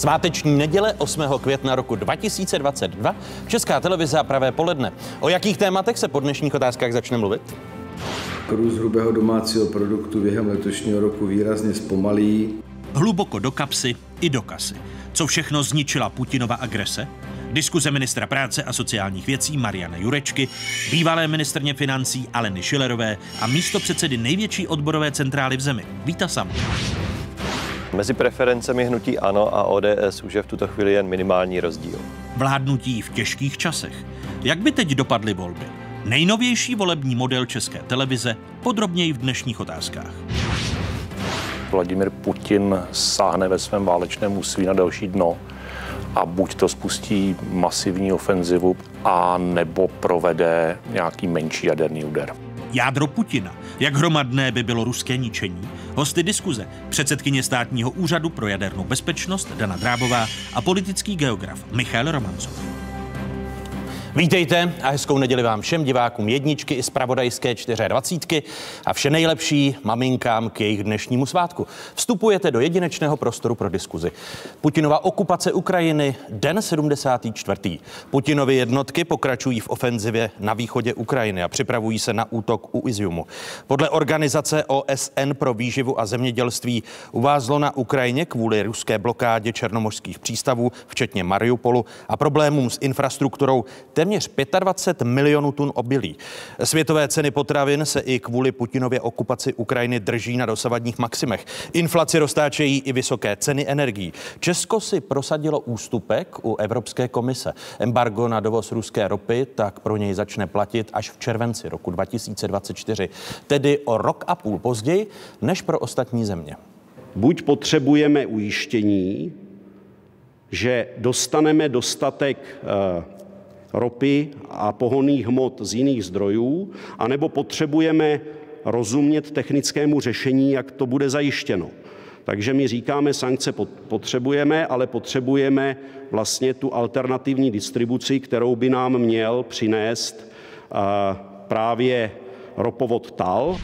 Sváteční neděle 8. května roku 2022, Česká televize a pravé poledne. O jakých tématech se po dnešních otázkách začne mluvit? Růst hrubého domácího produktu během letošního roku výrazně zpomalí. Hluboko do kapsy i do kasy. Co všechno zničila Putinova agrese? Diskuze ministra práce a sociálních věcí Mariana Jurečky, bývalé ministrně financí Aleny Šilerové a místo předsedy největší odborové centrály v zemi Víta Sam. Mezi preferencemi hnutí ANO a ODS už je v tuto chvíli jen minimální rozdíl. Vládnutí v těžkých časech. Jak by teď dopadly volby? Nejnovější volební model České televize podrobněji v dnešních otázkách. Vladimir Putin sáhne ve svém válečném úsilí na další dno a buď to spustí masivní ofenzivu, a nebo provede nějaký menší jaderný úder. Jádro Putina. Jak hromadné by bylo ruské ničení? Hosty diskuze. Předsedkyně státního úřadu pro jadernou bezpečnost Dana Drábová a politický geograf Michal Romancov. Vítejte a hezkou neděli vám všem divákům jedničky i zpravodajské 24 a vše nejlepší maminkám k jejich dnešnímu svátku. Vstupujete do jedinečného prostoru pro diskuzi. Putinova okupace Ukrajiny, den 74. Putinovy jednotky pokračují v ofenzivě na východě Ukrajiny a připravují se na útok u Iziumu. Podle organizace OSN pro výživu a zemědělství uvázlo na Ukrajině kvůli ruské blokádě černomořských přístavů, včetně Mariupolu a problémům s infrastrukturou téměř 25 milionů tun obilí. Světové ceny potravin se i kvůli Putinově okupaci Ukrajiny drží na dosavadních maximech. Inflaci roztáčejí i vysoké ceny energií. Česko si prosadilo ústupek u Evropské komise. Embargo na dovoz ruské ropy tak pro něj začne platit až v červenci roku 2024, tedy o rok a půl později než pro ostatní země. Buď potřebujeme ujištění, že dostaneme dostatek uh, ropy a pohonných hmot z jiných zdrojů, anebo potřebujeme rozumět technickému řešení, jak to bude zajištěno. Takže my říkáme, sankce potřebujeme, ale potřebujeme vlastně tu alternativní distribuci, kterou by nám měl přinést právě ropovod TAL.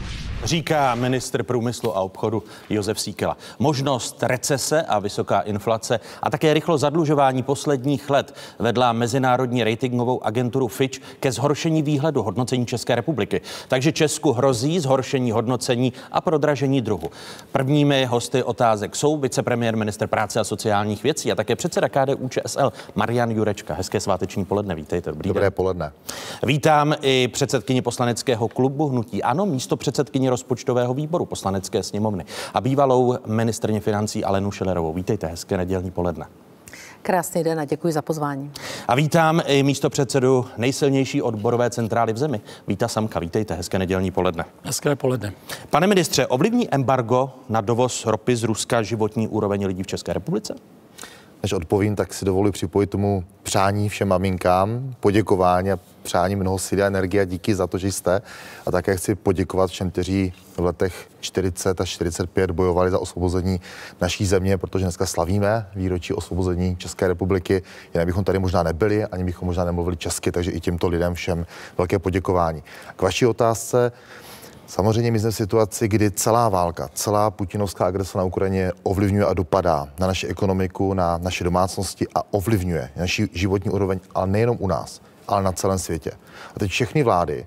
Říká ministr průmyslu a obchodu Josef Síkela. Možnost recese a vysoká inflace a také rychlo zadlužování posledních let vedla mezinárodní ratingovou agenturu Fitch ke zhoršení výhledu hodnocení České republiky. Takže Česku hrozí zhoršení hodnocení a prodražení druhu. Prvními hosty otázek jsou vicepremiér minister práce a sociálních věcí a také předseda KDU ČSL Marian Jurečka. Hezké sváteční poledne, vítejte. Dobrý Dobré den. poledne. Vítám i předsedkyni poslaneckého klubu Hnutí Ano, místo předsedkyni předsedkyni rozpočtového výboru poslanecké sněmovny a bývalou ministrně financí Alenu Šelerovou. Vítejte, hezké nedělní poledne. Krásný den a děkuji za pozvání. A vítám i místo předsedu nejsilnější odborové centrály v zemi. Víta Samka, vítejte, hezké nedělní poledne. Hezké poledne. Pane ministře, ovlivní embargo na dovoz ropy z Ruska životní úroveň lidí v České republice? Než odpovím, tak si dovoluji připojit tomu přání všem maminkám, poděkování a přání mnoho síly a energie a díky za to, že jste. A také chci poděkovat všem, kteří v letech 40 a 45 bojovali za osvobození naší země, protože dneska slavíme výročí osvobození České republiky. Jinak bychom tady možná nebyli, ani bychom možná nemluvili česky, takže i těmto lidem všem velké poděkování. K vaší otázce, Samozřejmě my jsme v situaci, kdy celá válka, celá putinovská agrese na Ukrajině ovlivňuje a dopadá na naši ekonomiku, na naše domácnosti a ovlivňuje naši životní úroveň, ale nejenom u nás, ale na celém světě. A teď všechny vlády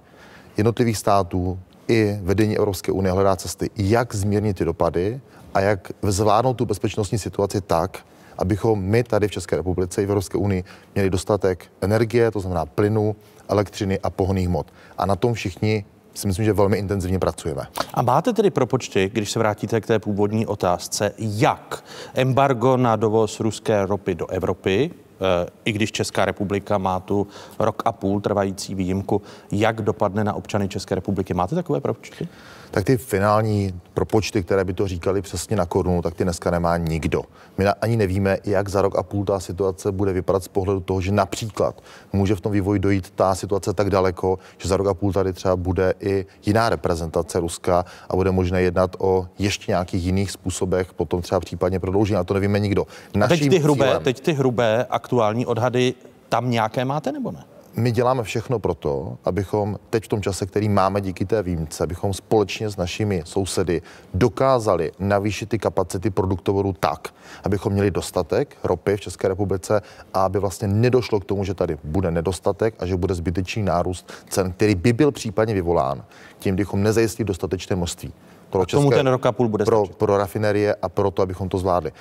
jednotlivých států i vedení Evropské unie hledá cesty, jak zmírnit ty dopady a jak zvládnout tu bezpečnostní situaci tak, abychom my tady v České republice i v Evropské unii měli dostatek energie, to znamená plynu, elektřiny a pohonných hmot. A na tom všichni si myslím, že velmi intenzivně pracujeme. A máte tedy propočty, když se vrátíte k té původní otázce, jak embargo na dovoz ruské ropy do Evropy, eh, i když Česká republika má tu rok a půl trvající výjimku, jak dopadne na občany České republiky? Máte takové propočty? Tak ty finální propočty, které by to říkali přesně na korunu, tak ty dneska nemá nikdo. My ani nevíme, jak za rok a půl ta situace bude vypadat z pohledu toho, že například může v tom vývoji dojít ta situace tak daleko, že za rok a půl tady třeba bude i jiná reprezentace Ruska a bude možné jednat o ještě nějakých jiných způsobech, potom třeba případně prodloužení, a to nevíme nikdo. Naším teď ty hrubé, cílem... teď ty hrubé aktuální odhady tam nějaké máte nebo ne? My děláme všechno proto, abychom teď v tom čase, který máme díky té výjimce, abychom společně s našimi sousedy dokázali navýšit ty kapacity produktovorů tak, abychom měli dostatek ropy v České republice a aby vlastně nedošlo k tomu, že tady bude nedostatek a že bude zbytečný nárůst cen, který by byl případně vyvolán tím, bychom nezajistili dostatečné množství. Pro, české, tomu ten rok a půl bude pro, pro rafinerie a pro to, abychom to zvládli.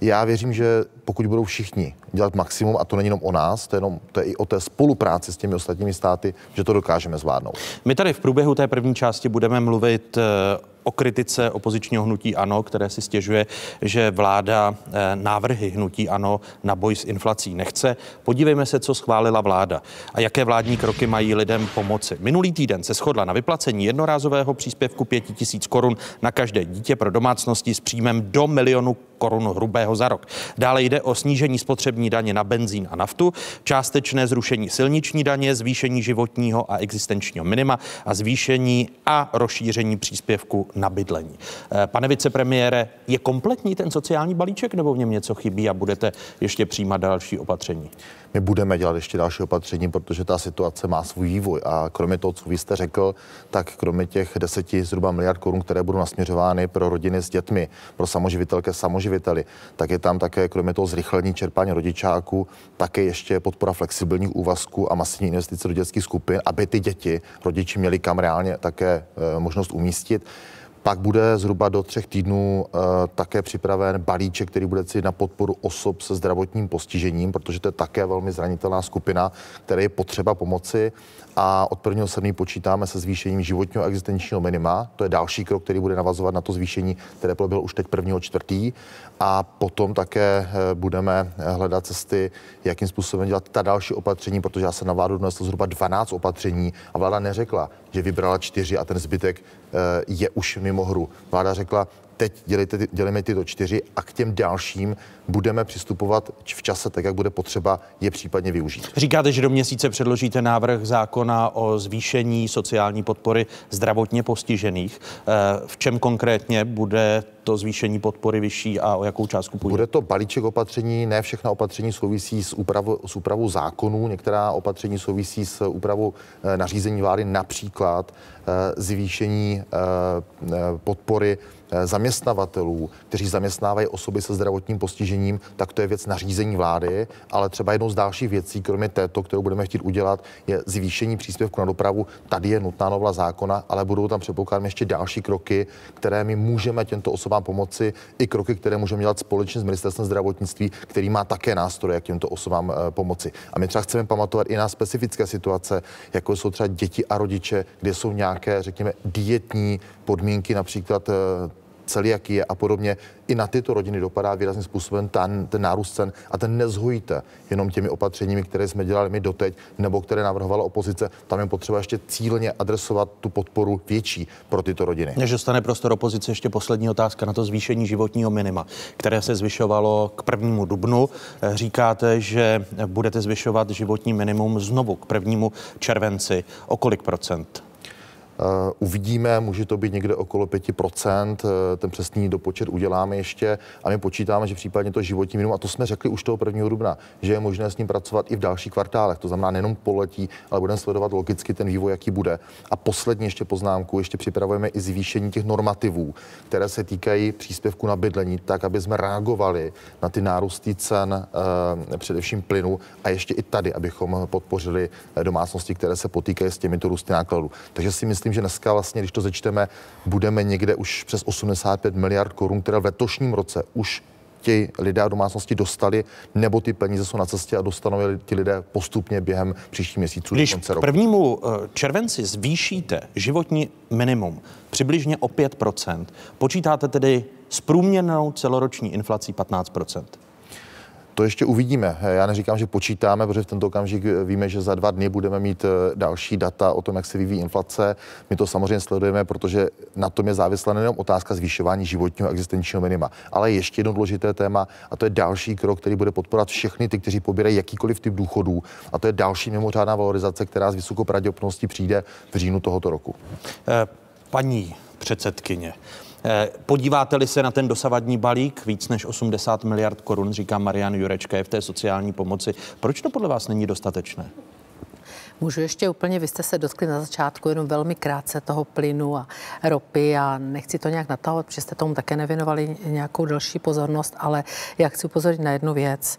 Já věřím, že pokud budou všichni dělat maximum, a to není jenom o nás, to je, jenom, to je i o té spolupráci s těmi ostatními státy, že to dokážeme zvládnout. My tady v průběhu té první části budeme mluvit eh, o kritice opozičního hnutí ANO, které si stěžuje, že vláda eh, návrhy hnutí ANO na boj s inflací nechce. Podívejme se, co schválila vláda a jaké vládní kroky mají lidem pomoci. Minulý týden se shodla na vyplacení jednorázového příspěvku 5000 korun na každé dítě pro domácnosti s příjmem do milionu korun hrubého za rok. Dále jde o snížení spotřební daně na benzín a naftu, částečné zrušení silniční daně, zvýšení životního a existenčního minima a zvýšení a rozšíření příspěvku na bydlení. Eh, pane vicepremiére, je kompletní ten sociální balíček nebo v něm něco chybí a budete ještě přijímat další opatření? My budeme dělat ještě další opatření, protože ta situace má svůj vývoj a kromě toho, co vy jste řekl, tak kromě těch deseti zhruba miliard korun, které budou nasměřovány pro rodiny s dětmi, pro samoživitelky, samoživiteli, tak je tam také kromě toho zrychlení čerpání rodičáků, také ještě podpora flexibilních úvazků a masivní investice do dětských skupin, aby ty děti rodiči měli kam reálně také e, možnost umístit. Pak bude zhruba do třech týdnů uh, také připraven balíček, který bude cílit na podporu osob se zdravotním postižením, protože to je také velmi zranitelná skupina, které je potřeba pomoci. A od 1. 7. počítáme se zvýšením životního a existenčního minima. To je další krok, který bude navazovat na to zvýšení, které bylo už teď 1. čtvrtý. A potom také eh, budeme eh, hledat cesty, jakým způsobem dělat ta další opatření, protože já se na vládu donesl zhruba 12 opatření a vláda neřekla, že vybrala čtyři a ten zbytek Eh, je už mimo hru. Vláda řekla, teď dělejte, dělejme tyto čtyři a k těm dalším budeme přistupovat v čase tak, jak bude potřeba je případně využít. Říkáte, že do měsíce předložíte návrh zákona o zvýšení sociální podpory zdravotně postižených. Eh, v čem konkrétně bude to zvýšení podpory vyšší a o jakou částku půjde? Bude to balíček opatření, ne všechna opatření souvisí s úpravou, s úpravou zákonů, některá opatření souvisí s úpravou eh, nařízení vlády, například zvýšení podpory Eh, zaměstnavatelů, kteří zaměstnávají osoby se zdravotním postižením, tak to je věc nařízení vlády, ale třeba jednou z dalších věcí, kromě této, kterou budeme chtít udělat, je zvýšení příspěvku na dopravu. Tady je nutná novela zákona, ale budou tam předpokládám ještě další kroky, které my můžeme těmto osobám pomoci, i kroky, které můžeme dělat společně s ministerstvem zdravotnictví, který má také nástroje, jak těmto osobám eh, pomoci. A my třeba chceme pamatovat i na specifické situace, jako jsou třeba děti a rodiče, kde jsou nějaké, řekněme, dietní podmínky, například eh, celiakie a podobně, i na tyto rodiny dopadá výrazným způsobem ten, ten nárůst cen a ten nezhojíte jenom těmi opatřeními, které jsme dělali my doteď, nebo které navrhovala opozice. Tam je potřeba ještě cílně adresovat tu podporu větší pro tyto rodiny. Než dostane prostor opozice, ještě poslední otázka na to zvýšení životního minima, které se zvyšovalo k prvnímu dubnu. Říkáte, že budete zvyšovat životní minimum znovu k prvnímu červenci. O kolik procent? Eh, uvidíme, může to být někde okolo 5%, eh, ten přesný dopočet uděláme ještě a my počítáme, že případně to životní minimum, a to jsme řekli už toho 1. dubna, že je možné s ním pracovat i v dalších kvartálech, to znamená nejenom poletí, ale budeme sledovat logicky ten vývoj, jaký bude. A poslední ještě poznámku, ještě připravujeme i zvýšení těch normativů, které se týkají příspěvku na bydlení, tak, aby jsme reagovali na ty nárůsty cen, eh, především plynu a ještě i tady, abychom podpořili domácnosti, které se potýkají s těmito růsty nákladů. Takže si myslím, myslím, že dneska vlastně, když to začteme, budeme někde už přes 85 miliard korun, které v letošním roce už ti lidé a domácnosti dostali, nebo ty peníze jsou na cestě a dostanou je ti lidé postupně během příštích měsíců. Když do konce roku. prvnímu eh, červenci zvýšíte životní minimum přibližně o 5% počítáte tedy s průměrnou celoroční inflací 15 to ještě uvidíme. Já neříkám, že počítáme, protože v tento okamžik víme, že za dva dny budeme mít eh, další data o tom, jak se vyvíjí inflace. My to samozřejmě sledujeme, protože na tom je závislá nejen otázka zvýšování životního existenčního minima, ale ještě jedno důležité téma, a to je další krok, který bude podporovat všechny ty, kteří pobírají jakýkoliv typ důchodů. A to je další mimořádná valorizace, která z vysokou pravděpodobností přijde v říjnu tohoto roku. Eh, paní předsedkyně, Eh, podíváte-li se na ten dosavadní balík, víc než 80 miliard korun, říká Marian Jurečka, je v té sociální pomoci. Proč to podle vás není dostatečné? Můžu ještě úplně, vy jste se dotkli na začátku jenom velmi krátce toho plynu a ropy a nechci to nějak natahovat, protože jste tomu také nevěnovali nějakou další pozornost, ale já chci upozornit na jednu věc.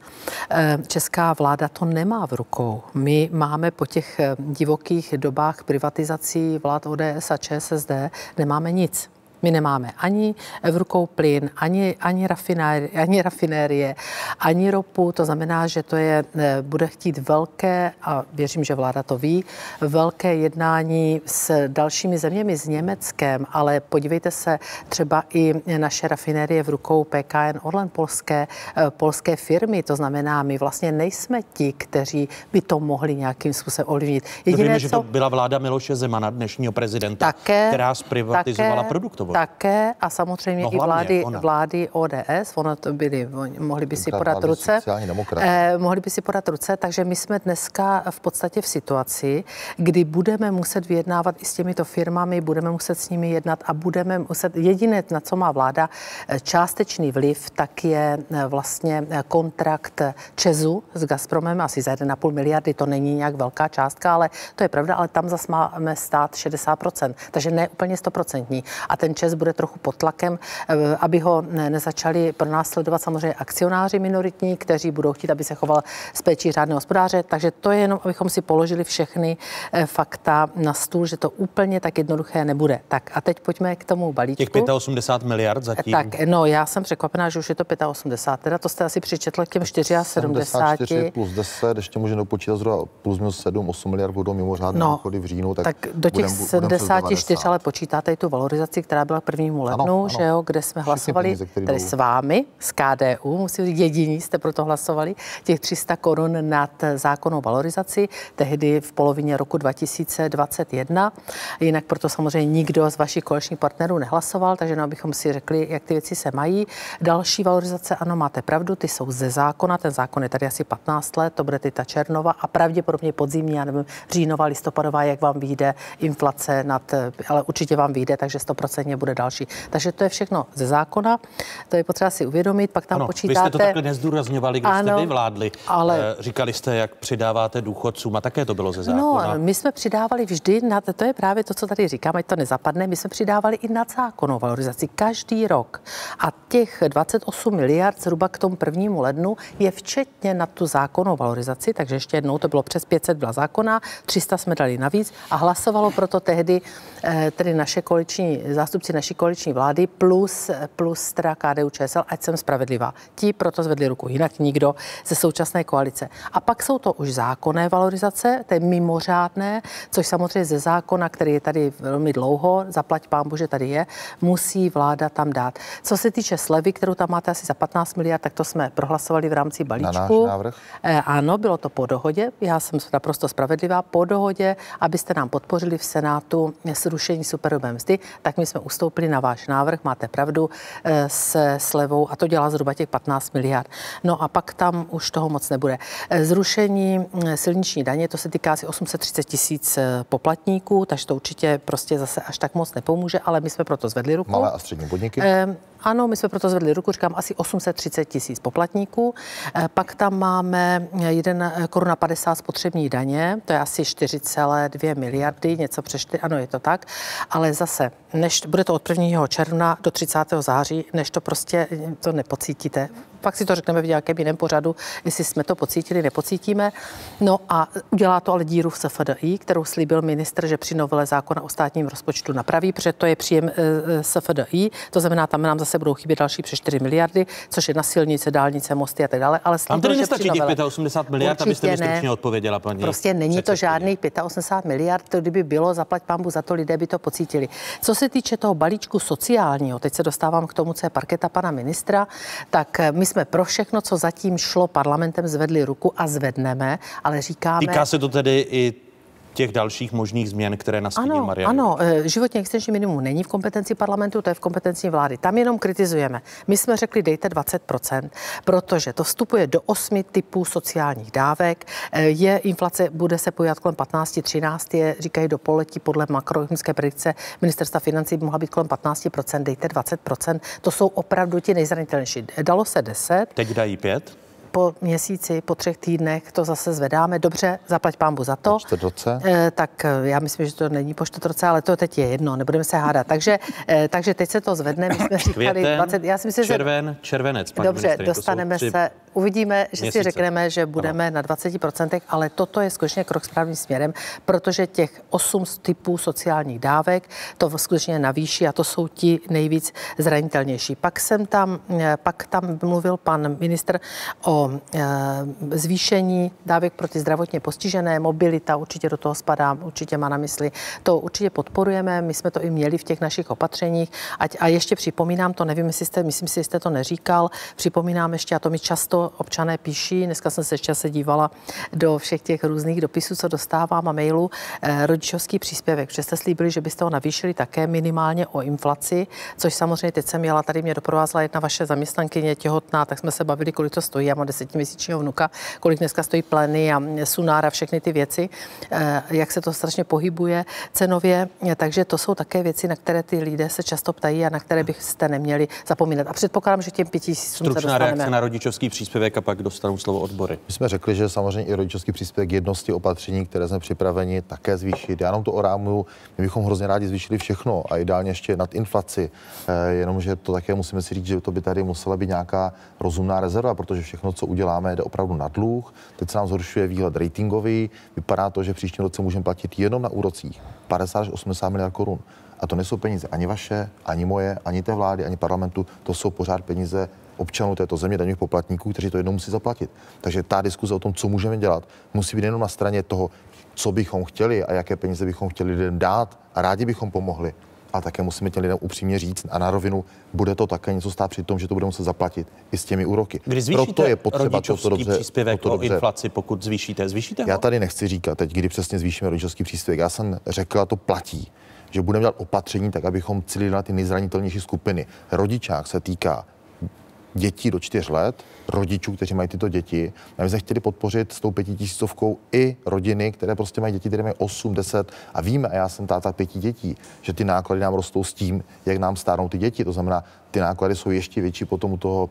Eh, česká vláda to nemá v rukou. My máme po těch eh, divokých dobách privatizací vlád ODS a ČSSD, nemáme nic. My nemáme ani v rukou plyn, ani, ani, rafinérie, ani rafinérie, ani ropu. To znamená, že to je, eh, bude chtít velké, a věřím, že vláda to ví, velké jednání s dalšími zeměmi, s Německem, ale podívejte se, třeba i naše rafinérie v rukou PKN Orlen polské, eh, polské firmy. To znamená, my vlastně nejsme ti, kteří by to mohli nějakým způsobem ovlivnit. Jediné, Víme, co... že to byla vláda Miloše Zemana, dnešního prezidenta, také, která zprivatizovala také, produktovou. Také a samozřejmě no, i vlády, vlády ODS, ono to byly, mohli by si podat ruce. Eh, mohli by si podat ruce, takže my jsme dneska v podstatě v situaci, kdy budeme muset vyjednávat i s těmito firmami, budeme muset s nimi jednat a budeme muset, jediné, na co má vláda eh, částečný vliv, tak je eh, vlastně eh, kontrakt Česu s Gazpromem asi za 1,5 miliardy, to není nějak velká částka, ale to je pravda, ale tam zase máme stát 60%, takže ne úplně 100%. A ten ČES bude trochu pod tlakem, eh, aby ho nezačali pronásledovat samozřejmě akcionáři minoritní, kteří budou chtít, aby se choval s péčí řádného hospodáře. Takže to je jenom, abychom si položili všechny eh, fakta na stůl, že to úplně tak jednoduché nebude. Tak a teď pojďme k tomu balíčku. Těch 85 miliard zatím. Tak, no já jsem překvapená, že už je to 85. Teda to jste asi přečetl k těm 74. 74 plus 10, ještě můžeme dopočítat zhruba plus minus 7, 8 miliard budou mimořádné no, v říjnu. Tak, tak do těch budem, 74 budem ale počítáte i tu valorizaci, která byla prvnímu lednu, ano, ano. že jo, kde jsme hlasovali, peníze, tedy s vámi, s KDU, musím říct, jediní jste proto hlasovali, těch 300 korun nad zákonnou valorizaci, tehdy v polovině roku 2021. Jinak proto samozřejmě nikdo z vašich koaličních partnerů nehlasoval, takže no, abychom si řekli, jak ty věci se mají. Další valorizace, ano, máte pravdu, ty jsou ze zákona, ten zákon je tady asi 15 let, to bude ty ta černova a pravděpodobně podzimní, já nevím, říjnová, listopadová, jak vám vyjde inflace nad, ale určitě vám vyjde, takže 100% bude další. Takže to je všechno ze zákona, to je potřeba si uvědomit, pak tam ano, počítáte... Vy jste to takhle nezdůrazňovali, když ano, jste vyvládli. Ale... Eh, říkali jste, jak přidáváte důchodcům a také to bylo ze zákona. No, my jsme přidávali vždy, na, to je právě to, co tady říkám, ať to nezapadne, my jsme přidávali i nad zákonnou valorizaci každý rok. A těch 28 miliard zhruba k tomu prvnímu lednu je včetně na tu zákonnou valorizaci, takže ještě jednou to bylo přes 500 byla zákona, 300 jsme dali navíc a hlasovalo proto tehdy eh, tedy naše koaliční, zástupci naší koaliční vlády plus, plus teda KDU ČSL, ať jsem spravedlivá. Ti proto zvedli ruku, jinak nikdo ze současné koalice. A pak jsou to už zákonné valorizace, to je mimořádné, což samozřejmě ze zákona, který je tady velmi dlouho, zaplať pán Bože tady je, musí vláda tam dát. Co se týče slevy, kterou tam máte asi za 15 miliard, tak to jsme prohlasovali v rámci balíčku. Na náš návrh? Eh, ano, bylo to po dohodě. Já jsem naprosto spravedlivá. Po dohodě, abyste nám podpořili v Senátu zrušení superhrubé mzdy, tak my jsme ustoupili na váš návrh, máte pravdu, eh, se slevou a to dělá zhruba těch 15 miliard. No a pak tam už toho moc nebude. Eh, zrušení mm, silniční daně, to se týká asi 830 tisíc eh, poplatníků, takže to určitě prostě zase až tak moc nepomůže, ale my jsme proto zvedli ruku. Malé a střední podniky? Ano, my jsme proto zvedli ruku, říkám asi 830 tisíc poplatníků. Pak tam máme 1 koruna 50 spotřební daně, to je asi 4,2 miliardy, něco přes 4, ano, je to tak, ale zase, než bude to od 1. června do 30. září, než to prostě to nepocítíte pak si to řekneme v nějakém jiném pořadu, jestli jsme to pocítili, nepocítíme. No a udělá to ale díru v SFDI, kterou slíbil ministr, že při novele zákona o státním rozpočtu napraví, protože to je příjem e, e, SFDI, to znamená, tam nám zase budou chybět další přes 4 miliardy, což je na silnice, dálnice, mosty a tak dále. Ale slíbil, Vám tedy nestačí těch 85 miliard, Určitě abyste mi stručně odpověděla, paní. Prostě není to žádných 85 miliard, to kdyby bylo, zaplať pambu za to, lidé by to pocítili. Co se týče toho balíčku sociálního, teď se dostávám k tomu, co je parketa pana ministra, tak my jsme pro všechno, co zatím šlo parlamentem, zvedli ruku a zvedneme, ale říkáme... Týká se to tedy i těch dalších možných změn, které nastínil ano, Marian. Ano, eh, životní existenční minimum není v kompetenci parlamentu, to je v kompetenci vlády. Tam jenom kritizujeme. My jsme řekli, dejte 20%, protože to vstupuje do osmi typů sociálních dávek. Eh, je inflace, bude se pojat kolem 15-13, je, říkají do poletí podle makroekonomické predikce ministerstva financí by mohla být kolem 15%, dejte 20%. To jsou opravdu ti nejzranitelnější. Dalo se 10. Teď dají 5? Po měsíci, po třech týdnech to zase zvedáme. Dobře, zaplať pámbu za to. Po? Eh, tak eh, já myslím, že to není po roce, ale to teď je jedno, nebudeme se hádat. Takže, eh, takže teď se to zvedne, my jsme říkali Květen, 20, já si myslím, že červen, červenec, paní Dobře, jsou dostaneme se, uvidíme, že měsíce. si řekneme, že budeme na 20%, ale toto je skutečně krok správným směrem, protože těch 8 typů sociálních dávek to skutečně navýší a to jsou ti nejvíc zranitelnější. Pak jsem tam, eh, pak tam mluvil pan ministr o eh, zvýšení dávek pro ty zdravotně postižené, mobilita určitě do toho spadá, určitě má na mysli. To určitě podporujeme, my jsme to i měli v těch našich opatřeních. Ať, a ještě připomínám, to nevím, jestli jste, myslím si, jste to neříkal, připomínám ještě, a to mi často občané píší, dneska jsem se ještě se dívala do všech těch různých dopisů, co dostávám a mailů, eh, rodičovský příspěvek, že jste slíbili, že byste ho navýšili také minimálně o inflaci, což samozřejmě teď jsem měla, tady mě doprovázela jedna vaše zaměstnankyně těhotná, tak jsme se bavili, kolik to stojí. Já mám desetiměsíčního vnuka, kolik dneska stojí pleny a sunára, všechny ty věci, eh, jak se to strašně pohybuje cenově. Takže to jsou také věci, na které ty lidé se často ptají a na které byste neměli zapomínat. A předpokládám, že těm pěti se Stručná reakce dostaneme. na rodičovský příspěvek a pak dostanou slovo odbory. My jsme řekli, že samozřejmě i rodičovský příspěvek jedno z těch opatření, které jsme připraveni také zvýšit. Já jenom to orámuju, my bychom hrozně rádi zvýšili všechno a ideálně ještě nad inflaci. Eh, jenomže to také musíme si říct, že to by tady musela být nějaká rozumná rezerva, protože všechno, co uděláme, jde opravdu na dluh. Teď se nám zhoršuje výhled ratingový. Vypadá to, že v příštím roce můžeme platit jenom na úrocích 50 až 80 miliard korun. A to nejsou peníze ani vaše, ani moje, ani té vlády, ani parlamentu. To jsou pořád peníze občanů této země, daňových poplatníků, kteří to jednou musí zaplatit. Takže ta diskuze o tom, co můžeme dělat, musí být jenom na straně toho, co bychom chtěli a jaké peníze bychom chtěli lidem dát a rádi bychom pomohli. A také musíme těm lidem upřímně říct a na rovinu, bude to také něco stát při tom, že to budeme muset zaplatit i s těmi úroky. Kdy zvýšíte Proto je potřeba rodičovský toto dobře, příspěvek toto o dobře inflaci, pokud zvýšíte? Zvýšíte ho? já tady nechci říkat teď, kdy přesně zvýšíme rodičovský příspěvek. Já jsem řekl, a to platí, že budeme dělat opatření tak, abychom cílili na ty nejzranitelnější skupiny. Rodičák se týká dětí do čtyř let, rodičů, kteří mají tyto děti. A my jsme chtěli podpořit s tou pětitisícovkou i rodiny, které prostě mají děti, které mají 8, 10 a víme, a já jsem táta pěti dětí, že ty náklady nám rostou s tím, jak nám stárnou ty děti. To znamená, ty náklady jsou ještě větší potom u toho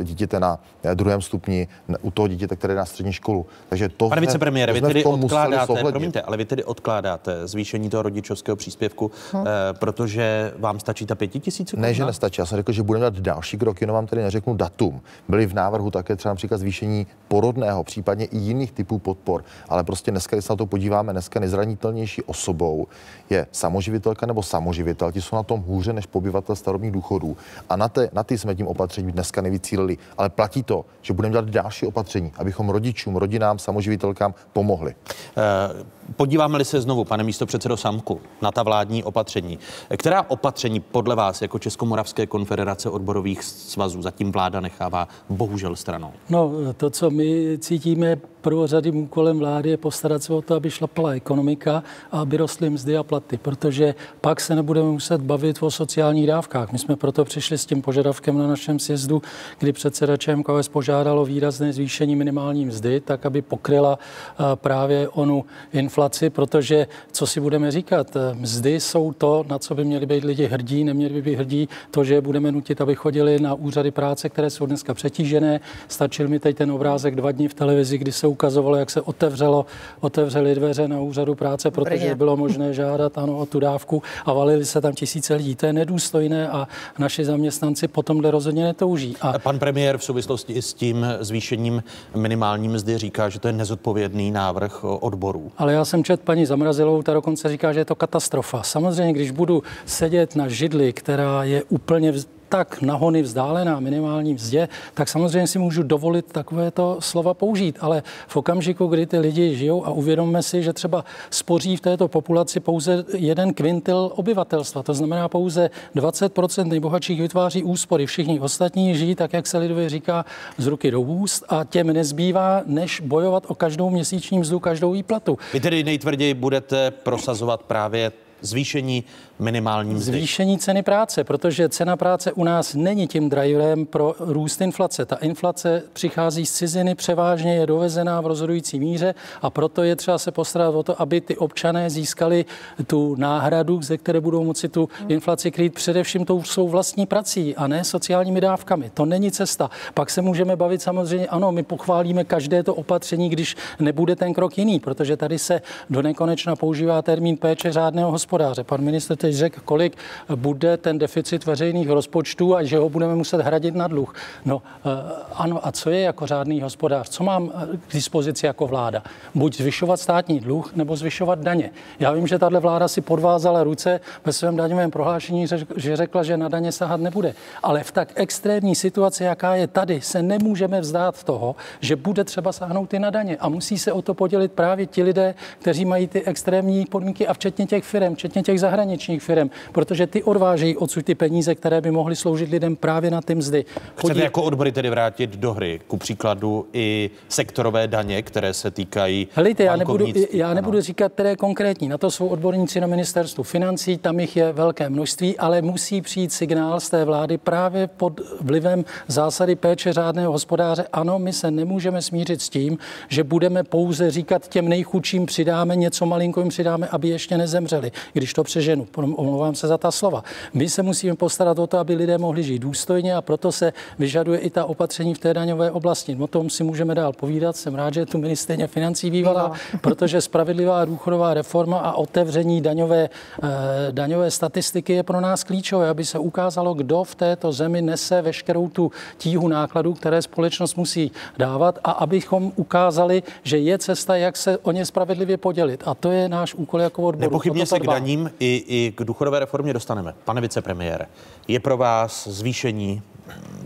e, dítěte na e, druhém stupni, u toho dítěte, které jde na střední školu. Takže to Pane vicepremiére, vy tedy odkládáte, promiňte, ale vy tedy odkládáte zvýšení toho rodičovského příspěvku, Hm. eh, protože vám stačí ta pětitisícovka? Ne, že nestačí. Já jsem řekl, že budeme dělat další kroky, jenom vám tady neřeknu datum. Byly v návrhu také třeba například zvýšení porodného, případně i jiných typů podpor. Ale prostě dneska, když se na to podíváme, dneska nejzranitelnější osobou je samoživitelka nebo samoživitel. Ti jsou na tom hůře než pobyvatel starobních důchodů. A na, te, na ty jsme tím opatřením dneska nejvíc cílili. Ale platí to, že budeme dělat další opatření, abychom rodičům, rodinám, samoživitelkám pomohli. Eh, Podíváme-li se znovu, pane místo předsedo Samku, na ta vládní opatření. Která opatření podle vás jako Českomoravské konfederace odborových svazů zatím vláda nechává bohužel stranou? No, to, co my cítíme prvořadým úkolem vlády, je postarat se o to, aby šlapala ekonomika a aby rostly mzdy a platy, protože pak se nebudeme muset bavit o sociálních dávkách. My jsme proto přišli s tím požadavkem na našem sjezdu, kdy předseda ČMKS požádalo výrazné zvýšení minimální mzdy, tak aby pokryla eh, právě onu inflaci, protože co si budeme říkat, eh, mzdy jsou to, na co by měli být lidi hrdí, neměli by být hrdí to, že budeme nutit, aby chodili na úřady práce, které jsou dneska přetížené. Stačil mi teď ten obrázek dva dny v televizi, kdy se ukazovalo, jak se otevřelo, otevřely dveře na úřadu práce, protože Brně. bylo možné žádat ano, o tu dávku a valili se tam tisíce lidí. To je nedůstojné a naši zaměstnanci po tomhle rozhodně netouží. A Pan premiér v souvislosti i s tím zvýšením minimální mzdy říká, že to je nezodpovědný návrh odborů. Ale já jsem čet paní Zamrazilovou, ta dokonce říká, že je to katastrofa. Samozřejmě, když budu sedět na židli, která je úplně vz- tak nahony vzdálená minimální mzdě, tak samozřejmě si můžu dovolit takovéto slova použít. Ale v okamžiku, kdy ty lidi žijou a uvědomme si, že třeba spoří v této populaci pouze jeden kvintil obyvatelstva, to znamená pouze 20% nejbohatších vytváří úspory, všichni ostatní žijí tak, jak se lidově říká, z ruky do úst a těm nezbývá, než bojovat o každou měsíční mzdu, každou výplatu. Vy tedy nejtvrději budete prosazovat právě zvýšení minimální mzdy? Zvýšení ceny práce, protože cena práce u nás není tím driverem pro růst inflace. Ta inflace přichází z ciziny, převážně je dovezená v rozhodující míře a proto je třeba se postarat o to, aby ty občané získali tu náhradu, ze které budou moci tu inflaci krýt především tou svou vlastní prací a ne sociálními dávkami. To není cesta. Pak se můžeme bavit samozřejmě, ano, my pochválíme každé to opatření, když nebude ten krok jiný, protože tady se do nekonečna používá termín péče řádného hospodáře. Pan minister teď řekl, kolik bude ten deficit veřejných rozpočtů a že ho budeme muset hradit na dluh. No eh, ano, a co je jako řádný hospodář? Co mám eh, k dispozici jako vláda? Buď zvyšovat státní dluh, nebo zvyšovat daně. Já vím, že tahle vláda si podvázala ruce ve svém daňovém prohlášení, že řekla, že na daně sahat nebude. Ale v tak extrémní situaci, jaká je tady, se nemůžeme vzdát toho, že bude třeba sáhnout i na daně. A musí se o to podělit právě ti lidé, kteří mají ty extrémní podmínky a včetně těch firm, včetně těch zahraničních firm, protože ty odvážejí odsud ty peníze, které by mohly sloužit lidem právě na ty mzdy. Chcete Podí... jako odbory tedy vrátit do hry, ku příkladu i sektorové daně, které se týkají Helejte, já nebudu, já nebudu říkat, které konkrétní. Na to jsou odborníci na ministerstvu financí, tam jich je velké množství, ale musí přijít signál z té vlády právě pod vlivem zásady péče řádného hospodáře. Ano, my se nemůžeme smířit s tím, že budeme pouze říkat těm nejchudším přidáme něco malinko jim přidáme, aby ještě nezemřeli, když to přeženu. Omlouvám se za ta slova. My se musíme postarat o to, aby lidé mohli žít důstojně a proto se vyžaduje i ta opatření v té daňové oblasti. O tom si můžeme dál povídat. Jsem rád, že je tu ministrině financí bývalá, protože spravedlivá důchodová reforma a otevření daňové, eh, daňové statistiky je pro nás klíčové, aby se ukázalo, kdo v této zemi nese veškerou tu tíhu nákladů, které společnost musí dávat a abychom ukázali, že je cesta, jak se o ně spravedlivě podělit. A to je náš úkol jako odboru. Nepochybně se k daním i, i k důchodové reformě dostaneme. Pane vicepremiére, je pro vás zvýšení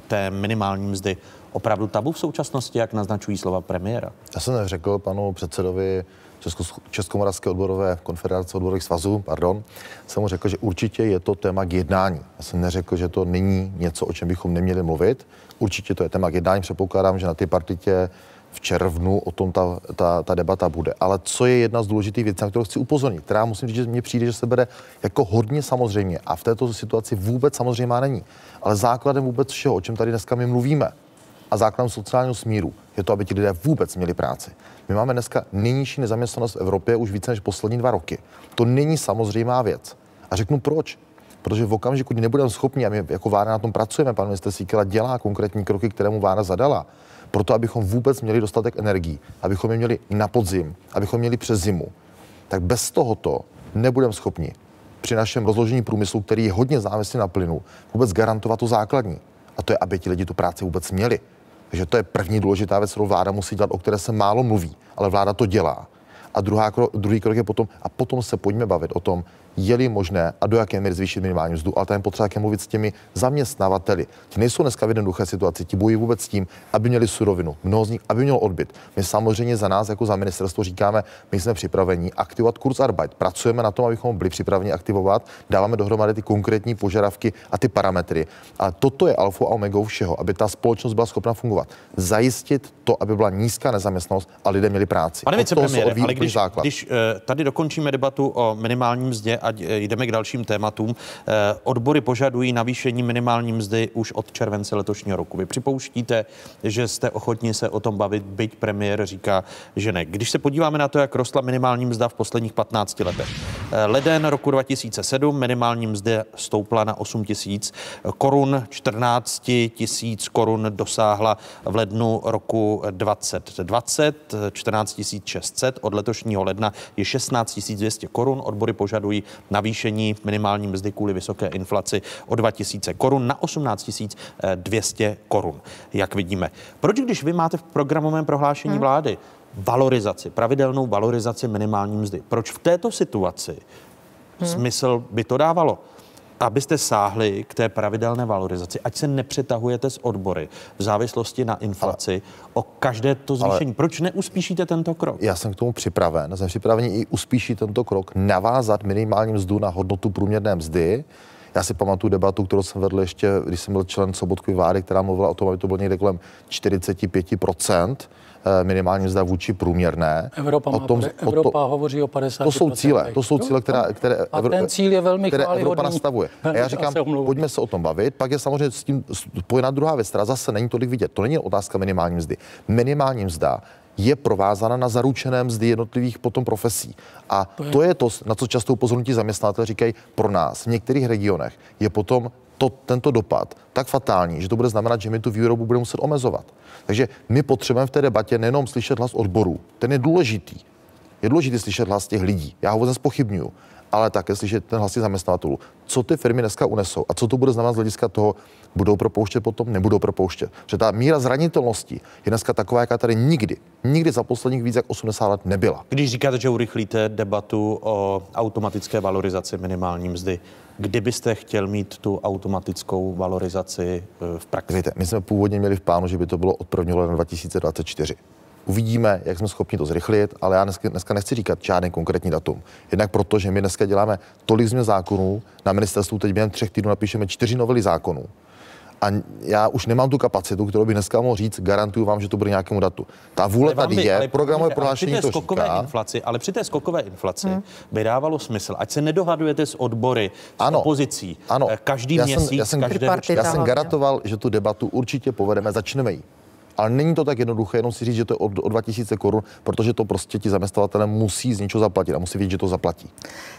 té minimální mzdy opravdu tabu v současnosti, jak naznačují slova premiéra? Já jsem řekl panu předsedovi Česko, Českomoravské odborové konfederace odborových svazů, pardon, jsem mu řekl, že určitě je to téma k jednání. Já jsem neřekl, že to není něco, o čem bychom neměli mluvit. Určitě to je téma k jednání. Předpokládám, že na ty partitě v červnu o tom ta, ta, ta debata bude. Ale co je jedna z důležitých věcí, na kterou chci upozornit, která musím říct, že mně přijde, že se bere jako hodně samozřejmě a v této situaci vůbec samozřejmě není. Ale základem vůbec všeho, o čem tady dneska my mluvíme, a základem sociálního smíru je to, aby ti lidé vůbec měli práci. My máme dneska nejnižší nezaměstnanost v Evropě už více než poslední dva roky. To není samozřejmá věc. A řeknu proč. Protože v okamžiku, kdy nebudeme schopni, a my jako vláda na tom pracujeme, pan minister Síkela dělá konkrétní kroky, které mu vláda zadala, proto abychom vůbec měli dostatek energií, abychom je měli na podzim, abychom měli přes zimu, tak bez tohoto nebudeme schopni při našem rozložení průmyslu, který je hodně závislý na plynu, vůbec garantovat to základní. A to je, aby ti lidi tu práci vůbec měli. Takže to je první důležitá věc, kterou vláda musí dělat, o které se málo mluví, ale vláda to dělá. A druhá, druhý krok je potom, a potom se pojďme bavit o tom, je-li možné a do jaké míry zvýšit minimální mzdu, ale tam potřeba mluvit s těmi zaměstnavateli. Ti nejsou dneska v jednoduché situaci, ti bojují vůbec s tím, aby měli surovinu, mnoho z nich, aby měl odbyt. My samozřejmě za nás, jako za ministerstvo, říkáme, my jsme připraveni aktivovat kurz Arbeit. Pracujeme na tom, abychom byli připraveni aktivovat, dáváme dohromady ty konkrétní požadavky a ty parametry. A toto je alfa a omega všeho, aby ta společnost byla schopna fungovat. Zajistit to, aby byla nízká nezaměstnanost a lidé měli práci. Pane vicepremiére, ale když, když eh, tady dokončíme debatu o minimálním mzdě, ať jdeme k dalším tématům. Eh, odbory požadují navýšení minimální mzdy už od července letošního roku. Vy připouštíte, že jste ochotni se o tom bavit, byť premiér říká, že ne. Když se podíváme na to, jak rostla minimální mzda v posledních 15 letech. Eh, leden roku 2007 minimální mzda stoupla na 8 tisíc korun, 14 tisíc korun dosáhla v lednu roku 2020, 14 600, od letošního ledna je 16 200 korun. Odbory požadují navýšení minimální mzdy kvůli vysoké inflaci o 2000 korun na 18 200 korun, jak vidíme. Proč, když vy máte v programovém prohlášení hmm. vlády valorizaci, pravidelnou valorizaci minimální mzdy, proč v této situaci hmm. smysl by to dávalo? Abyste sáhli k té pravidelné valorizaci, ať se nepřetahujete s odbory v závislosti na inflaci ale, o každé to zvýšení. Ale, Proč neuspíšíte tento krok? Já jsem k tomu připraven. Jsem připraven i uspíšit tento krok, navázat minimální mzdu na hodnotu průměrné mzdy. Já si pamatuju debatu, kterou jsem vedl ještě, když jsem byl člen Sobotkovy vlády, která mluvila o tom, aby to bylo někde kolem 45 eh, minimální mzda vůči průměrné. Evropa, má, tom, Evropa tom, hovoří o 50 To jsou cíle, to jsou cíle, které, které, a ten cíl je velmi které Evropa nastavuje. A já říkám, pojďme se o tom bavit, pak je samozřejmě s tím spojená druhá věc, která zase není tolik vidět. To není otázka minimální mzdy. Minimální mzda je provázána na zaručené mzdy jednotlivých potom profesí. A to je to, je to na co často upozorní zaměstnatelé říkají, pro nás v některých regionech je potom to, tento dopad tak fatální, že to bude znamenat, že my tu výrobu budeme muset omezovat. Takže my potřebujeme v té debatě nejenom slyšet hlas odborů, ten je důležitý. Je důležité slyšet hlas těch lidí. Já ho vůbec spochybnuju ale také slyšet ten hlasy zaměstnavatelů. Co ty firmy dneska unesou a co to bude znamenat z hlediska toho, budou propouštět potom, nebudou propouštět. Protože ta míra zranitelnosti je dneska taková, jaká tady nikdy, nikdy za posledních víc jak 80 let nebyla. Když říkáte, že urychlíte debatu o automatické valorizaci minimální mzdy, kdybyste chtěl mít tu automatickou valorizaci eh, v praxi? Víte, my jsme původně měli v plánu, že by to bylo od 1. ledna 2024. Uvidíme, jak jsme schopni to zrychlit, ale já dneska, dneska nechci říkat žádný konkrétní datum. Jednak proto, že my dneska děláme tolik změn zákonů, na ministerstvu teď během třech týdnů napíšeme čtyři novely zákonů. A já už nemám tu kapacitu, kterou by dneska mohl říct, garantuju vám, že to bude nějakému datu. Ta vůle tady by, je, programové prohlášení to skokové říká. Inflaci, ale při té skokové inflaci hmm. by dávalo smysl, ať se nedohadujete s odbory, s ano, opozicí. Ano, každý já měsíc, jsem, já jsem, každé já jsem garantoval, že tu debatu určitě povedeme, začneme ji. Ale není to tak jednoduché, jenom si říct, že to je o, o 2000 korun, protože to prostě ti zaměstnavatele musí z něčeho zaplatit a musí vědět, že to zaplatí.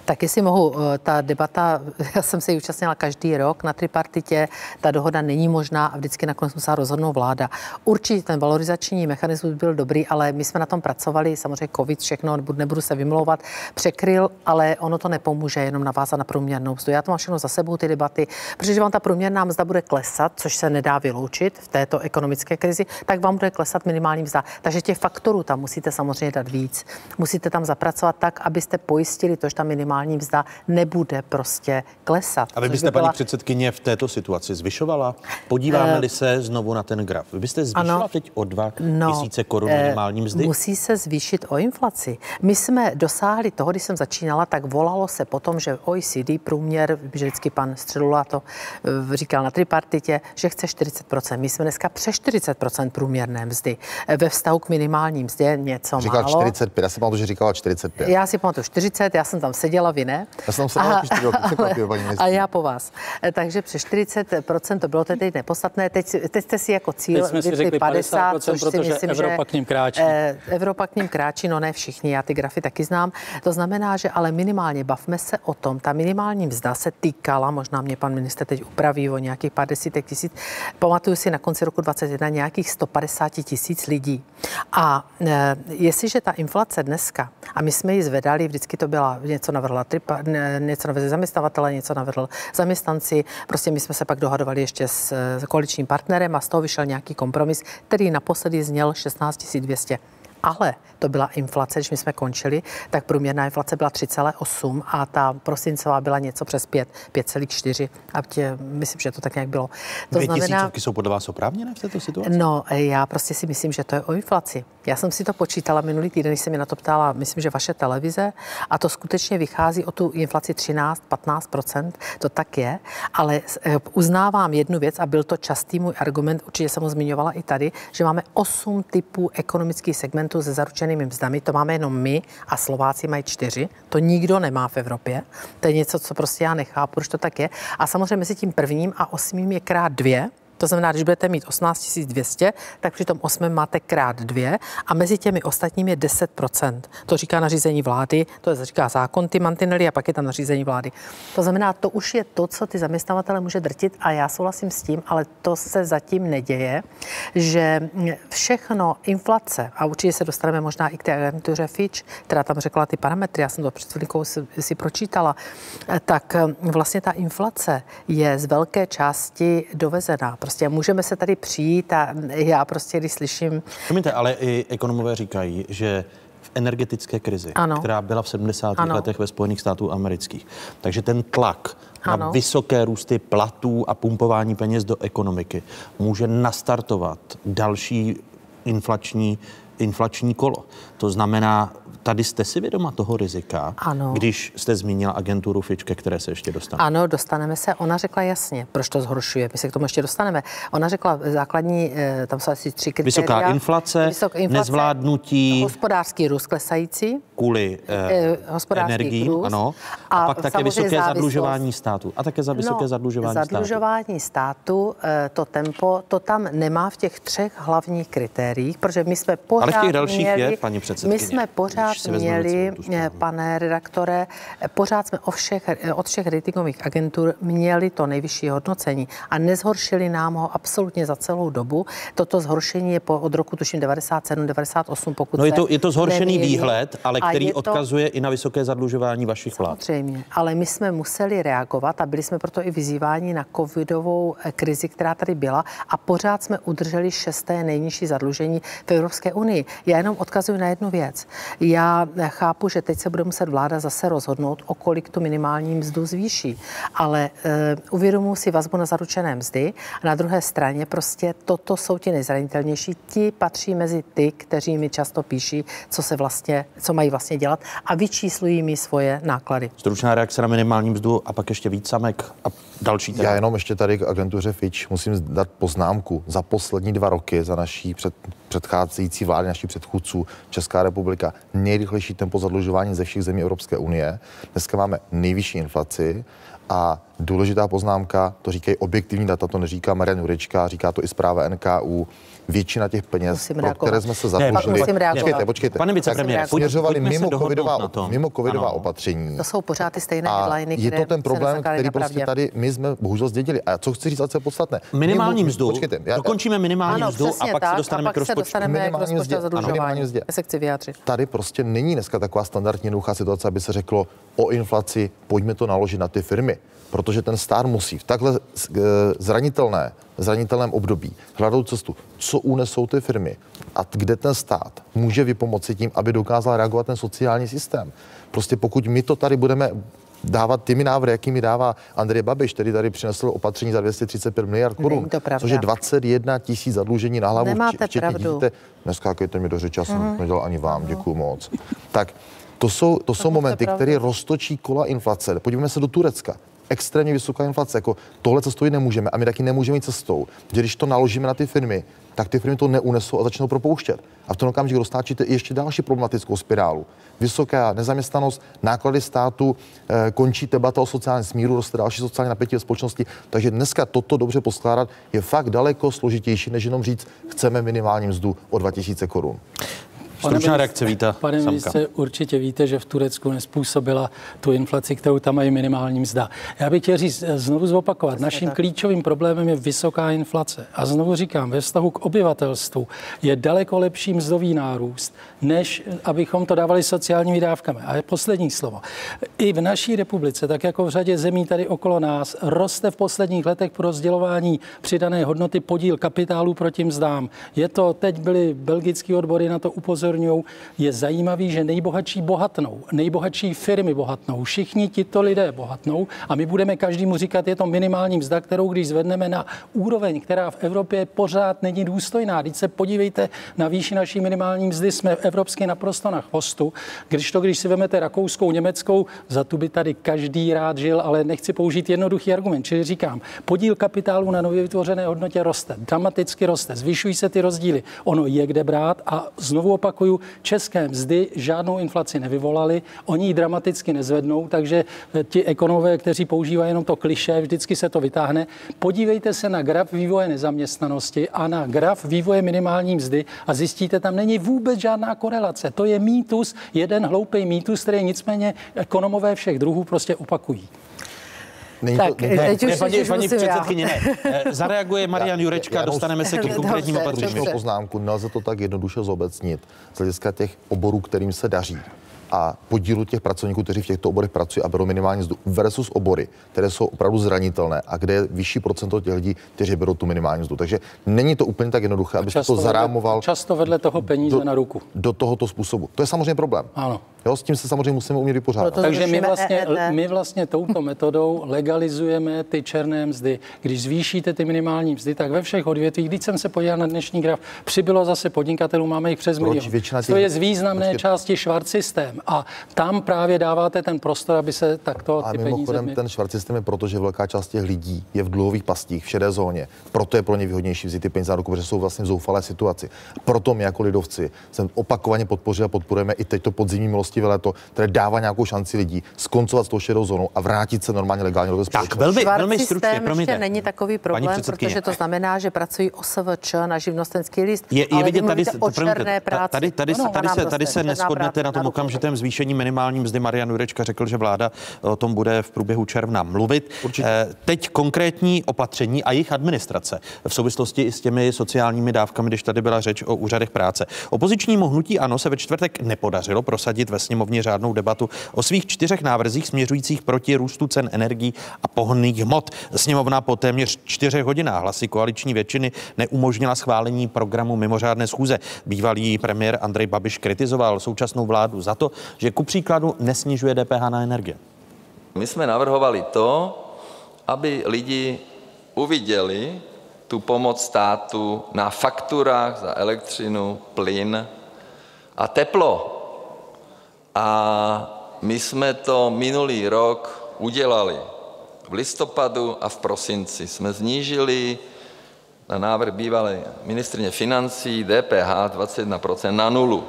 Tak jestli mohu, eh, ta debata, já jsem se ji účastnila každý rok na tripartitě, ta dohoda není možná a vždycky nakonec musela rozhodnout vláda. Určitě ten valorizační mechanismus byl dobrý, ale my jsme na tom pracovali, samozřejmě covid, všechno, nebudu se vymlouvat, překryl, ale ono to nepomůže jenom navázat na průměrnou mzdu. Já to mám všechno za sebou, ty debaty, protože vám ta průměrná mzda bude klesat, což se nedá vyloučit v této ekonomické krizi, tak vám bude klesat minimální mzda. Takže těch faktorů tam musíte samozřejmě dát víc. Musíte tam zapracovat tak, abyste pojistili to, že ta minimální mzda nebude prostě klesat. A vy byste, by byla... paní předsedkyně, v této situaci zvyšovala? Podíváme-li uh, se znovu na ten graf. Vy byste zvýšila ano, teď o 2 no, tisíce korun uh, minimální mzdy? Musí se zvýšit o inflaci. My jsme dosáhli toho, když jsem začínala, tak volalo se potom, že OECD průměr, vždycky pan Středula to eh, říkal na tripartitě, že chce 40%. My jsme dneska přes 40% průměrné mzdy. Ve vztahu k minimální mzdě něco Říkal málo. 45, já si pamatuju, že říkala 45. Já si pamatuju 40, já jsem tam seděla, vy ne. Já jsem tam seděla a, 4 roky, ale, ale já po vás. Takže přes 40% to bylo tedy nepodstatné. Teď, teď jste si jako cíl vypli 50, 50 což si myslím, Evropa že, k ním kráčí. Eh, Evropa k ním kráčí, no ne všichni, já ty grafy taky znám. To znamená, že ale minimálně bavme se o tom, ta minimální mzda se týkala, možná mě pan minister teď upraví o nějakých pár desítek tisíc, pamatuju si na konci roku 2021 nějakých 100 150 tisíc lidí. A e, jestliže ta inflace dneska, a my jsme ji zvedali, vždycky to byla, něco navrhla tripa, ne, něco navrhli zaměstnavatele, něco navrhl zaměstnanci, prostě my jsme se pak dohadovali ještě s, s koaličním partnerem a z toho vyšel nějaký kompromis, který naposledy zněl 16 200 ale to byla inflace, když my jsme končili, tak průměrná inflace byla 3,8 a ta prosincová byla něco přes 5, 5,4 a tě, myslím, že to tak nějak bylo. To Dvě znamená, jsou podle vás oprávněné v této situaci? No, já prostě si myslím, že to je o inflaci. Já jsem si to počítala minulý týden, když se mi na to ptala, myslím, že vaše televize, a to skutečně vychází o tu inflaci 13-15%, to tak je, ale eh, uznávám jednu věc a byl to častý můj argument, určitě jsem ho zmiňovala i tady, že máme 8 typů ekonomických segmentů se zaručenými mzdami, to máme jenom my a Slováci mají čtyři, to nikdo nemá v Evropě, to je něco, co prostě já nechápu, proč to tak je. A samozřejmě mezi tím prvním a osmým je krát dvě, to znamená, když budete mít 18 200, tak při tom 8 máte krát dvě a mezi těmi ostatními je 10 To říká nařízení vlády, to je, říká zákon, ty mantinely a pak je tam nařízení vlády. To znamená, to už je to, co ty zaměstnavatele může drtit a já souhlasím s tím, ale to se zatím neděje, že všechno inflace, a určitě se dostaneme možná i k té agentuře Fitch, která tam řekla ty parametry, já jsem to před chvílikou si, si pročítala, tak vlastně ta inflace je z velké části dovezená. Prostě můžeme se tady přijít a já prostě, když slyším... Promiňte, ale i ekonomové říkají, že v energetické krizi, ano. která byla v 70. Ano. letech ve Spojených států amerických. Takže ten tlak ano. na vysoké růsty platů a pumpování peněz do ekonomiky může nastartovat další inflační inflační kolo. To znamená, tady jste si vědoma toho rizika, Ano. když jste zmínila agenturu Fitch, ke které se ještě dostaneme. Ano, dostaneme se. Ona řekla jasně, proč to zhoršuje. My se k tomu ještě dostaneme. Ona řekla základní, eh, tam jsou asi tři kritéria. Vysoká inflace, nezvládnutí- hospodářský růst klesající, Kvůli Eh, eh, hospodářský energiím, růst ano. A, a pak také vysoké závislost. zadlužování státu. A také za vysoké no, zadlužování státu. zadlužování státu, eh, to tempo, to tam nemá v těch třech hlavních kritériích, protože my jsme pořád Ale v těch dalších měli, je, paní předsedkyně, My jsme pořád měli, eh, pane redaktore, eh, pořád jsme o všech, eh, od všech ratingových agentur měli to nejvyšší hodnocení a nezhoršili nám ho absolutně za celou dobu. Toto zhoršení je po, od roku tuším 97, 98, pokud No je to, je to zhoršený nemýlím. výhled, ale A který je to- odkazuje i na vysoké zadlužování vašich vlád. Samozřejmě, ale my jsme museli reagovat a byli jsme proto i vyzýváni na covidovou krizi, která tady byla a pořád jsme udrželi šesté nejnižší zadlužení v Evropské unii. Já jenom odkazuji na jednu věc. Já chápu, že teď se bude muset vláda zase rozhodnout, o kolik tu minimální mzdu zvýší, ale uh, uvědomuji si vazbu na zaručené mzdy a na druhé straně prostě toto jsou ti nejzranitelnější. Ti patří mezi ty, kteří mi často píší, co se vlastně, co mají vlastně dělat a vyčíslují mi svoje náklady. Stručná reakce na minimální mzdu a pak ještě víc samek a další téma. Já jenom ještě tady k agentuře Fitch musím dát poznámku. Za poslední dva roky, za naší před, předcházející vlády, naší předchůdců, Česká republika nejrychlejší tempo zadlužování ze všech zemí Evropské unie. Dneska máme nejvyšší inflaci a důležitá poznámka, to říkají objektivní data, to neříká Marian Jurečka, říká to i zpráva NKU. Většina těch peněz, Musím pro reagovat. které jsme se Ne, zadlužili, počkejte, počkejte, Pane tak vicepremiére, směřovali mimo covidová, mimo covidová Ano. opatření. To jsou pořád ty stejné A headliny, je to ten problém, který prostě pravdě. tady my jsme bohužel zdědili. A co chci říct, co je podstatné? Minimální mzdu, Počkejte, já- dokončíme minimální Ano, mzdu a pak tak, se dostaneme a k pak rozpočtu. dostaneme k rozpočtu zadlužování. Já se chci vyjádřit. tady prostě není dneska taková standardní jednoduchá situace, aby se řeklo o inflaci, pojďme to naložit na ty firmy. Protože ten stát musí v takhle eh, zranitelné, zranitelném období hledat cestu, co unesou ty firmy a kde ten stát může vypomoci tím, aby dokázal reagovat ten sociální systém. Prostě pokud my to tady budeme dávat těmi návrhy, jakými dává Andrej Babiš, který tady přinesl opatření za 235 miliard korun, to což je 21 tisíc zadlužení na hlavu, Nemáte včetně pravdu. dítěte. Neskákejte mi do řeči, já jsem mm. nedělal ani vám, děkuji moc. Tak to jsou, to jsou momenty, které roztočí kola inflace. Podívejme se do Turecka. Extrémně vysoká inflace, jako tohle cestou nemůžeme a my taky nemůžeme jít cestou, že když to naložíme na ty firmy, tak ty firmy to neunesou a začnou propouštět. A v tom okamžiku dostáčíte ještě další problematickou spirálu. Vysoká nezaměstnanost, náklady státu, eh, končí debata o sociálním smíru, roste další sociální napětí ve společnosti. Takže dneska toto dobře poskládat je fakt daleko složitější, než jenom říct, chceme minimální mzdu o 2000 korun. Stručná ministře- reakce Víta Pane Samka. ministře, určitě víte, že v Turecku nespůsobila tu inflaci, kterou tam mají minimální mzda. Já bych chtěl říct, znovu zopakovat, naším tak. klíčovým problémem je vysoká inflace. A znovu říkám, ve vztahu k obyvatelstvu je daleko lepší mzdový nárůst, než abychom to dávali sociálními dávkami. A poslední slovo. I v naší republice, tak jako v řadě zemí tady okolo nás, roste v posledních letech pro rozdělování přidané hodnoty podíl kapitálu proti mzdám. Je to, teď byly belgické odbory na to upozorňují, je zajímavý, že nejbohatší bohatnou, nejbohatší firmy bohatnou, všichni tito lidé bohatnou a my budeme každému říkat, je to minimální mzda, kterou když zvedneme na úroveň, která v Evropě pořád není důstojná. Když se podívejte na výši naší minimální mzdy, jsme evropsky naprosto na chvostu. Když to, když si vezmete rakouskou, německou, za tu by tady každý rád žil, ale nechci použít jednoduchý argument. Čili říkám, podíl kapitálu na nově vytvořené hodnotě roste, dramaticky roste, zvyšují se ty rozdíly. Ono je kde brát a znovu opakuju, české mzdy žádnou inflaci nevyvolaly, oni ji dramaticky nezvednou, takže eh, ti ekonomové, kteří používají jenom to kliše, vždycky se to vytáhne. Podívejte se na graf vývoje nezaměstnanosti a na graf vývoje minimální mzdy a zjistíte, tam není vůbec žádná korelace. To je mýtus, jeden hloupý mýtus, který nicméně ekonomové všech druhů prostě opakují. Není Tak, není teď Ne, už- paní, už paní já. předsedkyně, ne. Eh, Zareaguje Marian Jurečka, já- dostaneme se k konkrétním opatřením. Poznámku, nelze to tak jednoduše zobecnit z hlediska těch oborů, kterým se daří. A podílu těch pracovníků, kteří v těchto oborech pracují a berou minimální mzdu, versus obory, které jsou opravdu zranitelné a kde je vyšší procento těch lidí, kteří berou tu minimální mzdu. Takže není to úplně tak jednoduché, aby to zarámoval. Často vedle toho peníze do, na ruku. Do tohoto způsobu. To je samozřejmě problém. Ano. Jo, s tím se samozřejmě musíme umět vypořádat. Takže my vlastně, e my vlastně touto metodou legalizujeme ty černé mzdy. Když zvýšíte ty minimální mzdy, tak ve všech odvětvích, když jsem se podíval na dnešní graf, přibylo zase podnikatelů, máme jich přes milion. To je z významné Počkej. části švart systém a tam právě dáváte ten prostor, aby se takto a ty mimochodem peníze... ten švart systém je proto, že velká část těch lidí je v dluhových pastích, v šedé zóně. Proto je pro ně výhodnější vzít ty peníze na ruku, protože jsou vlastně v zoufalé situaci. Proto my jako lidovci jsem opakovaně podpořil a podporujeme i teď to podzimní milostivé léto, které dává nějakou šanci lidí skoncovat s tou šedou zónou a vrátit se normálně legálně do Tak velmi, velmi stručně, promiňte. není takový problém, protože to znamená, že pracují OSVČ na živnostenský list. Je, je vidět tady, o černé práci. Tady, tady, tady, tady, se, tady se neschodnete na tom okamžitém zvýšení minimální mzdy. Marian Jurečka řekl, že vláda o tom bude v průběhu června mluvit. Určitě. Eh, teď konkrétní opatření a jejich administrace v souvislosti i s těmi sociálními dávkami, když tady byla řeč o úřadech práce. Opozičnímu hnutí ANO se ve čtvrtek nepodařilo prosadit ve sněmovně řádnou debatu o svých čtyřech návrzích směřujících proti růstu cen energií a pohonných hmot. Sněmovna po téměř čtyřech hodinách hlasy koaliční většiny neumožnila schválení programu mimořádné schůze. Bývalý premiér Andrej Babiš kritizoval současnou vládu za to, že ku příkladu nesnižuje DPH na energie. My jsme navrhovali to, aby lidi uviděli tu pomoc státu na fakturách za elektřinu, plyn a teplo. A my jsme to minulý rok udělali. V listopadu a v prosinci jsme snížili na návrh bývalé ministrně financí DPH 21% na nulu.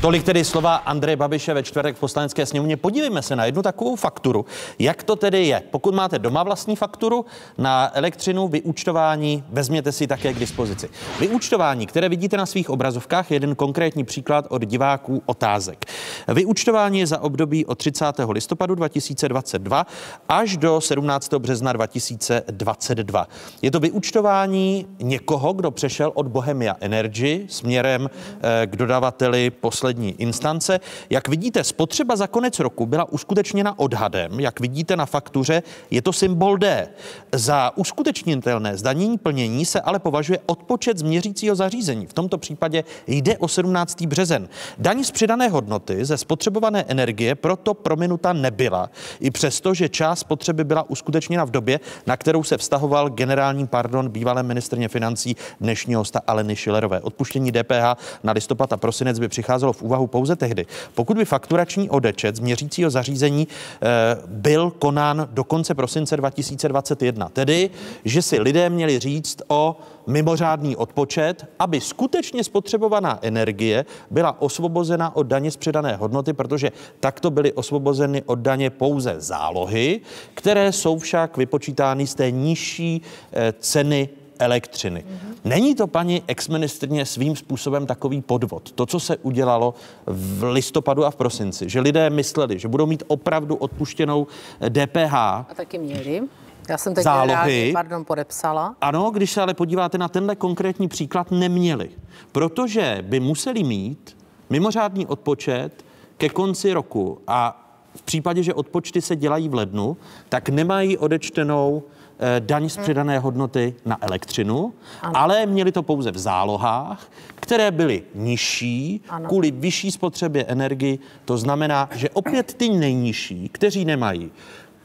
Tolik tedy slova Andreje Babiše ve čtvrtek v poslanecké sněmovně. Podívejme se na jednu takovou fakturu. Jak to tedy je? Pokud máte doma vlastní fakturu na elektřinu, vyúčtování, vezměte si také k dispozici. Vyúčtování, které vidíte na svých obrazovkách, je jeden konkrétní příklad od diváků otázek. Vyúčtování je za období od 30. listopadu 2022 až do 17. března 2022. Je to vyúčtování někoho, kdo přešel od Bohemia Energy směrem eh, k dodavateli poslední instance. Jak vidíte, spotřeba za konec roku byla uskutečněna odhadem. Jak vidíte na faktuře, je to symbol D. Za uskutečnitelné zdanění plnění se ale považuje odpočet z měřícího zařízení. V tomto případě jde o 17. březen. Daň z přidané hodnoty ze spotřebované energie proto prominuta nebyla, i přesto, že část spotřeby byla uskutečněna v době, na kterou se vztahoval generální pardon bývalé ministrně financí dnešního hosta Aleny Šilerové. Odpuštění DPH na listopad a prosinec by přicházelo v úvahu pouze tehdy, pokud by fakturační odečet z měřícího zařízení e, byl konán do konce prosince 2021. Tedy, že si lidé měli říct o mimořádný odpočet, aby skutečně spotřebovaná energie byla osvobozena od daně z přidané hodnoty, protože takto byly osvobozeny od daně pouze zálohy, které jsou však vypočítány z té nižší e, ceny elektřiny. Není to, paní exministrně, svým způsobem takový podvod? To, co se udělalo v listopadu a v prosinci, že lidé mysleli, že budou mít opravdu odpuštěnou DPH. A taky měli. Já jsem teď zálohy. Rádi, pardon, podepsala. Ano, když se ale podíváte na tenhle konkrétní příklad, neměli. Protože by museli mít mimořádný odpočet ke konci roku a v případě, že odpočty se dělají v lednu, tak nemají odečtenou Eh, daň z přidané hodnoty na elektřinu, ano. ale měli to pouze v zálohách, které byly nižší ano. kvůli vyšší spotřebě energii. To znamená, že opět ty nejnižší, kteří nemají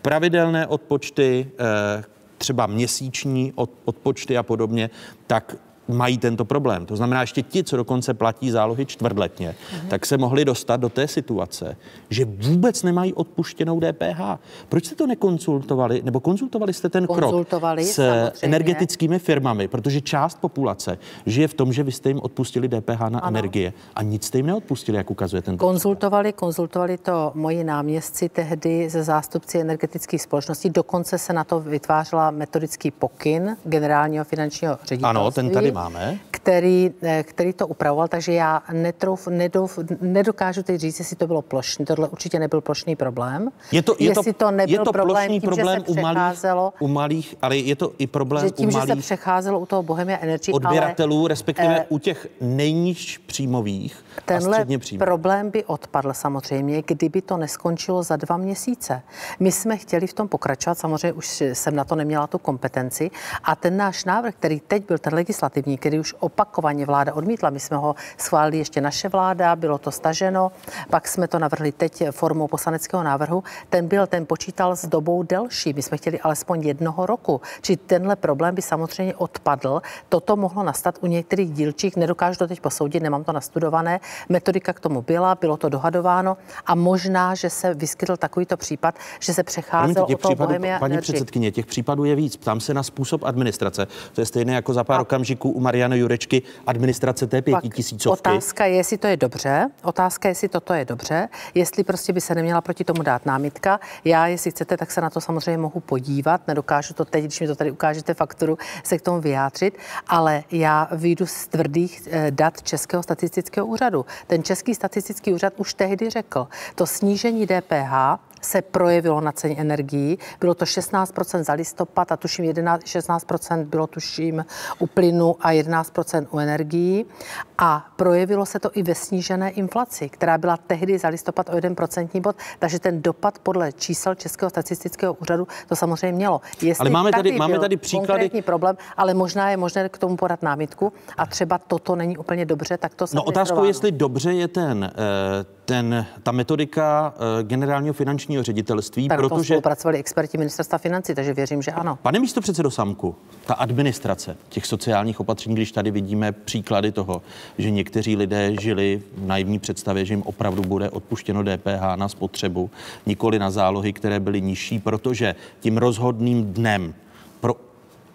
pravidelné odpočty, eh, třeba měsíční odpočty a podobně, tak mají tento problém. To znamená, ještě ti, co dokonce platí zálohy čtvrtletně, uh-huh. tak se mohli dostat do té situace, že vůbec nemají odpuštěnou DPH. Proč jste to nekonsultovali, nebo konzultovali jste ten krok s samozřejmě. energetickými firmami, protože část populace žije v tom, že vy jste jim odpustili DPH na ano. energie a nic jste jim neodpustili, jak ukazuje ten Konzultovali, konzultovali to moji náměstci tehdy ze zástupci energetických společností, dokonce se na to vytvářela metodický pokyn generálního finančního ředitelství. Ano, ten tady máme. který, eh, který to upravoval, takže já netrouf, nedouf, nedokážu teď říct, jestli to bylo plošný. Tohle určitě nebyl plošný problém. Je to, je jestli to, to nebyl je to problém plošný tím, problém že se u malých, u malých, ale je to i problém že tím, u že malých se přecházelo u toho Bohemia Energy, odběratelů, ale, respektive eh, u těch nejníž příjmových a Tenhle středně příjmových. problém by odpadl samozřejmě, kdyby to neskončilo za dva měsíce. My jsme chtěli v tom pokračovat, samozřejmě už jsem na to neměla tu kompetenci a ten náš návrh, který teď byl ten legislativní, který už opakovaně vláda odmítla, my jsme ho schválili ještě naše vláda, bylo to staženo, pak jsme to navrhli teď formou poslaneckého návrhu, ten byl, ten počítal s dobou delší, my jsme chtěli alespoň jednoho roku, či tenhle problém by samozřejmě odpadl. Toto mohlo nastat u některých dílčích, nedokážu to teď posoudit, nemám to nastudované, metodika k tomu byla, bylo to dohadováno a možná, že se vyskytl takovýto případ, že se Promiňte, těch od toho případů, Bohemia paní Energy. předsedkyně, těch případů je víc. Ptám se na způsob administrace. To je stejné jako za pár A- okamžiků u Mariany Jurečky administrace té pětitisícovky. Otázka je, jestli to je dobře. Otázka je, jestli toto je dobře. Jestli prostě by se neměla proti tomu dát námitka. Já, jestli chcete, tak se na to samozřejmě mohu podívat. Nedokážu to teď, když mi to tady ukážete fakturu, se k tomu vyjádřit. Ale já vyjdu z tvrdých eh, dat Českého statistického úřadu. Ten Český statistický úřad už tehdy řekl, to snížení DPH se projevilo na ceně energií. Bylo to 16% za listopad a tuším 11, 16% bylo tuším u plynu a 11% u energií. A projevilo se to i ve snížené inflaci, která byla tehdy za listopad o 1% bod, takže ten dopad podle čísel Českého statistického úřadu to samozřejmě mělo. Jestli Ale máme tady- tady máme tady příklady- konkrétní problém, ale možná je možné k tomu podat námitku a třeba toto není úplně dobře, tak to No otázkou, jestli dobře je ten, eh, ten, ta metodika eh, generálního finančního ředitelství, Tak protože spolupracovali experti ministerstva financí, takže věřím, že ano. Pane místo předsedo Samku, ta administrace těch sociálních opatření, když tady vidíme příklady toho, že někteří lidé žili v naivní představě, že jim opravdu bude odpuštěno DPH na spotřebu, nikoli na zálohy, které byly nižší, protože tím rozhodným dnem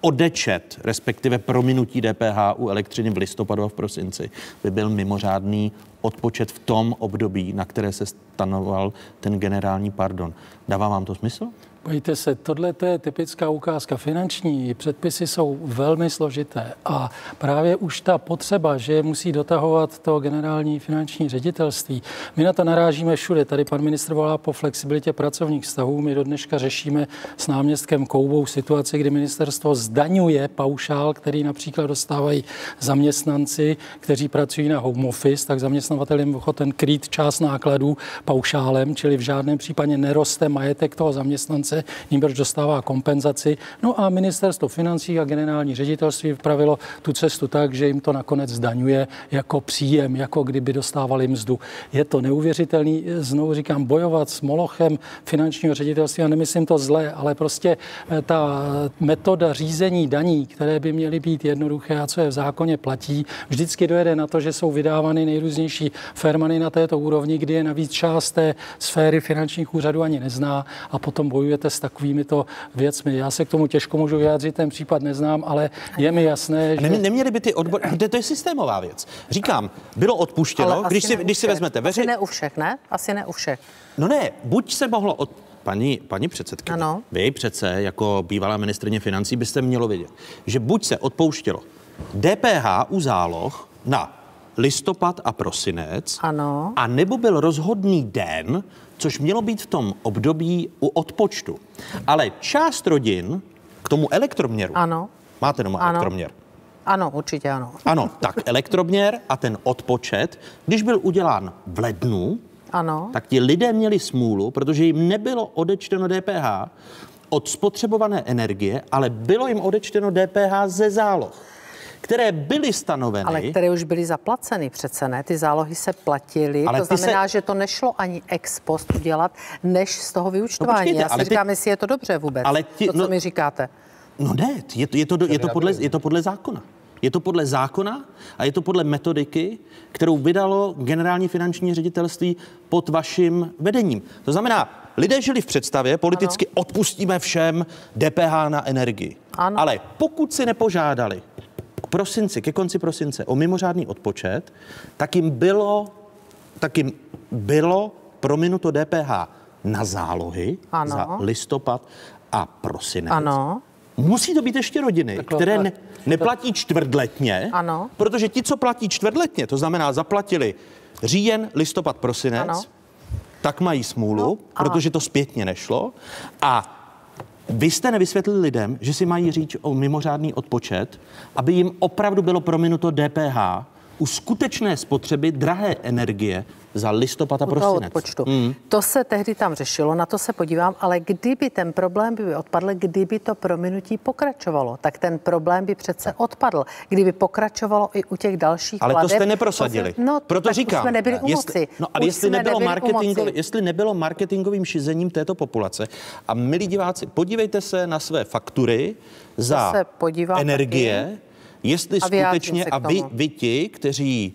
odečet, respektive prominutí DPH u elektřiny v listopadu a v prosinci by byl mimořádný odpočet v tom období, na které se stanoval ten generální pardon. Dává vám to smysl? Pojďte se, tohle to je typická ukázka. Finanční předpisy jsou velmi složité a právě už ta potřeba, že musí dotahovat to generální finanční ředitelství, my na to narážíme všude. Tady pan ministr volá po flexibilitě pracovních vztahů. My do dneška řešíme s náměstkem Koubou situaci, kdy ministerstvo zdaňuje paušál, který například dostávají zaměstnanci, kteří pracují na home office, tak zaměstnavatel jim ochoten krýt část nákladů paušálem, čili v žádném případě neroste majetek toho zaměstnance, nímž dostává kompenzaci. No a ministerstvo financí a generální ředitelství vypravilo tu cestu tak, že jim to nakonec zdaňuje jako příjem, jako kdyby dostávali mzdu. Je to neuvěřitelný, znovu říkám, bojovat s molochem finančního ředitelství a nemyslím to zle, ale prostě eh, ta metoda řízení daní, které by měly být jednoduché a co je v zákoně platí, vždycky dojede na to, že jsou vydávány nejrůznější fermany na této úrovni, kdy je navíc část té sféry finančních úřadů ani nezná a potom bojujete s takovými to věcmi. Já se k tomu těžko můžu vyjádřit, ten případ neznám, ale je mi jasné, že... nemi- Neměly by ty odbory, to, to je systémová věc. Říkám, bylo odpuštěno, Ale když asi si, ne když si vezmete Asi veři... ne u všech, ne? Asi ne u všech. No ne, buď se mohlo od... Paní, paní předsedkyně, Ano. vy přece jako bývalá ministrně financí byste mělo vědět, že buď se odpouštělo DPH u záloh na listopad a prosinec, Ano. a nebo byl rozhodný den, což mělo být v tom období u odpočtu. Ale část rodin k tomu elektroměru, Ano. máte doma Ano. elektroměr, Ano, určitě ano. ano, tak elektroměr a ten odpočet, když byl udělán v lednu, Ano. tak ti lidé měli smůlu, protože jim nebylo odečteno DPH od spotřebované energie, ale bylo jim odečteno DPH ze záloh, které byly stanoveny. Ale které už byly zaplaceny přece, ne? Ty zálohy se platily, Ale to ty se- znamená, že to nešlo ani ex post udělat, než z toho vyučtování. počkejte, Já si ale ty- říkám, jestli je to dobře vůbec, Ale ti- to, co no- mi říkáte. No ne, je to, je to, je to, podle, je to podle zákona. Je to podle zákona a je to podle metodiky, kterou vydalo generální finanční ředitelství pod vaším vedením. To znamená, lidé žili v představě, politicky ano. odpustíme všem DPH na energii. Ano. Ale pokud si nepožádali k prosinci, ke konci prosince o mimořádný odpočet, tak jim bylo, tak jim bylo prominuto DPH na zálohy Ano. za listopad a prosinec. Ano. Musí to být ještě rodiny, Takhle, které ne, neplatí čtvrtletně, Ano. protože ti, co platí čtvrtletně, to znamená zaplatili říjen, listopad, prosinec, Ano. tak mají smůlu, No, protože to zpětně nešlo. A vy jste nevysvětlili lidem, že si mají říct o mimořádný odpočet, aby jim opravdu bylo prominuto DPH u skutečné spotřeby drahé energie za listopad a prosinec. odpočtu. Mm. To se tehdy tam řešilo, na to se podívám, ale kdyby ten problém by odpadl, kdyby to prominutí pokračovalo, tak ten problém by přece odpadl. Kdyby pokračovalo i u těch dalších Ale to plateb, jste neprosadili. to se- No, Proto tak říkám, jsme nebyli u jestli, no, ale jestli jsme nebylo, moci. jestli nebylo marketingovým šizením této populace. A milí diváci, podívejte se na své faktury za se energie, jestli A skutečně, a vy, vy ti, kteří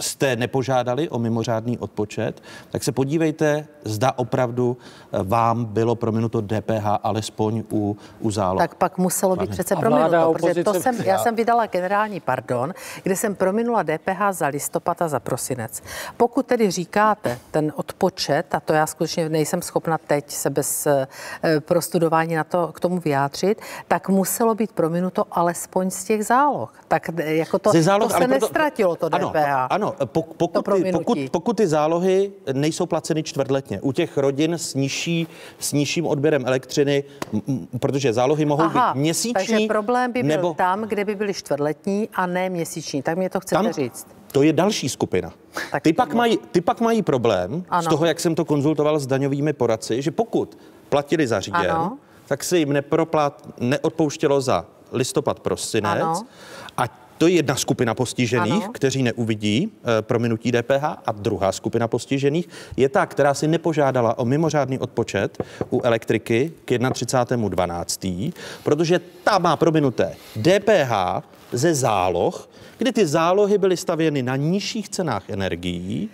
jste nepožádali o mimořádný odpočet, tak se podívejte, zda opravdu eh, vám bylo prominuto DPH alespoň u, u záloh. Tak pak muselo být přece prominuto, protože to jsem, já jsem vydala generální pardon, kde jsem prominula DPH za listopad a za prosinec. Pokud tedy říkáte ten odpočet, a to já skutečně nejsem schopna teď se bez eh, prostudování na to k tomu vyjádřit, tak muselo být prominuto alespoň z těch záloh. Tak eh, jako to, záloh, to se proto- nestratilo to ano, DPH. Ano, pok, pokud, To ty, pokud, pokud ty zálohy nejsou placeny čtvrtletně, u těch rodin s, nižší, s nižším odběrem elektřiny, protože zálohy mohou Aha, být měsíční, takže problém by byl nebo tam, kde by byly čtvrtletní a ne měsíční. Tak mě to chcete tam, říct. to je další skupina. Tak Ty pak, mají, ty pak mají problém z Ano. toho, jak jsem to konzultoval s daňovými poradci, že pokud platili za říjen, Ano. tak se jim neproplat, neodpouštělo za listopad, prosinec. Ano. A to je jedna skupina postižených, Ano. kteří neuvidí e, prominutí DPH. A druhá skupina postižených je ta, která si nepožádala o mimořádný odpočet u elektriky k 31.12., protože ta má prominuté DPH ze záloh, kdy ty zálohy byly stavěny na nižších cenách energií.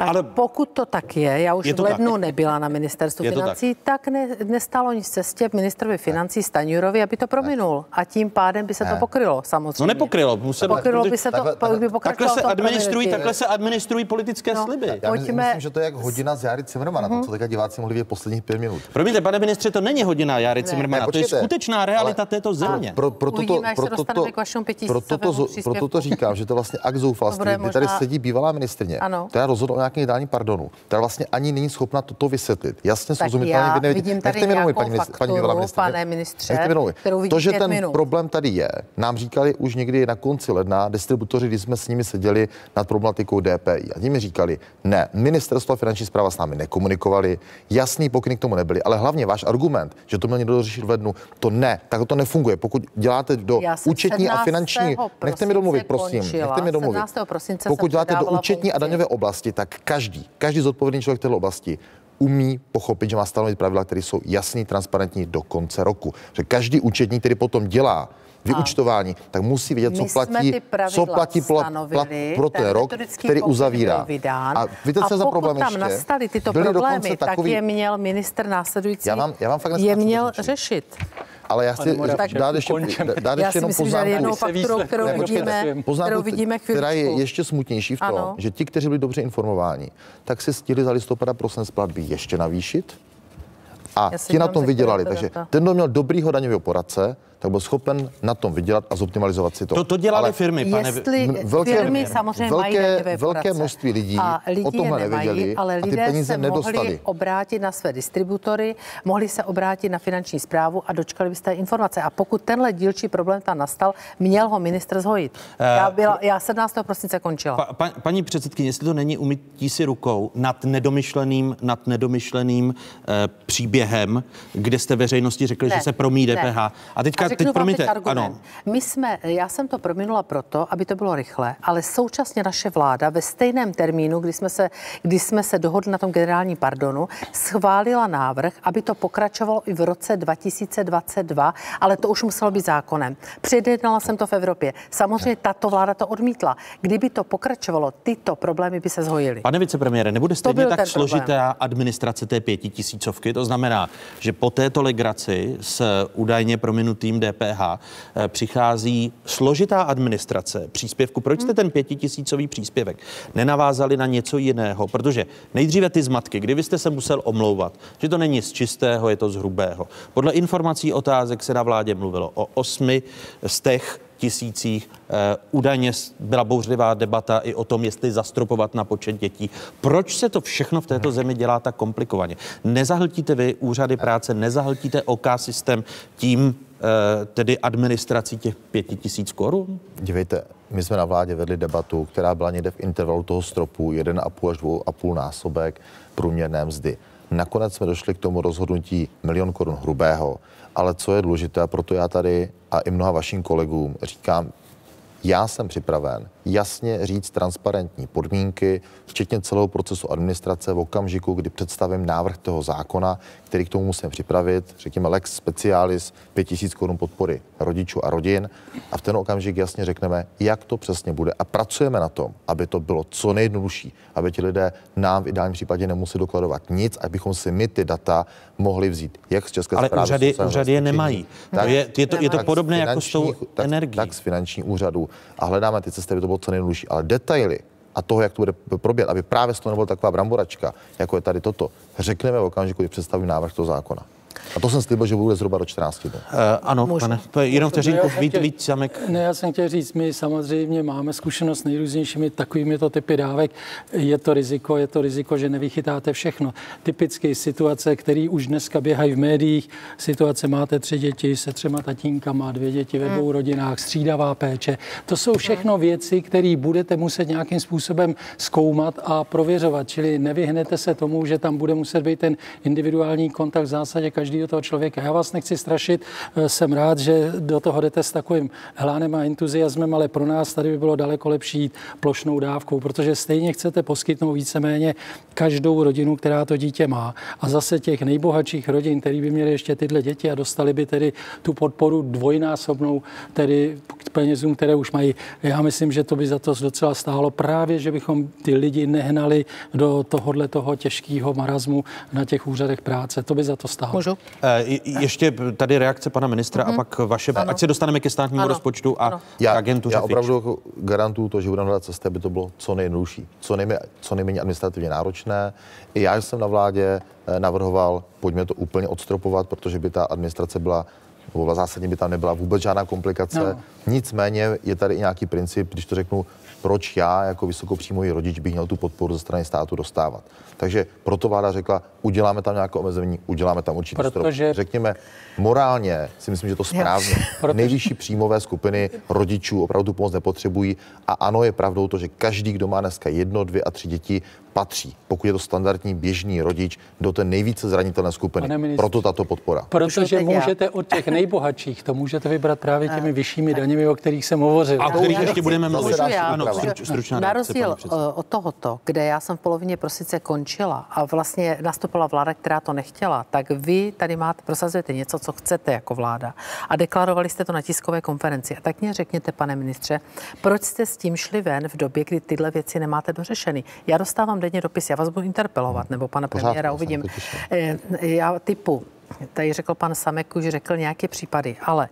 Tak Ale- pokud to tak je, já už Je to v lednu tak. nebyla na ministerstvu Je to financí, tak, tak ne, nestalo nic cestě ministrovi financí Staňurovi, aby to prominul. A tím pádem by se to pokrylo, samozřejmě. No nepokrylo, muselo, Pokrylo by se to, takhle- takhle, by Takhle se, administrují, takhle se administrují politické No. sliby. Já Pojďme- myslím, že to je jak hodina z Jary Cimrmana, to, co teďka diváci mohli vidět posledních pět minut. Promiňte, pane ministře, to není hodina Jary Cimrmana, Ne, to je skutečná realita této země. Pro, proto to, Uvidíme, až se proto dostaneme to, k vašemu proto, to, pětisícovému zo- příspěvku. proto to říkám, že to vlastně akt zoufalství, To kdy tady sedí bývalá ministrně, Ano. která rozhodla o nějakém dání pardonu, která vlastně ani není schopna toto vysvětlit. Jasně srozumitelně. vy nevidíte- vidím tady Nechte mi paní, ministr- paní ministryně. pane ministře, Nechte mi domluvit. kterou vidím To, že ten minut. problém tady je, nám říkali už někdy na konci ledna distributoři, když jsme s nimi seděli nad problematikou DPI. A ti mi říkali, ne, ministerstvo a finanční zpráva s námi nekomunikovali, jasný pokyn k tomu nebyly, ale hlavně váš argument, že to měl někdo dořešit v lednu, to ne, tak to nefunguje. Pokud děláte do účetní a 17. finanční, nechte mi domluvit, prosím, končila. nechte mi domluvit. 17. prosince Pokud děláte do účetní a daňové oblasti, tak každý, každý zodpovědný člověk v této oblasti umí pochopit, že má stanovit pravidla, které jsou jasný, transparentní do konce roku. Že každý účetní, který potom dělá vyučtování, tak musí vědět, co platí, co platí plat, pro ten, ten rok, který uzavírá. vydán. A víte, co je za problém tam ještě? nastaly tyto problémy, tak takový- je měl minister následující Já vám- já vám fakt je měl řeči. řešit. Ale já chci dát ještě, dát ještě si jenom myslím, poznámku. kterou vidíme, Poznámku, kterou vidíme která je ještě smutnější v tom, Ano. že ti, kteří byli dobře informováni, tak si stihli za listopada prosinec platby ještě navýšit a ti na tom vydělali. Takže ten, kdo měl dobrýho daňového poradce, tak byl schopen na tom vydělat a zoptimalizovat si to. To, to dělali Ale firmy, pane. Jestli velké- firmy samozřejmě mají velké- daňové velké množství lidí a lidi o tomhle nemají, nevěděli ale a ty lidé peníze se nedostali. mohli obrátit na své distributory, mohli se obrátit na finanční zprávu a dočkali byste informace. A pokud tenhle dílčí problém tam nastal, měl ho ministr zhojit. Já, byla, já 17. prosince končila. Pa, pa, paní předsedkyně, jestli to není umytí si rukou nad nedomyšleným, nad nedomyšleným eh, příběhem, kde jste veřejnosti řekli, Ne, že se promí ne. DPH. A teďka, řeknu teď vám promiňte, teď argument. ano, My jsme, já jsem to prominula proto, aby to bylo rychle, ale současně naše vláda ve stejném termínu, kdy jsme se, kdy jsme se dohodli na tom generální pardonu, schválila návrh, aby to pokračovalo i v roce 2022, ale to už muselo být zákonem. Předjednala jsem to v Evropě. Samozřejmě tato vláda to odmítla. Kdyby to pokračovalo, tyto problémy by se zhojily. Pane vicepremiére, nebude stejně tak ten problém. složitá administrace té pětitisícovky, to znamená, znamená, že po této legraci s údajně prominutým DPH eh, přichází složitá administrace příspěvku. Proč jste ten pětitisícový příspěvek nenavázali na něco jiného? Protože nejdříve ty zmatky, kdy vy jste se musel omlouvat, že to není z čistého, je to z hrubého. Podle informací otázek se na vládě mluvilo o osmi z těch tisících. Eh, údajně byla bouřlivá debata i o tom, jestli zastropovat na počet dětí. Proč se to všechno v této zemi dělá tak komplikovaně? Nezahltíte vy úřady práce, nezahltíte OK systém tím, tedy administrací těch pěti tisíc korun? Dívejte, my jsme na vládě vedli debatu, která byla někde v intervalu toho stropu 1,5 až 2,5 násobek průměrné mzdy. Nakonec jsme došli k tomu rozhodnutí milion korun hrubého, ale co je důležité, proto já tady a i mnoha vašim kolegům říkám, já jsem připraven jasně říct transparentní podmínky, včetně celého procesu administrace v okamžiku, kdy představím návrh toho zákona, který k tomu musím připravit, řekněme lex specialis 5000 korun podpory rodičů a rodin a v ten okamžik jasně řekneme, jak to přesně bude a pracujeme na tom, aby to bylo co nejjednodušší, aby ti lidé nám v ideálním případě nemuseli dokladovat nic, abychom si my ty data mohli vzít, jak z České Ale správy úřady, úřady je nemají. tak- je, je, to, je to podobné jako s tou finančních- tak, energií. Tak z finanční úřadu. A hledáme ty cesty, aby to bylo co nejjednodušší. Ale detaily a toho, jak to bude proběhat, aby právě z toho nebyla taková bramboračka, jako je tady toto, řekneme v okamžiku, kdy představím návrh toho zákona. A to jsem slíbil, že bude zhruba do 14 dnů. Uh, ano, Můžu. pane, jenom vteřinku, chtěl- Vít Samek. Ne, já jsem chtěl říct, my samozřejmě máme zkušenost s nejrůznějšími takovými to typy dávek. Je to riziko, je to riziko, že nevychytáte všechno. Typicky situace, které už dneska běhají v médiích, situace máte tři děti se třema tatínkama, dvě děti ve dvou rodinách, střídavá péče. To jsou všechno věci, které budete muset nějakým způsobem zkoumat a prověřovat. Čili nevyhnete se tomu, že tam bude muset být ten individuální kontakt v zásadě každého toho člověka. Já vás nechci strašit, eh, jsem rád, že do toho jdete s takovým hlánem a entuziasmem, ale pro nás tady by bylo daleko lepší jít plošnou dávkou, protože stejně chcete poskytnout víceméně každou rodinu, která to dítě má. A zase těch nejbohatších rodin, který by měli ještě tyhle děti a dostali by tedy tu podporu dvojnásobnou, tedy k penězům, které už mají. Já myslím, že to by za to docela stálo právě, že bychom ty lidi nehnali do tohohle toho těžkého marazmu na těch úřadech práce. To by za to stálo. Můžu? Eh, je- Ještě tady reakce pana ministra a pak vaše, ať se dostaneme ke státnímu Ano. rozpočtu a Ano. k Já, agentuře já opravdu jako garantuju to, že budeme hledat cesty, aby to bylo co nejjednodušší, co, nejmé, co nejméně administrativně náročné. I já jsem na vládě eh, navrhoval, pojďme to úplně odstropovat, protože by ta administrace byla nebo zásadně by tam nebyla vůbec žádná komplikace. No. Nicméně je tady i nějaký princip, když to řeknu, proč já jako vysokopříjmový rodič bych měl tu podporu ze strany státu dostávat. Takže proto vláda řekla, uděláme tam nějaké omezení, uděláme tam určitý Protože- strop. Řekněme, morálně si myslím, že to správně. Protože- Nejvyšší příjmové skupiny rodičů opravdu pomoc nepotřebují. A ano, je pravdou to, že každý, kdo má dneska jedno, dvě a tři děti, patří, pokud je to standardní běžný rodič, do té nejvíce zranitelné skupiny. Pane ministře, Proto tato podpora. Protože můžete od těch nejbohatších, to můžete vybrat právě těmi vyššími daněmi, o kterých jsem hovořil. A o kterých ještě budeme mluvit. já? Ano, stručná Na rozdíl eh, od tohoto, kde já jsem v polovině prosince končila a vlastně nastoupila vláda, která to nechtěla, tak vy tady máte, prosazujete něco, co chcete jako vláda a deklarovali jste to na tiskové konferenci. A tak mě řekněte, pane ministře, proč jste s tím šli ven v době, kdy tyhle věci nemáte dořešeny? Já dostávám denně dopis, já vás budu interpelovat, nebo pana Pořád, premiéra uvidím. Eh, Já typu, tady řekl pan Samek, už řekl nějaké případy, ale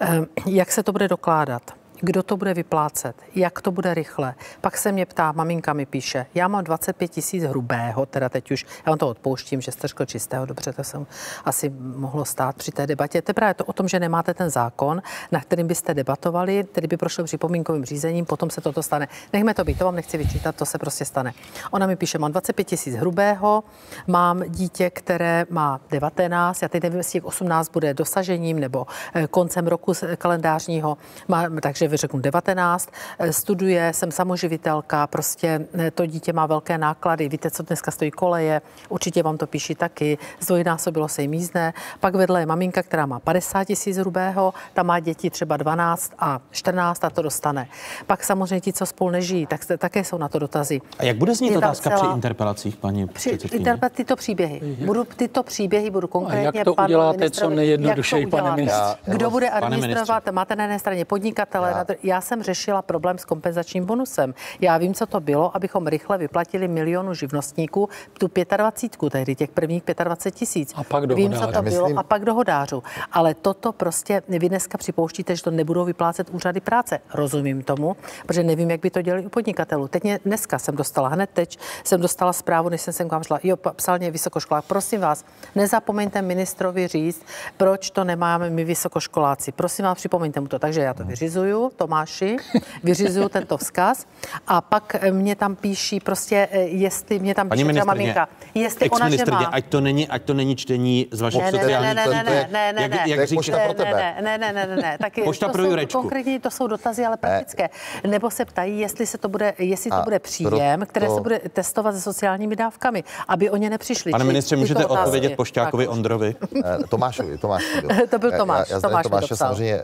eh, jak se to bude dokládat? Kdo to bude vyplácet? Jak to bude rychle? Pak se mě ptá, maminka mi píše, já mám 25 tisíc hrubého, teda teď už, já vám to odpouštím, že jste řekl čistého, dobře, to jsem asi mohlo stát při té debatě. To je to o tom, že nemáte ten zákon, na kterým byste debatovali, který by prošel připomínkovým řízením, potom se toto stane. Nechme to být, to vám nechci vyčítat, to se prostě stane. Ona mi píše, mám 25 tisíc hrubého, mám dítě, které má 19, já teď nevím, jestli těch 18 bude dosažením nebo eh, koncem roku kalendářního, má, takže řeknu 19, eh, studuje, jsem samoživitelka, prostě eh, to dítě má velké náklady, víte, co dneska stojí koleje, určitě vám to píší taky, zdvojnásobilo se jim jízdné, pak vedle je maminka, která má 50 tisíc hrubého, ta má děti třeba 12 a 14 a to dostane. Pak samozřejmě ti, co spolu nežijí, tak se- také jsou na to dotazy. A jak bude znít otázka při celá- interpelacích, paní při interpret tyto příběhy. Budu tyto příběhy budu konkrétně jak to uděláte co nejjednodušeji, pane ministře? Kdo bude administrovat? Máte na jedné straně podnikatele, na Já... jsem řešila problém s kompenzačním bonusem. Já vím, co to bylo, abychom rychle vyplatili milionu živnostníků tu 25, tehdy těch prvních 25 tisíc. A pak Vím, co dohodářů. to Myslím- bylo, a pak dohodářů. Ale toto prostě, vy dneska připouštíte, že to nebudou vyplácet úřady práce. Rozumím tomu, protože nevím, jak by to dělali u podnikatelů. Teď mě, dneska jsem dostala, hned teď jsem dostala zprávu, než jsem sem k vám šla. Jo, psal mě vysokoškolák. Prosím vás, nezapomeňte ministrovi říct, proč to nemáme my vysokoškoláci. Prosím vás, připomeňte mu to. Takže já to vyřizuju, Tomáši, vyřizuju tento vzkaz a pak eh, mě tam píší prostě, eh, jestli mě tam píše třeba ministrině, maminka, jestli ona, že má. ať to není, ať to není čtení z vašich Ne, ne, ne, sociálních ne, ne, ne, ne, ne, jak, ne. jak To je říká, pošta pro tebe. Ne, ne, ne, ne, ne, ne. Tak Pošta to pro jsou Jurečku. konkrétně, to jsou dotazy, ale praktické. Nebo se ptají, jestli se to bude, jestli to bude příjem, které se bude testovat se sociálními dávkami, aby o ně nepřišli. Pane ministře, můžete odpovědět Pošťákovi. Ondrovi? Eh, Tomášovi, Tomášovi. To byl Já- Tomáš, Já, já Tomáš Tomáše samozřejmě,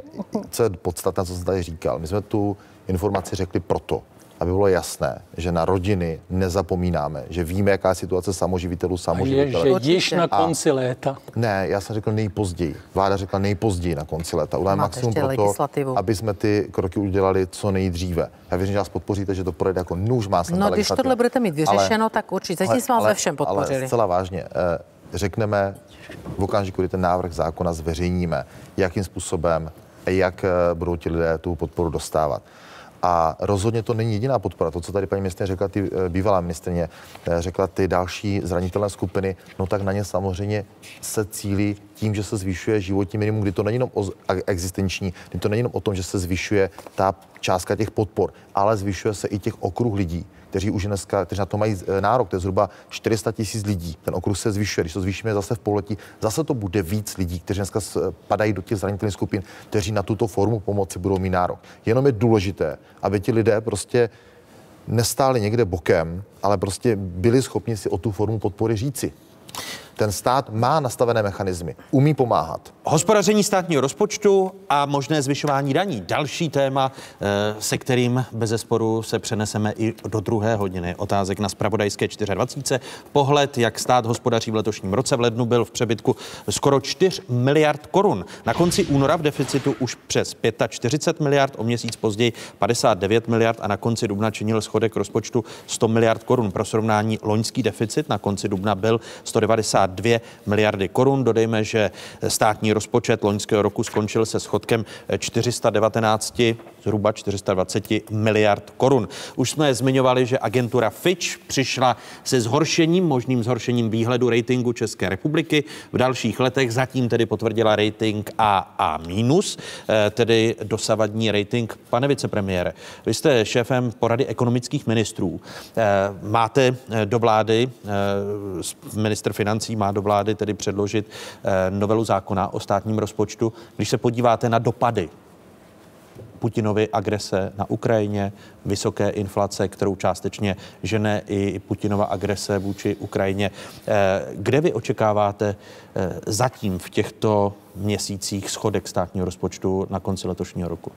co je podstatné, co jsem tady říkal. My jsme tu informaci řekli proto, aby bylo jasné, že na rodiny nezapomínáme, že víme, jaká je situace samoživitelů, Je, že samoživitelů. již na A- konci léta. Ne, já jsem řekl nejpozději. Vláda řekla nejpozději na konci léta. Uděláme maximum pro to, aby jsme ty kroky udělali co nejdříve. Já věřím, že nás podpoříte, že to projde jako nůž má No, když tohle budete mít vyřešeno, tak určitě. Zatím jsme vás ve všem Ale podpořili. zcela vážně, eh, řekneme v okamžiku, kdy ten návrh zákona zveřejníme, jakým způsobem, jak eh, budou ti lidé tu podporu dostávat. A rozhodně to není jediná podpora. To, co tady paní ministrině řekla, ty eh, bývalá ministrině eh, řekla, ty další zranitelné skupiny, no tak na ně samozřejmě se cílí tím, že se zvyšuje životní minimum, kdy to není jenom o existenční, kdy to není jenom o tom, že se zvyšuje ta částka těch podpor, ale zvyšuje se i těch okruh lidí, kteří už dneska, kteří na to mají eh, nárok, to je zhruba 400 tisíc lidí. Ten okruh se zvyšuje, když to zvýšíme zase v pololetí, zase to bude víc lidí, kteří dneska s- padají do těch zranitelných skupin, kteří na tuto formu pomoci budou mít nárok. Jenom je důležité, aby ti lidé prostě nestáli někde bokem, ale prostě byli schopni si o tu formu podpory říci. Ten stát má nastavené mechanismy, umí pomáhat. Hospodaření státního rozpočtu a možné zvyšování daní. Další téma, eh, se kterým bez zesporu se přeneseme i do druhé hodiny. Otázek na spravodajské 24. Pohled, jak stát hospodaří v letošním roce. V lednu byl v přebytku skoro 4 miliard korun. Na konci února v deficitu už přes 45 miliard, o měsíc později 59 miliard a na konci dubna činil schodek rozpočtu 100 miliard korun. Pro srovnání loňský deficit na konci dubna byl 192 miliardy korun. Dodejme, že státní rozpočet loňského roku skončil se schodkem 419, zhruba 420 miliard korun. Už jsme zmiňovali, že agentura Fitch přišla se zhoršením, možným zhoršením výhledu ratingu České republiky. V dalších letech zatím tedy potvrdila rating AA minus, eh, tedy dosavadní rating. Pane vicepremiére, vy jste šéfem porady ekonomických ministrů. Eh, Máte eh, do vlády, minister financí má do vlády tedy předložit novelu zákona o státním rozpočtu. Když se podíváte na dopady Putinovy agrese na Ukrajině, vysoké inflace, kterou částečně žene i Putinova agrese vůči Ukrajině. Eh, Kde vy očekáváte eh, zatím v těchto měsících schodek státního rozpočtu na konci letošního roku?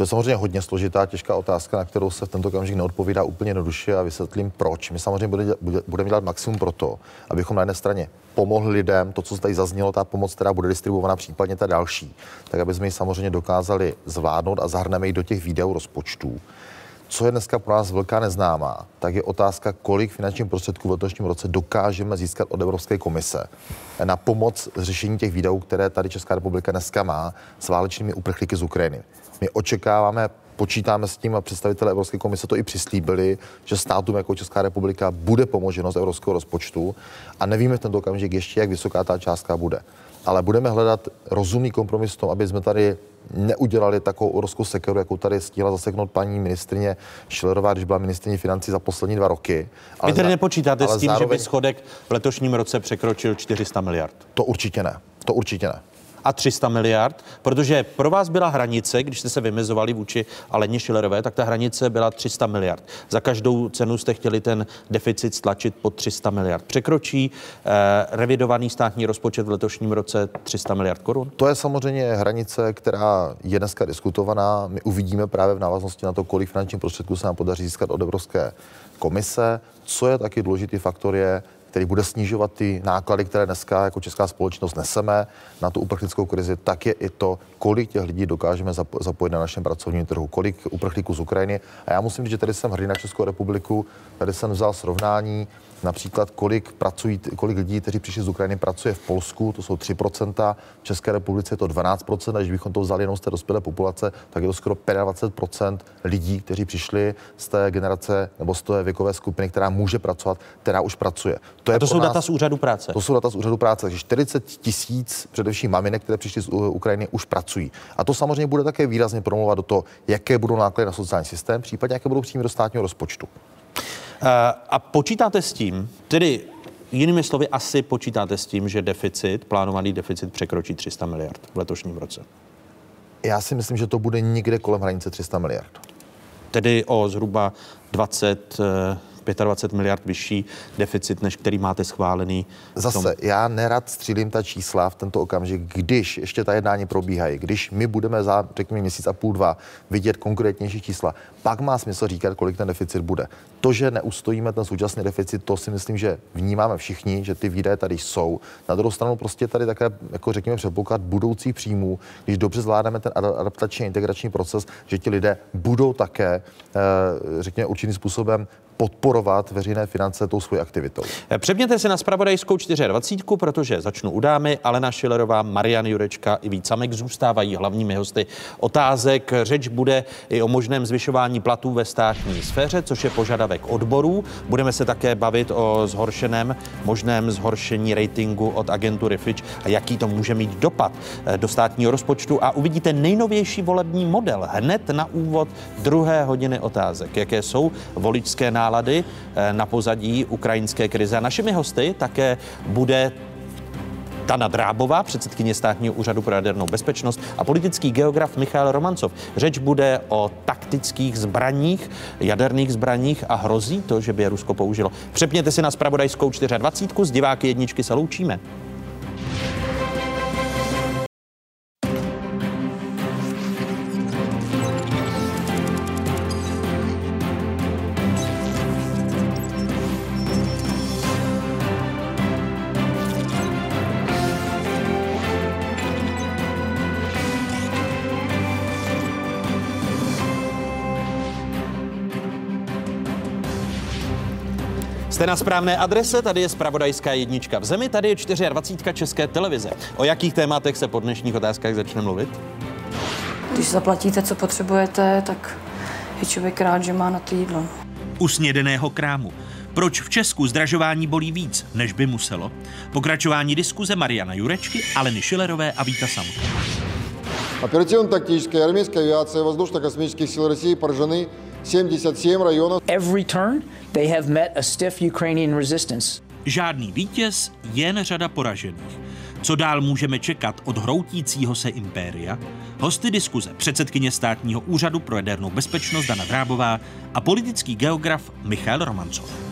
To je samozřejmě hodně složitá, těžká otázka, na kterou se v tento okamžik neodpovídá úplně jednoduše a vysvětlím proč. My samozřejmě bude- bude- budeme dělat maximum pro to, abychom na jedné straně pomohli lidem, to, co tady zaznělo, ta pomoc, která bude distribuovaná, případně ta další, tak aby jsme ji samozřejmě dokázali zvládnout a zahrneme ji do těch výdajů rozpočtů. Co je dneska pro nás velká neznámá, tak je otázka, kolik finančních prostředků v letošním roce dokážeme získat od Evropské komise na pomoc řešení těch výdajů, které tady Česká republika dneska má s válečnými uprchlíky z Ukrajiny. My očekáváme, počítáme s tím a představitelé Evropské komise to i přislíbili, že státům jako Česká republika bude pomoženo z evropského rozpočtu a nevíme v tento okamžik ještě, jak vysoká ta částka bude. Ale budeme hledat rozumný kompromis v tom, aby jsme tady neudělali takovou obrovskou sekeru, jakou tady stihla zaseknout paní ministrině Šilerová, když byla ministrině financí za poslední dva roky. Vy tedy nepočítáte ale s tím, že by zároveň schodek v letošním roce překročil 400 miliard? To určitě ne. To určitě ne. A 300 miliard, protože pro vás byla hranice, když jste se vymezovali vůči Aleně Šilerové, tak ta hranice byla 300 miliard. Za každou cenu jste chtěli ten deficit stlačit pod 300 miliard. Překročí eh, revidovaný státní rozpočet v letošním roce 300 miliard korun? To je samozřejmě hranice, která je dneska diskutovaná. My uvidíme právě v návaznosti na to, kolik finančních prostředků se nám podaří získat od Evropské komise. Co je taky důležitý faktor, je, který bude snižovat ty náklady, které dneska jako česká společnost neseme na tu uprchlickou krizi, tak je i to, kolik těch lidí dokážeme zapojit na našem pracovním trhu, kolik uprchlíků z Ukrajiny. A já musím říct, že tady jsem hrdý na Českou republiku, tady jsem vzal srovnání Například, kolik, pracují, kolik lidí, kteří přišli z Ukrajiny, pracuje v Polsku, to jsou 3%, v České republice je to 12%, a když bychom to vzali jenom z té dospělé populace, tak je to skoro 25% lidí, kteří přišli z té generace nebo z té věkové skupiny, která může pracovat, která už pracuje. To, je a to jsou nás, data z úřadu práce. To jsou data z úřadu práce, takže 40 tisíc především maminek, které přišly z Ukrajiny, už pracují. A to samozřejmě bude také výrazně promluvat do toho, jaké budou náklady na sociální systém, případně jaké budou příjmy do státního rozpočtu. Eh, a počítáte s tím, tedy jinými slovy, asi počítáte s tím, že deficit, plánovaný deficit překročí 300 miliard v letošním roce? Já si myslím, že to bude někde kolem hranice 300 miliard. Tedy o zhruba 20 25 miliard vyšší deficit, než který máte schválený. Zase, já nerad střílím ta čísla v tento okamžik, když ještě ta jednání probíhají, když my budeme za, řekněme, měsíc a půl, dva vidět konkrétnější čísla, pak má smysl říkat, kolik ten deficit bude. To, že neustojíme ten současný deficit, to si myslím, že vnímáme všichni, že ty výdaje tady jsou. Na druhou stranu prostě tady také, jako řekněme, předpoklad budoucích příjmů, když dobře zvládáme ten adaptační integrační proces, že ti lidé budou také, eh, řekněme, určitým způsobem podporovat veřejné finance tou svou aktivitou. Přepněte se na spravodajskou 24, protože začnu u dámy. Alena Šilerová, Marian Jurečka i Vít Samek zůstávají hlavními hosty otázek. Řeč bude i o možném zvyšování platů ve státní sféře, což je požadavek odborů. Budeme se také bavit o zhoršeném, možném zhoršení ratingu od agentury Fitch a jaký to může mít dopad eh, do státního rozpočtu. A uvidíte nejnovější volební model hned na úvod druhé hodiny otázek. Jaké jsou voličské nálady eh, na pozadí ukrajinské krize. A našimi hosty také bude Dana Drábová, předsedkyně státního úřadu pro jadernou bezpečnost a politický geograf Michal Romancov. Řeč bude o taktických zbraních, jaderných zbraních a hrozí to, že by je Rusko použilo. Přepněte si na spravodajskou 24. Z diváky jedničky se loučíme. Jste na správné adrese, tady je Spravodajská jednička v zemi, tady je 24. České televize. O jakých tématech se po dnešních otázkách začne mluvit? Když zaplatíte, co potřebujete, tak je člověk rád, že má na to jídlo. U snědeného krámu. Proč v Česku zdražování bolí víc, než by muselo? Pokračování diskuze Mariana Jurečky, Aleny Šilerové a Víta Samka. Оперативно-тактическая армейская авиация воздушно-космических сил России поражены 77 районов. Every turn they have met a stiff Ukrainian resistance. Žádný vítěz, jen řada poražených. Co dál můžeme čekat od hroutícího se impéria? Hosty diskuze předsedkyně státního úřadu pro jadernou bezpečnost Dana Drábová a politický geograf Michal Romancov.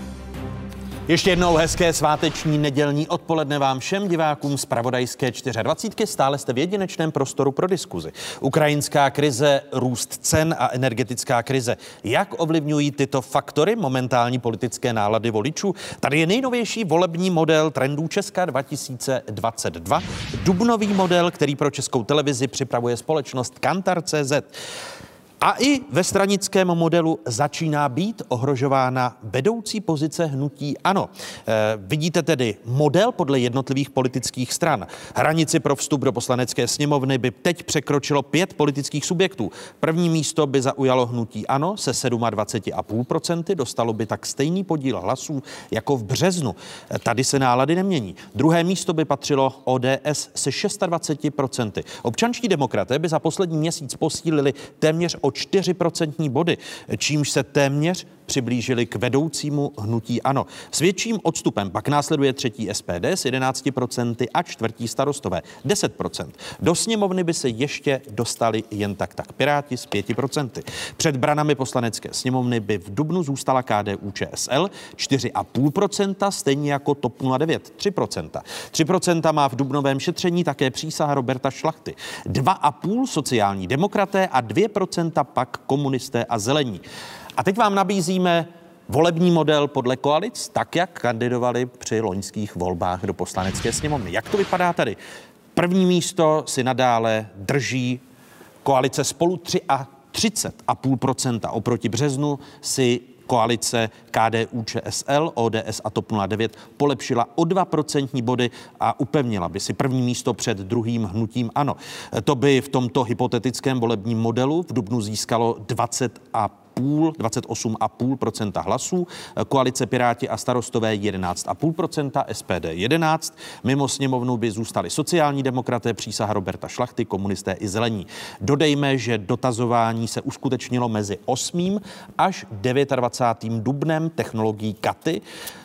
Ještě jednou hezké sváteční nedělní odpoledne vám všem divákům z Pravodajské 24. Stále jste v jedinečném prostoru pro diskuzi. Ukrajinská krize, růst cen a energetická krize. Jak ovlivňují tyto faktory momentální politické nálady voličů? Tady je nejnovější volební model trendů Česka 2022. Dubnový model, který pro českou televizi připravuje společnost Kantar.cz. A i ve stranickém modelu začíná být ohrožována vedoucí pozice hnutí ANO. E, vidíte tedy model podle jednotlivých politických stran. Hranici pro vstup do poslanecké sněmovny by teď překročilo pět politických subjektů. První místo by zaujalo hnutí ANO se 27,5%, dostalo by tak stejný podíl hlasů jako v březnu. E, tady se nálady nemění. Druhé místo by patřilo ODS se 26%. Občanští demokraté by za poslední měsíc posílili téměř o 4% body, čímž se téměř přiblížili k vedoucímu hnutí ANO. S větším odstupem pak následuje třetí SPD s 11% a čtvrtí starostové 10%. Do sněmovny by se ještě dostali jen tak tak Piráti s 5%. Před branami poslanecké sněmovny by v Dubnu zůstala KDU ČSL 4,5%, stejně jako TOP 09 3%. 3% má v dubnovém šetření také přísaha Roberta Šlachty. 2,5% sociální demokraté a 2% pak komunisté a zelení. A teď vám nabízíme volební model podle koalic, tak jak kandidovali při loňských volbách do poslanecké sněmovny. Jak to vypadá tady? První místo si nadále drží koalice spolu 3 a 30,5%. Oproti březnu si koalice KDU, ČSL, ODS a TOP 09 polepšila o 2 procentní body a upevnila by si první místo před druhým hnutím ANO. To by v tomto hypotetickém volebním modelu v Dubnu získalo 20 a 28,5% hlasů, koalice Piráti a starostové 11,5% SPD 11. Mimo sněmovnu by zůstali sociální demokraté, přísaha Roberta Šlachty, komunisté i zelení. Dodejme, že dotazování se uskutečnilo mezi 8. až 29. dubnem technologií KATY.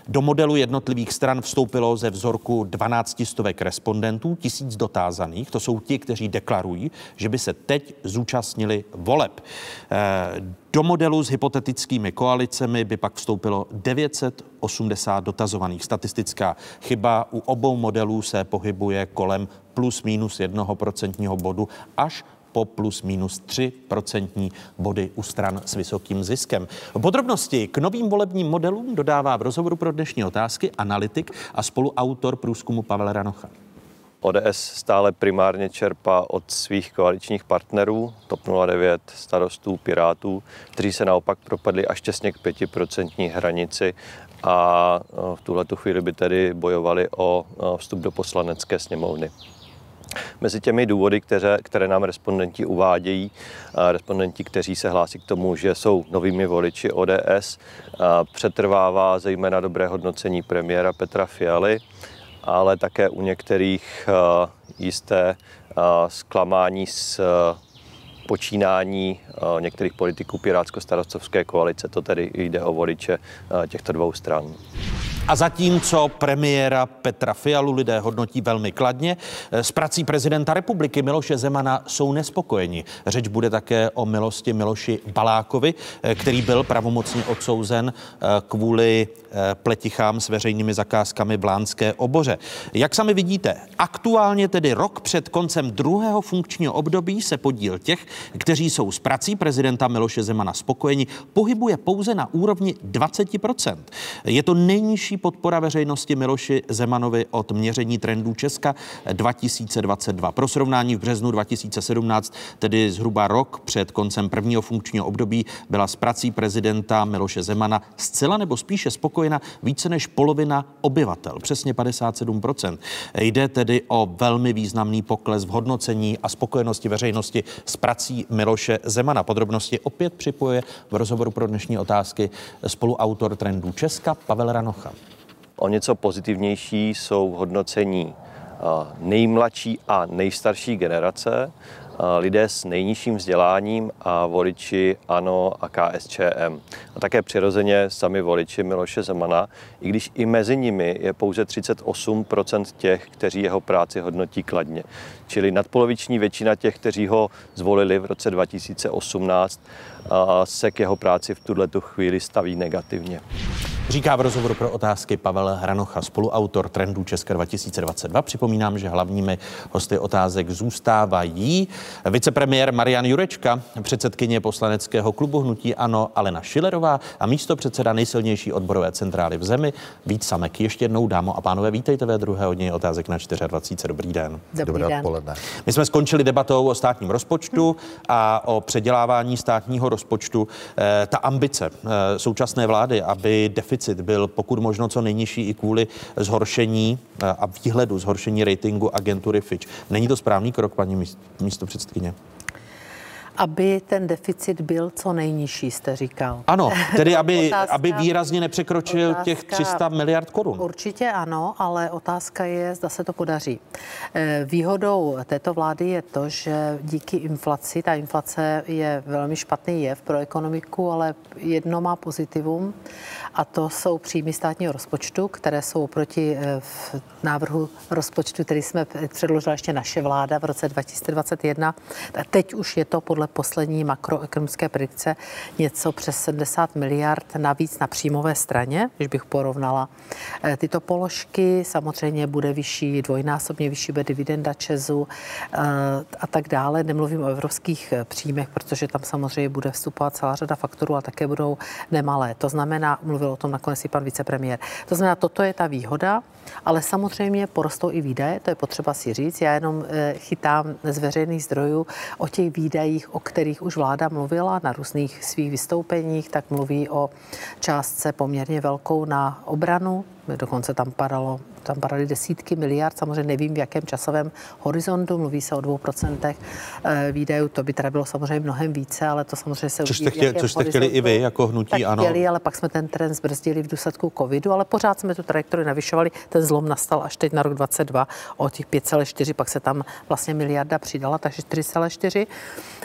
Do modelu jednotlivých stran vstoupilo ze vzorku 12 stovek respondentů, tisíc dotázaných. To jsou ti, kteří deklarují, že by se teď zúčastnili voleb. Eh, do modelu s hypotetickými koalicemi by pak vstoupilo 980 dotazovaných. Statistická chyba u obou modelů se pohybuje kolem plus minus jednoho procentního bodu až po plus minus 3 procentní body u stran s vysokým ziskem. Podrobnosti k novým volebním modelům dodává v rozhovoru pro dnešní otázky analytik a spoluautor průzkumu Pavel Ranocha. ODS stále primárně čerpá od svých koaličních partnerů, TOP 09, starostů, pirátů, kteří se naopak propadli až těsně k 5% hranici a v tuhle chvíli by tedy bojovali o vstup do poslanecké sněmovny. Mezi těmi důvody, které, které nám respondenti uvádějí, respondenti, kteří se hlásí k tomu, že jsou novými voliči ODS, přetrvává zejména dobré hodnocení premiéra Petra Fialy, ale také u některých jisté zklamání z počínání některých politiků Pirátsko-starostovské koalice. To tedy jde o voliče těchto dvou stran. A zatímco premiéra Petra Fialu lidé hodnotí velmi kladně, s prací prezidenta republiky Miloše Zemana jsou nespokojeni. Řeč bude také o milosti Miloši Balákovi, který byl pravomocně odsouzen eh, kvůli eh, pletichám s veřejnými zakázkami v Lánské oboře. Jak sami vidíte, aktuálně tedy rok před koncem druhého funkčního období se podíl těch, kteří jsou s prací prezidenta Miloše Zemana spokojeni, pohybuje pouze na úrovni 20%. Je to nejnižší nejvyšší podpora veřejnosti Miloši Zemanovi od měření trendů Česka 2022. Pro srovnání v březnu 2017, tedy zhruba rok před koncem prvního funkčního období, byla s prací prezidenta Miloše Zemana zcela nebo spíše spokojena více než polovina obyvatel, přesně 57%. Jde tedy o velmi významný pokles v hodnocení a spokojenosti veřejnosti s prací Miloše Zemana. Podrobnosti opět připoje v rozhovoru pro dnešní otázky spoluautor trendů Česka Pavel Ranocha. O něco pozitivnější jsou hodnocení nejmladší a nejstarší generace, lidé s nejnižším vzděláním a voliči ANO a KSČM. A také přirozeně sami voliči Miloše Zemana, i když i mezi nimi je pouze 38% těch, kteří jeho práci hodnotí kladně. Čili nadpoloviční většina těch, kteří ho zvolili v roce 2018, se k jeho práci v tuhle chvíli staví negativně. Říká v rozhovoru pro otázky Pavel Hranocha, spoluautor trendů Česka 2022. Připomínám, že hlavními hosty otázek zůstávají vicepremiér Marian Jurečka, předsedkyně poslaneckého klubu Hnutí Ano Alena Šilerová a místo předseda nejsilnější odborové centrály v zemi Vít Samek. Ještě jednou, dámo a pánové, vítejte ve druhé hodině otázek na 24. Dobrý den. Dobrý Dobré den. odpoledne. My jsme skončili debatou o státním rozpočtu a o předělávání státního rozpočtu. E, ta ambice e, současné vlády, aby deficit byl pokud možno co nejnižší i kvůli zhoršení e, a výhledu zhoršení ratingu agentury Fitch. Není to správný krok, paní místo předsedkyně? Aby ten deficit byl co nejnižší, jste říkal. Ano, tedy aby, otázka, aby výrazně nepřekročil otázka, těch 300 miliard korun. Určitě ano, ale otázka je, zda se to podaří. Eh, výhodou této vlády je to, že díky inflaci, ta inflace je velmi špatný jev pro ekonomiku, ale jedno má pozitivum a to jsou příjmy státního rozpočtu, které jsou proti eh, v návrhu rozpočtu, který jsme předložila ještě naše vláda v roce 2021. Teď už je to podle poslední makroekonomické predikce něco přes 70 miliard navíc na příjmové straně, když bych porovnala eh, tyto položky. Samozřejmě bude vyšší, dvojnásobně vyšší bude dividenda Česu eh, a tak dále. Nemluvím o evropských příjmech, protože tam samozřejmě bude vstupovat celá řada faktorů, ale také budou nemalé. To znamená, mluvil o tom nakonec i pan vicepremiér. To znamená, toto je ta výhoda, ale samozřejmě porostou i výdaje, to je potřeba si říct. Já jenom eh, chytám z veřejných zdrojů o těch výdajích, o kterých už vláda mluvila na různých svých vystoupeních, tak mluví o částce poměrně velkou na obranu, dokonce tam padalo tam padaly desítky miliard, samozřejmě nevím v jakém časovém horizontu, mluví se o dvou procentech eh, výdajů, to by teda bylo samozřejmě mnohem více, ale to samozřejmě se což jste, chtěli, což jste chtěli i vy jako hnutí, tak ano. Chtěli, ale pak jsme ten trend zbrzdili v důsledku covidu, ale pořád jsme tu trajektorii navyšovali. Ten zlom nastal až teď na rok 22 o těch 5,4, pak se tam vlastně miliarda přidala, takže 4,4.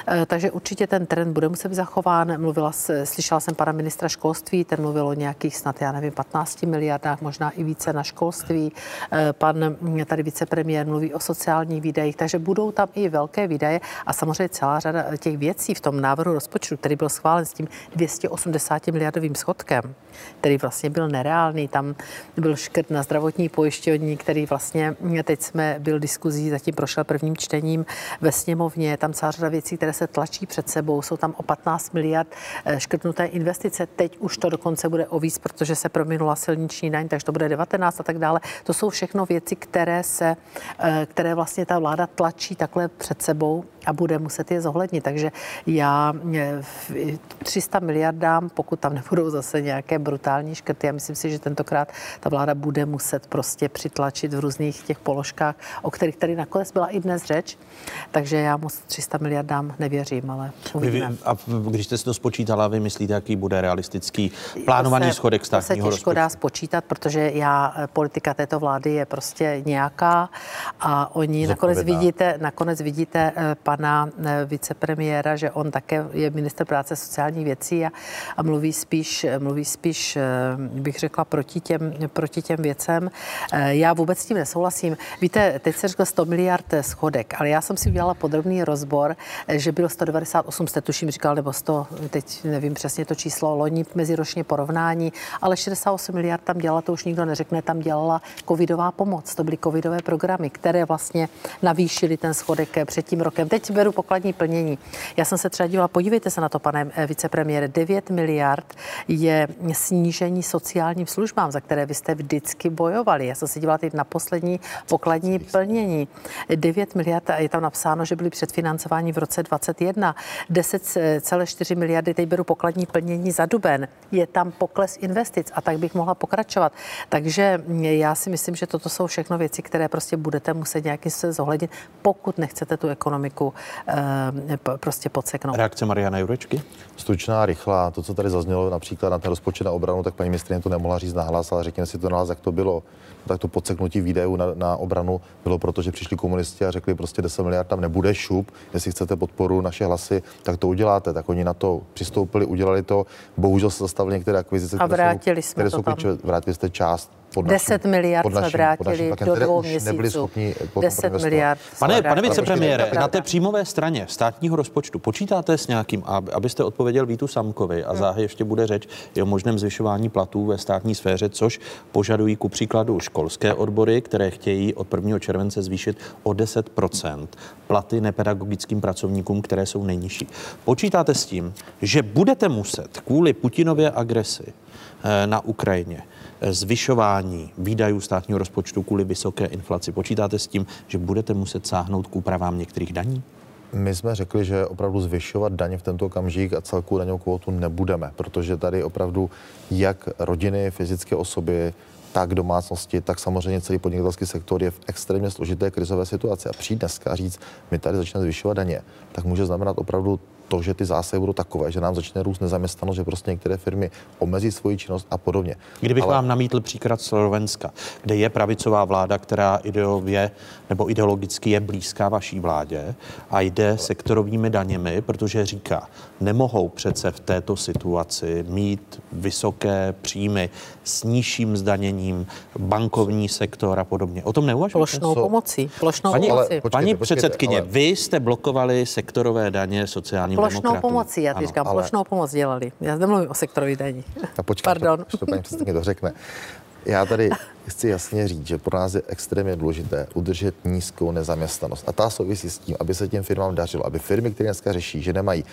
Eh, takže určitě ten trend bude muset být zachován. Mluvila, slyšela jsem pana ministra školství, ten mluvil o nějakých snad, já nevím, 15 miliardách, možná i více na školství. Eh, pan tady vicepremiér mluví o sociálních výdajích, takže budou tam i velké výdaje a samozřejmě celá řada těch věcí v tom návrhu rozpočtu, který byl schválen s tím 280 miliardovým schodkem, který vlastně byl nereálný. Tam byl škrt na zdravotní pojišťovní, který vlastně teď jsme byl diskuzí, zatím prošel prvním čtením ve sněmovně. Tam celá řada věcí, které se tlačí před sebou. Jsou tam o 15 miliard eh, škrtnuté investice. Teď už to dokonce bude o víc, protože se prominula silniční daň, takže to bude 19 a tak dále. To jsou všechno věci, které se, eh, které vlastně ta vláda tlačí takhle před sebou a bude muset je zohlednit. Takže já 300 miliardám, pokud tam nebudou zase nějaké brutální škrty, já myslím si, že tentokrát ta vláda bude muset prostě přitlačit v různých těch položkách, o kterých tady nakonec byla i dnes řeč. Takže já moc 300 miliardám nevěřím, ale uvidíme. Vy, a když jste si to spočítala, vy myslíte, jaký bude realistický plánovaný to se, schodek státního To se těžko dá spočítat, protože já, eh, politika této vlády je prostě nějaká a oni nakonec vidíte, nakonec vidíte eh, pana eh, vicepremiéra, že on také je minister práce sociálních věcí a, a mluví spíš, mluví spíš, bych řekla, proti těm, proti těm věcem. Já vůbec s tím nesouhlasím. Víte, teď se řekl 100 miliard schodek, ale já jsem si udělala podrobný rozbor, že bylo 198, jste tuším říkal, nebo 100, teď nevím přesně to číslo, loni meziročně porovnání, ale 68 miliard tam dělala, to už nikdo neřekne, tam dělala covidová pomoc. To byly covidové programy, které vlastně navýšily ten schodek před tím rokem. Teď beru pokladní plnění. Já jsem se třeba dívala, podívejte se na to, pane eh, vicepremiére, 9 miliard je snížení sociálním službám, za které vy jste vždycky bojovali. Já jsem se dívala teď na poslední pokladní plnění. 9 miliard, je tam napsáno, že byly předfinancováni v roce 2021. 10,4 miliardy, teď beru pokladní plnění za duben. Je tam pokles investic a tak bych mohla pokračovat. Takže já si myslím, že toto jsou všechno věci, které prostě budete muset nějakým se zohlednit, pokud nechcete tu ekonomiku e, prostě podseknout. Reakce Mariana Jurečky? Stručná, rychlá. To, co tady zaznělo například na ten rozpočet na obranu, tak paní ministrině to nemohla říct nahlas, ale řekněme si to nahlas, jak to bylo tak to podseknutí výdajů na, na obranu bylo proto, že přišli komunisti a řekli prostě 10 miliard tam nebude šup, jestli chcete podporu naše hlasy, tak to uděláte. Tak oni na to přistoupili, udělali to. Bohužel se zastavili některé akvizice, a vrátili které jsou, jsme které jsou vrátili jste část pod 10 miliard pod naším, jsme vrátili pod naším do dvou měsíců. Nebyli schopni 10 miliard. Pane, pane vicepremiére, na té příjmové straně státního rozpočtu počítáte s nějakým, abyste odpověděl Vítu Samkovi a hmm. záhy ještě bude řeč i o možném zvyšování platů ve státní sféře, což požadují ku příkladu školské odbory, které chtějí od 1. července zvýšit o 10% platy nepedagogickým pracovníkům, které jsou nejnižší. Počítáte s tím, že budete muset kvůli Putinově agresi eh, na Ukrajině zvyšování výdajů státního rozpočtu kvůli vysoké inflaci. Počítáte s tím, že budete muset sáhnout k úpravám některých daní? My jsme řekli, že opravdu zvyšovat daně v tento okamžik a celkou daňovou kvotu nebudeme, protože tady opravdu jak rodiny, fyzické osoby, tak domácnosti, tak samozřejmě celý podnikatelský sektor je v extrémně složité krizové situaci. A přijít dneska a říct, my tady začneme zvyšovat daně, tak může znamenat opravdu to, že ty zásahy budou takové, že nám začne růst nezaměstnanost, že prostě některé firmy omezí svoji činnost a podobně. Kdybych Ale... vám namítl příklad Slovenska, kde je pravicová vláda, která ideově nebo ideologicky je blízká vaší vládě a jde sektorovými daněmi, protože říká, nemohou přece v této situaci mít vysoké příjmy s nižším zdaněním, bankovní sektor a podobně. O tom neuvažujete? Plošnou pomocí. Plošnou paní, pomocí. Ale, paní předsedkyně, ale... vy jste blokovali sektorové daně sociálním Plošnou demokratům. pomocí, já říkám, ale... plošnou pomoc dělali. Já zde mluvím o sektorových daní. A počkej, Pardon. To, to paní předsedkyně to řekne. Já tady chci jasně říct, že pro nás je extrémně důležité udržet nízkou nezaměstnanost. A ta souvisí s tím, aby se těm firmám dařilo, aby firmy, které dneska řeší, že nemají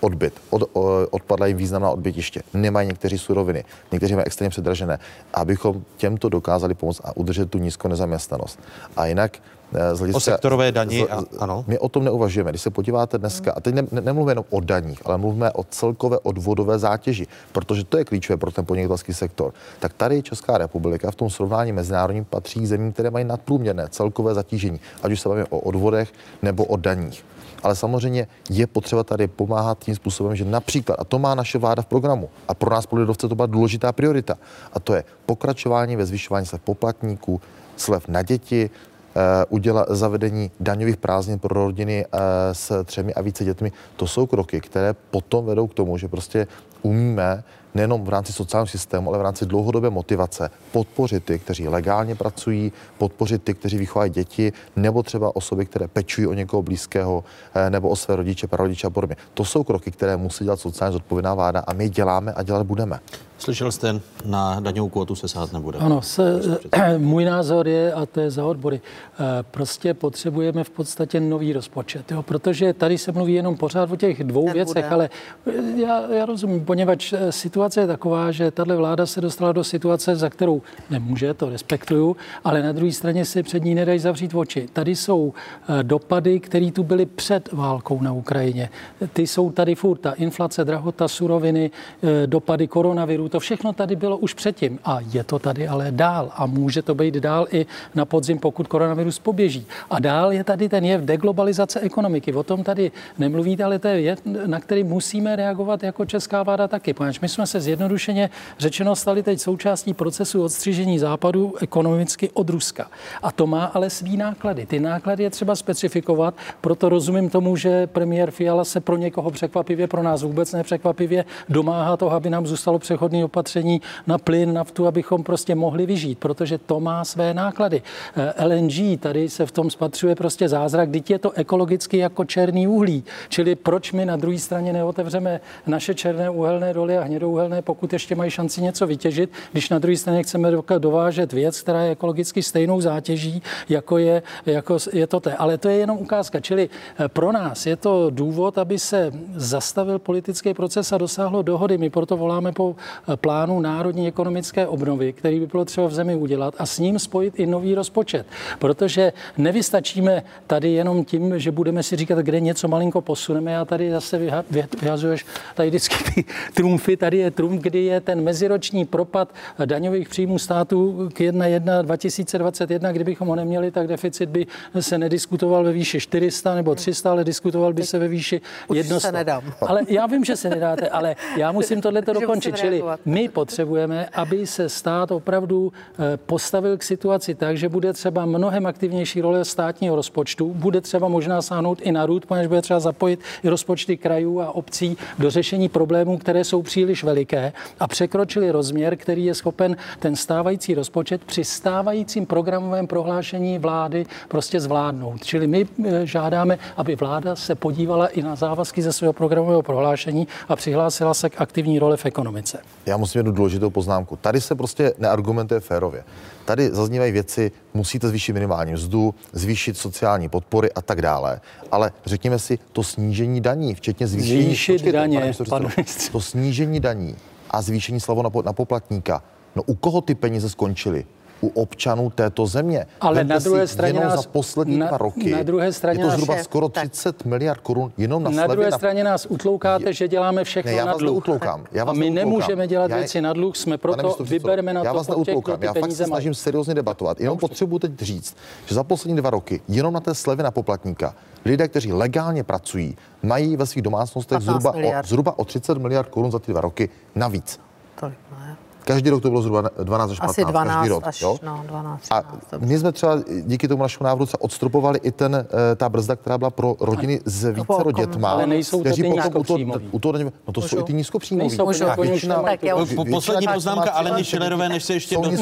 odbyt, od, odpadla jim významná odbytiště, nemají někteří suroviny, někteří mají extrémně předražené, abychom těmto dokázali pomoct a udržet tu nízkou nezaměstnanost. A jinak Eh, z hlediska, o sektorové daní, z, ano. My o tom neuvažujeme. Když se podíváte dneska, a teď ne, ne, nemluvíme jenom o daních, ale mluvíme o celkové odvodové zátěži, protože to je klíčové pro ten podnikatelský sektor. Tak tady Česká republika v tom srovnání mezinárodním patří k zemím, které mají nadprůměrné celkové zatížení, ať už se bavíme o odvodech nebo o daních. Ale samozřejmě je potřeba tady pomáhat tím způsobem, že například, a to má naše vláda v programu, a pro nás polidovce to byla důležitá priorita, a to je pokračování ve zvyšování slev poplatníků, slev na děti, Eh, udělat zavedení daňových prázdnin pro rodiny eh, s třemi a více dětmi. To jsou kroky, které potom vedou k tomu, že prostě umíme nejenom v rámci sociálního systému, ale v rámci dlouhodobé motivace podpořit ty, kteří legálně pracují, podpořit ty, kteří vychovají děti, nebo třeba osoby, které pečují o někoho blízkého, eh, nebo o své rodiče, prarodiče a podobně. To jsou kroky, které musí dělat sociálně zodpovědná vláda a my děláme a dělat budeme. Slyšel jste, na daňovou kvotu se sát nebude. Ano, se, můj názor je, a to je za odbory, eh, prostě potřebujeme v podstatě nový rozpočet, jo, protože tady se mluví jenom pořád o těch dvou Ten věcech, bude. ale eh, já, já rozumím, poněvadž eh, situace je taková, že tahle vláda se dostala do situace, za kterou nemůže, to respektuju, ale na druhé straně si před ní nedají zavřít oči. Tady jsou dopady, které tu byly před válkou na Ukrajině. Ty jsou tady furt, ta inflace, drahota, suroviny, dopady koronaviru, to všechno tady bylo už předtím a je to tady ale dál a může to být dál i na podzim, pokud koronavirus poběží. A dál je tady ten jev deglobalizace ekonomiky. O tom tady nemluvíte, ale to je na který musíme reagovat jako česká vláda taky. Poněvadž my jsme se zjednodušeně řečeno stali teď součástí procesu odstřižení západu ekonomicky od Ruska. A to má ale svý náklady. Ty náklady je třeba specifikovat, proto rozumím tomu, že premiér Fiala se pro někoho překvapivě, pro nás vůbec nepřekvapivě domáhá toho, aby nám zůstalo přechodný úsporný opatření na plyn, naftu, abychom prostě mohli vyžít, protože to má své náklady. Eh, LNG, tady se v tom spatřuje prostě zázrak, teď je to ekologicky jako černý uhlí. Čili proč my na druhé straně neotevřeme naše černé uhelné doly a hnědouhelné, pokud ještě mají šanci něco vytěžit, když na druhé straně chceme dovážet věc, která je ekologicky stejnou zátěží, jako je, jako je to té. Ale to je jenom ukázka. Čili eh, pro nás je to důvod, aby se zastavil politický proces a dosáhlo dohody. My proto voláme po plánu národní ekonomické obnovy, který by bylo třeba v zemi udělat a s ním spojit i nový rozpočet. Protože nevystačíme tady jenom tím, že budeme si říkat, kde něco malinko posuneme a tady zase vyhazuješ tady vždycky ty trumfy. Tady je trumf, kdy je ten meziroční propad daňových příjmů státu k 1.1 2021. Kdybychom ho neměli, tak deficit by se nediskutoval ve výši 400 nebo 300, ale diskutoval by se ve výši 100. se nedám. Ale já vím, že se nedáte, ale já musím tohleto dokončit. Čili my potřebujeme, aby se stát opravdu eh, postavil k situaci tak, že bude třeba mnohem aktivnější role státního rozpočtu, bude třeba možná sáhnout i na růd, protože bude třeba zapojit i rozpočty krajů a obcí do řešení problémů, které jsou příliš veliké a překročili rozměr, který je schopen ten stávající rozpočet při stávajícím programovém prohlášení vlády prostě zvládnout. Čili my eh, žádáme, aby vláda se podívala i na závazky ze svého programového prohlášení a přihlásila se k aktivní roli v ekonomice. Já musím jednu důležitou poznámku. Tady se prostě neargumentuje férově. Tady zaznívají věci, musíte zvýšit minimální mzdu, zvýšit sociální podpory a tak dále. Ale řekněme si, to snížení daní, včetně zvýšení... Zvýšit počkejte, daně, pane To snížení daní a zvýšení slavo na, na poplatníka. No u koho ty peníze skončily? U občanů této země. Ale Vemte na druhé si straně jenom nás- za poslední na- dva roky na druhé straně je to nás- zhruba Šéf, skoro tak. 30 miliard korun jenom na, Na slevy druhé na straně nás utloukáte, že děláme všechno Ne, já na vás dluh. neutloukám, já vás a my neutloukám. nemůžeme dělat Já- věci na dluh, jsme proto vybereme na já to vás neutloukám, já fakt se snažím seriózně debatovat. Jenom potřebuji teď říct, že za poslední dva roky jenom na té slevy na poplatníka lidé, kteří legálně pracují, mají ve svých domácnostech 15 zhruba o, zhruba o 30 miliard korun za ty dva roky navíc. Tolik, ne? Každý rok to bylo zhruba 12 až 15, Asi 12 každý rok. až, jo? no, 12, A 13, dobře. my jsme třeba díky tomu našemu návrhu se odstropovali i ten, eh, ta brzda, která byla pro rodiny s vícero kom- dětma. Ale nejsou to kteří ty potom u toho, nízkopříjmoví. u toho, daňového- no to jsou Můžu? i ty nízkopříjmoví. Nejsou? Tak většina- Tak už- Po, poslední poznámka, domácností ale jsou Šilerové, než se ještě, jsou do, než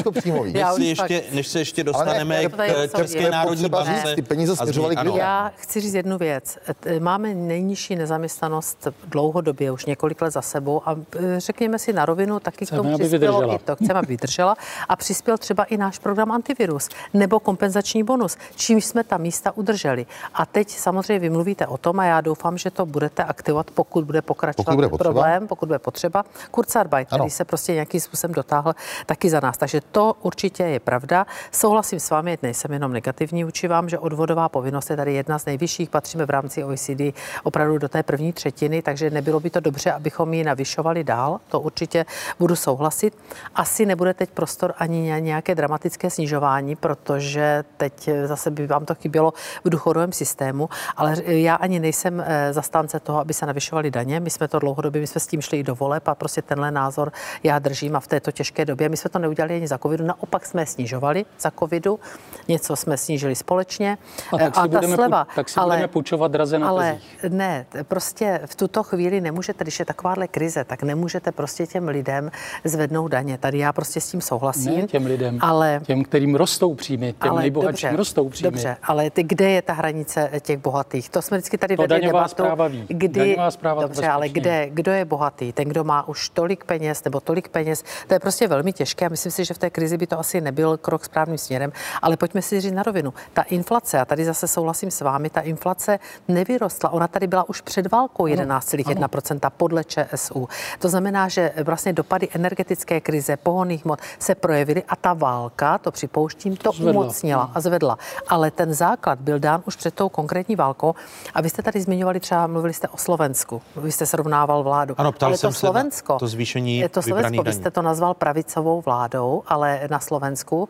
se ještě, než se ještě dostaneme to k eh, České národní bance. ty peníze a směřovaly k. Já chci říct jednu věc. E, Máme nejnižší nezaměstnanost dlouhodobě, už několik let za sebou a e, řekněme si na rovinu, taky k tomu přispělo vydržela. i to. Chceme, aby vydržela a přispěl třeba i náš program antivirus nebo kompenzační bonus, čímž jsme ta místa udrželi. A teď samozřejmě vy mluvíte o tom a já doufám, že to budete aktivovat, pokud bude pokračovat Pokud bude potřeba. problém, pokud bude potřeba. Kurzarbeit, který se prostě nějakým způsobem dotáhl taky za nás. Takže to určitě je pravda. Souhlasím s vámi, nejsem jenom negativní vůči vám, že odvodová povinnost je tady jedna z nejvyšších, patříme v rámci OECD opravdu do té první třetiny, takže nebylo by to dobře, abychom ji navyšovali dál. To určitě budu souhlasit. Asi nebude teď prostor ani na nějaké dramatické snižování, protože teď zase by vám to chybělo v důchodovém systému, ale já ani nejsem eh, zastánce toho, aby se navyšovaly daně. My jsme to dlouhodobě, my jsme s tím šli i do voleb a prostě tenhle názor já držím a v této těžké době. My jsme to neudělali ani za covidu, naopak jsme je snižovali za covidu, něco jsme snížili společně. A tak si, ta budeme, sleva, tak si budeme půjčovat draze na ale trzích. ne, prostě v tuto chvíli nemůžete, když je takováhle krize, tak nemůžete prostě těm lidem zvednout daně. Tady já prostě s tím souhlasím. Ne těm lidem, ale těm, kterým rostou příjmy, těm ale nejbohatším dobře, rostou příjmy. Dobře, ale ty, kde je ta hranice těch bohatých? To jsme vždycky tady To vedli daňová debatu. správa ví. Kdy, Daňová správa to dobře, ale kde, kdo je bohatý? Ten, kdo má už tolik peněz nebo tolik peněz, to je prostě velmi těžké a myslím si, že v té krizi by to asi nebyl krok správným směrem. Ale pojďme si říct na rovinu. Ta inflace, a tady zase souhlasím s vámi, ta inflace nevyrostla. Ona tady byla už před válkou 11,1% podle ČSU. To znamená, že vlastně dopady energetické krize, pohonných hmot se projevily a ta válka, to připouštím, to zvedla. umocnila a zvedla. Ale ten základ byl dán už před tou konkrétní válkou. A vy jste tady zmiňovali třeba, mluvili jste o Slovensku. Vy jste srovnával vládu. Ano, ptal ale jsem to se na Slovensko, to zvýšení je to Slovensko, vy jste to nazval pravicovou vládou, ale na Slovensku.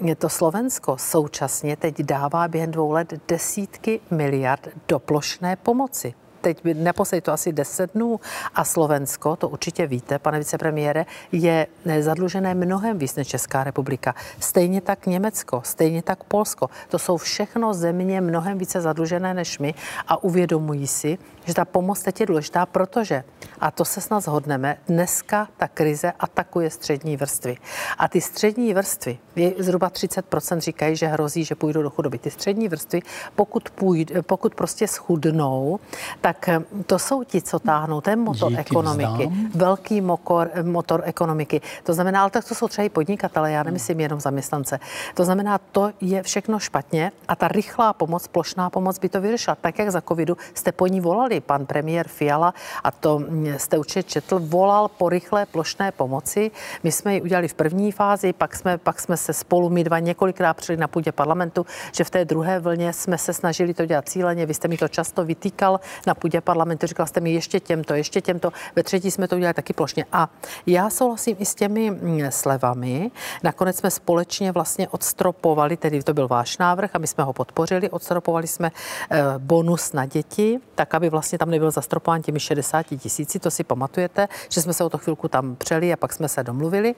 Je to Slovensko současně teď dává během dvou let desítky miliard do plošné pomoci. Teď by naposledy to asi 10 dnů a Slovensko, to určitě víte, pane vicepremiére, je zadlužené mnohem víc než Česká republika. Stejně tak Německo, stejně tak Polsko. To jsou všechno země mnohem více zadlužené než my a uvědomují si, že ta pomoc teď je důležitá, protože, a to se snad shodneme, dneska ta krize atakuje střední vrstvy. A ty střední vrstvy, zhruba 30% říkají, že hrozí, že půjdou do chudoby. Ty střední vrstvy, pokud, půjd, pokud prostě schudnou, tak eh, to jsou ti, co táhnou ten motor Díky ekonomiky, vzdám. velký mokor, motor ekonomiky. To znamená, ale tak to jsou třeba i podnikatele, já nemyslím jenom zaměstnance. To znamená, to je všechno špatně a ta rychlá pomoc, plošná pomoc by to vyřešila. Tak, jak za covidu jste po ní volali, pan premiér Fiala, a to mm, jste určitě četl, volal po rychlé plošné pomoci. My jsme ji udělali v první fázi, pak jsme, pak jsme se spolu my dva několikrát přijeli na půdě parlamentu, že v té druhé vlně jsme se snažili to dělat cíleně. Vy jste mi to často vytýkal na půdě parlamentu, říkal jste mi ještě těmto, ještě těmto. Ve třetí jsme to udělali taky plošně. A já souhlasím i s těmi mm, slevami. Nakonec jsme společně vlastně odstropovali, tedy to byl váš návrh a my jsme ho podpořili, odstropovali jsme eh, bonus na děti, tak aby vlastně tam nebyl zastropován těmi 60 tisíci, to si pamatujete, že jsme se o to chvilku tam přeli a pak jsme se domluvili.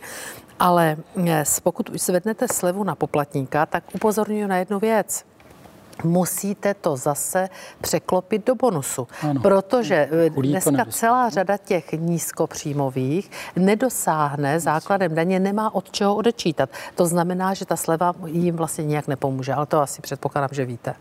Ale eh, pokud už zvednete slevu na poplatníka, tak upozorňuji na jednu věc musíte to zase překlopit do bonusu. Ano. Protože eh, dneska celá řada těch nízkopříjmových nedosáhne základem daně, nemá od čeho odečítat. To znamená, že ta sleva jim vlastně nijak nepomůže, ale to asi předpokládám, že víte.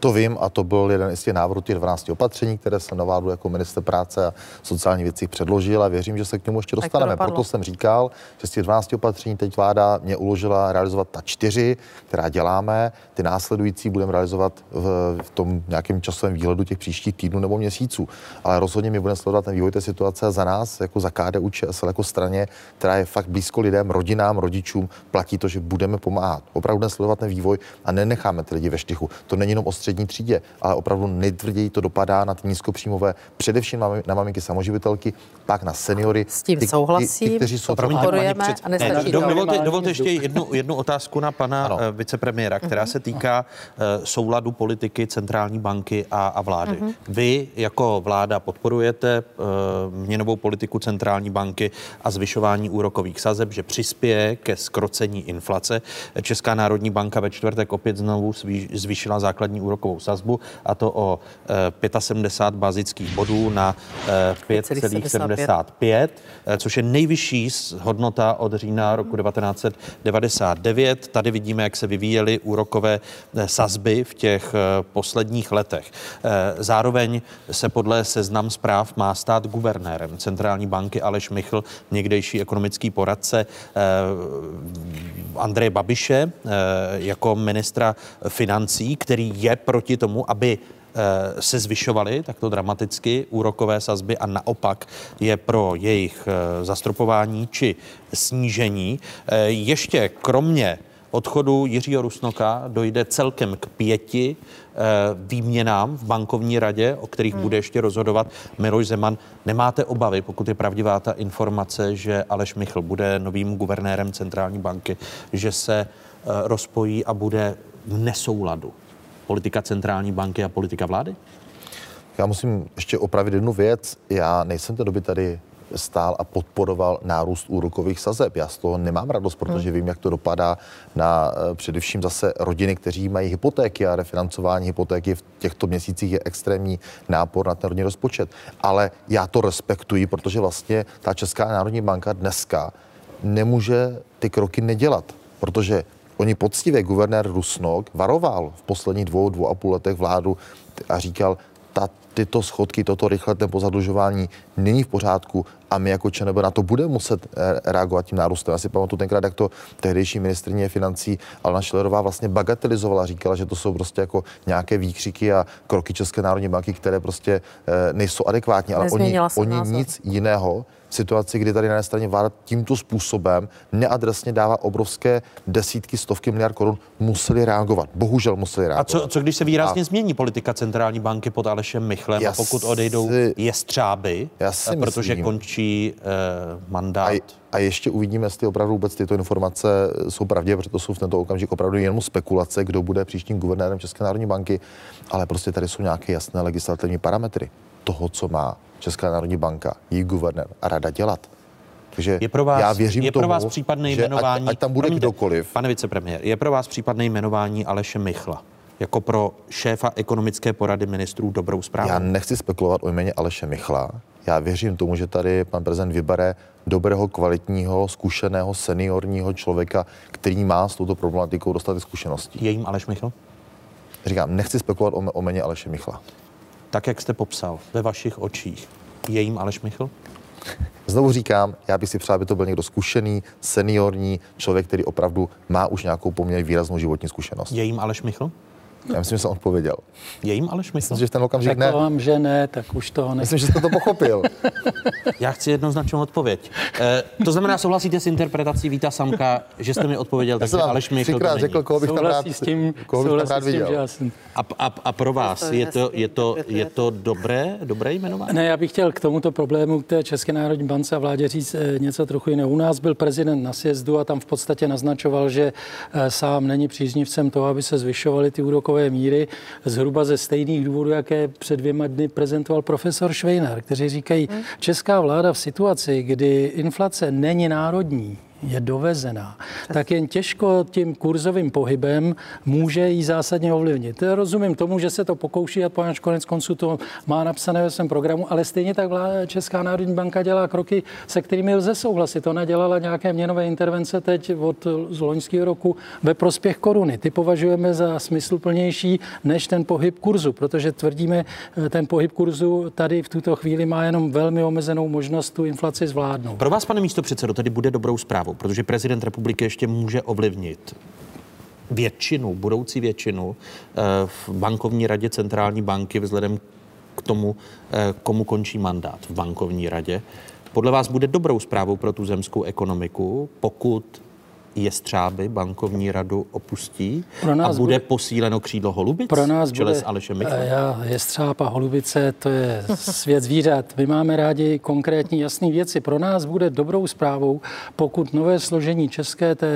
To vím a to byl jeden z těch návrhů těch 12 opatření, které jsem na vládu jako minister práce a sociální věcí předložil a věřím, že se k němu ještě dostaneme. Proto jsem říkal, že z těch 12 opatření teď vláda mě uložila realizovat ta čtyři, která děláme. Ty následující budeme realizovat v, v tom nějakém časovém výhledu těch příštích týdnů nebo měsíců. Ale rozhodně my budeme sledovat ten vývoj té situace za nás, jako za KDU ČSL, jako straně, která je fakt blízko lidem, rodinám, rodičům, platí to, že budeme pomáhat. Opravdu budeme sledovat ten vývoj a nenecháme ty lidi ve štychu. To není jenom o střední třídě, ale opravdu nejtvrději to dopadá na ty nízkopříjmové, především na maminky samoživitelky, pak na seniory. S tím ty, souhlasím, ty, ty, kteří jsou podporujeme před... a nestačí ne, dovolte, dovolte ještě jednu, jednu otázku na pana ano. Eh, vicepremiéra, která uh-huh. se týká uh, souladu politiky centrální banky a, a vlády. Uh-huh. Vy jako vláda podporujete uh, měnovou politiku centrální banky a zvyšování úrokových sazeb, že přispěje ke skrocení inflace. Česká národní banka ve čtvrtek opět znovu zvýšila základní úrokovou sazbu a to o uh, 75 bazických bodů na uh, 5,75, což je nejvyšší hodnota od října roku 1999. Tady vidíme, jak se vyvíjely úrokové eh, sazby v těch eh, posledních letech. Eh, zároveň se podle seznam zpráv má stát guvernérem centrální banky Aleš Michl, někdejší ekonomický poradce Andreje Babiše jako ministra financí, který je proti tomu, aby Eh, se zvyšovaly takto dramaticky úrokové sazby a naopak je pro jejich eh, zastropování či snížení. Eh, ještě kromě odchodu Jiřího Rusnoka dojde celkem k pěti výměnám v bankovní radě, o kterých hmm. bude ještě rozhodovat Miloš Zeman. Nemáte obavy, pokud je pravdivá ta informace, že Aleš Michl bude novým guvernérem centrální banky, že se rozpojí a bude v nesouladu politika centrální banky a politika vlády? Já musím ještě opravit jednu věc. Já nejsem té doby tady stál a podporoval nárůst úrokových sazeb. Já z toho nemám radost, protože hmm. vím, jak to dopadá na eh, především zase rodiny, kteří mají hypotéky a refinancování hypotéky v těchto měsících je extrémní nápor na ten rodinný rozpočet. Ale já to respektuji, protože vlastně ta Česká národní banka dneska nemůže ty kroky nedělat, protože Oni poctivě guvernér Rusnok varoval v posledních dvou, dvou a půl letech vládu a říkal, ta, tyto schodky, toto rychlé tempo zadlužování není v pořádku a my jako ČNB na to budeme muset eh, reagovat tím nárůstem. Já si pamatuju tenkrát, jak to tehdejší ministrině financí Alena Šlerová vlastně bagatelizovala, říkala, že to jsou prostě jako nějaké výkřiky a kroky České národní banky, které prostě eh, nejsou adekvátní, ale oni, oni nic jiného v situaci, kdy tady na jedné straně vláda tímto způsobem neadresně dává obrovské desítky, stovky miliard korun, museli reagovat. Bohužel museli reagovat. A co, co když se výrazně a... změní politika centrální banky pod Alešem Michlem já a pokud odejdou si... jestřáby, já si protože myslím, končí eh, mandát? A, a ještě uvidíme, jestli opravdu vůbec tyto informace jsou pravdivé, protože to jsou v tento okamžik opravdu jenom spekulace, kdo bude příštím guvernérem České národní banky, ale prostě tady jsou nějaké jasné legislativní parametry toho, co má Česká národní banka, její guvernér a rada dělat. Takže je pro vás, já věřím je tomu, pro vás případné jmenování, ať, ať tam bude promiňte, kdokoliv. Pane vicepremiér, je pro vás případné jmenování Aleše Michla jako pro šéfa ekonomické porady ministrů dobrou zprávu? Já nechci spekulovat o jméně Aleše Michla. Já věřím tomu, že tady pan prezident vybere dobrého, kvalitního, zkušeného, seniorního člověka, který má s touto problematikou dostatek zkušeností. Je jim Aleš Michl? Říkám, nechci spekulovat o, o jméně Aleše Michla tak, jak jste popsal, ve vašich očích, je jim Aleš Michl? Znovu říkám, já bych si přál, aby to byl někdo zkušený, seniorní člověk, který opravdu má už nějakou poměrně výraznou životní zkušenost. Je jim Aleš Michl? Já myslím, že jsem odpověděl. Je jim ale smysl? Myslím, že v ten okamžik ne. Vám, že ne, tak už toho ne. Myslím, že jste to pochopil. Já chci jednoznačnou odpověď. E, to znamená, souhlasíte s interpretací Víta Samka, že jste mi odpověděl, takže Aleš mi třikrát řekl, koho bych tam rád, s tím, koho bych tam rád viděl. Jsem... A, a, a, pro vás, je to, je to, je to dobré, dobré jmenování? Ne, já bych chtěl k tomuto problému, k té České národní bance a vládě říct eh, něco trochu jiného. U nás byl prezident na sjezdu a tam v podstatě naznačoval, že eh, sám není příznivcem toho, aby se zvyšovaly ty úrokové míry zhruba ze stejných důvodů, jaké před dvěma dny prezentoval profesor Švejnar, kteří říkají, hmm. česká vláda v situaci, kdy inflace není národní, je dovezená, tak jen těžko tím kurzovým pohybem může jí zásadně ovlivnit. Rozumím tomu, že se to pokouší a poněvadž konec konců to má napsané ve svém programu, ale stejně tak vláda Česká národní banka dělá kroky, se kterými lze souhlasit. Ona dělala nějaké měnové intervence teď od z loňského roku ve prospěch koruny. Ty považujeme za smysluplnější než ten pohyb kurzu, protože tvrdíme, eh, ten pohyb kurzu tady v tuto chvíli má jenom velmi omezenou možnost tu inflaci zvládnout. Pro vás, pane místo předsedo, tedy bude dobrou zprávou, protože prezident republiky ještě může ovlivnit většinu, budoucí většinu eh, v bankovní radě centrální banky vzhledem k tomu, eh, komu končí mandát v bankovní radě. Podle vás bude dobrou zprávou pro tu zemskou ekonomiku, pokud Jestřáby bankovní radu opustí pro nás a bude, bude posíleno křídlo Holubic pro nás čele bude, s Alešem Já, Jestřáb a Holubice, to je svět zvířat. My máme rádi konkrétní jasné věci. Pro nás bude dobrou zprávou, pokud nové složení české, té,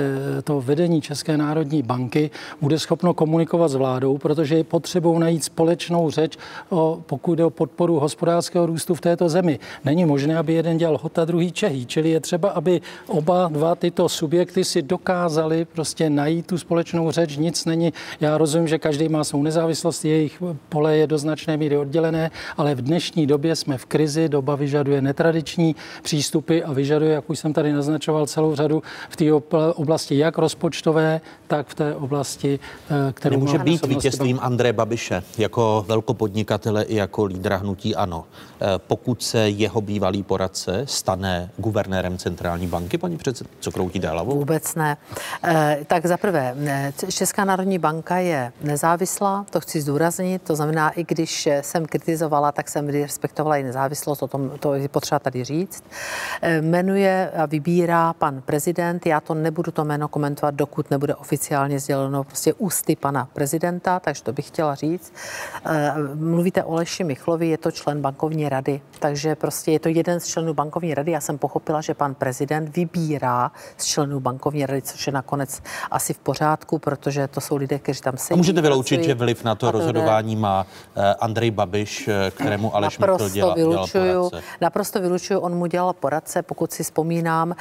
to vedení České národní banky bude schopno komunikovat s vládou, protože je potřebou najít společnou řeč, o, pokud jde o podporu hospodářského růstu v této zemi. Není možné, aby jeden dělal hota, druhý Čehý. Čili je třeba, aby oba dva tyto subjekty si dokázali prostě najít tu společnou řeč, nic není. Já rozumím, že každý má svou nezávislost, jejich pole je do značné míry oddělené, ale v dnešní době jsme v krizi, doba vyžaduje netradiční přístupy a vyžaduje, jak už jsem tady naznačoval, celou řadu v té oblasti jak rozpočtové, tak v té oblasti, eh, kterou Nemůže být vítězstvím Andreje Babiše jako velkopodnikatele i jako lídra hnutí ANO. Eh, pokud se jeho bývalý poradce stane guvernérem centrální banky, paní předsed, co kroutí hlavou? Vůbec ne. Eh, tak za prvé, Česká národní banka je nezávislá, to chci zdůraznit, to znamená, i když jsem kritizovala, tak jsem respektovala i nezávislost, o tom to je potřeba tady říct. Jmenuje a vybírá pan prezident, já to nebudu to jméno komentovat, dokud nebude oficiálně sděleno prostě ústy pana prezidenta, takže to bych chtěla říct. Eh, mluvíte o Leši Michlovi, je to člen bankovní rady, takže prostě je to jeden z členů bankovní rady. Já jsem pochopila, že pan prezident vybírá z členů bankovní rady, což je nakonec asi v pořádku, protože to jsou lidé, kteří tam sedí. A můžete vyloučit, pracují, že vliv na to, rozhodování má eh, Andrej Babiš, eh, kterému Aleš Michl dělal, vylučuju, dělal poradce. Naprosto vylučuju, on mu dělal poradce, pokud si vzpomínám,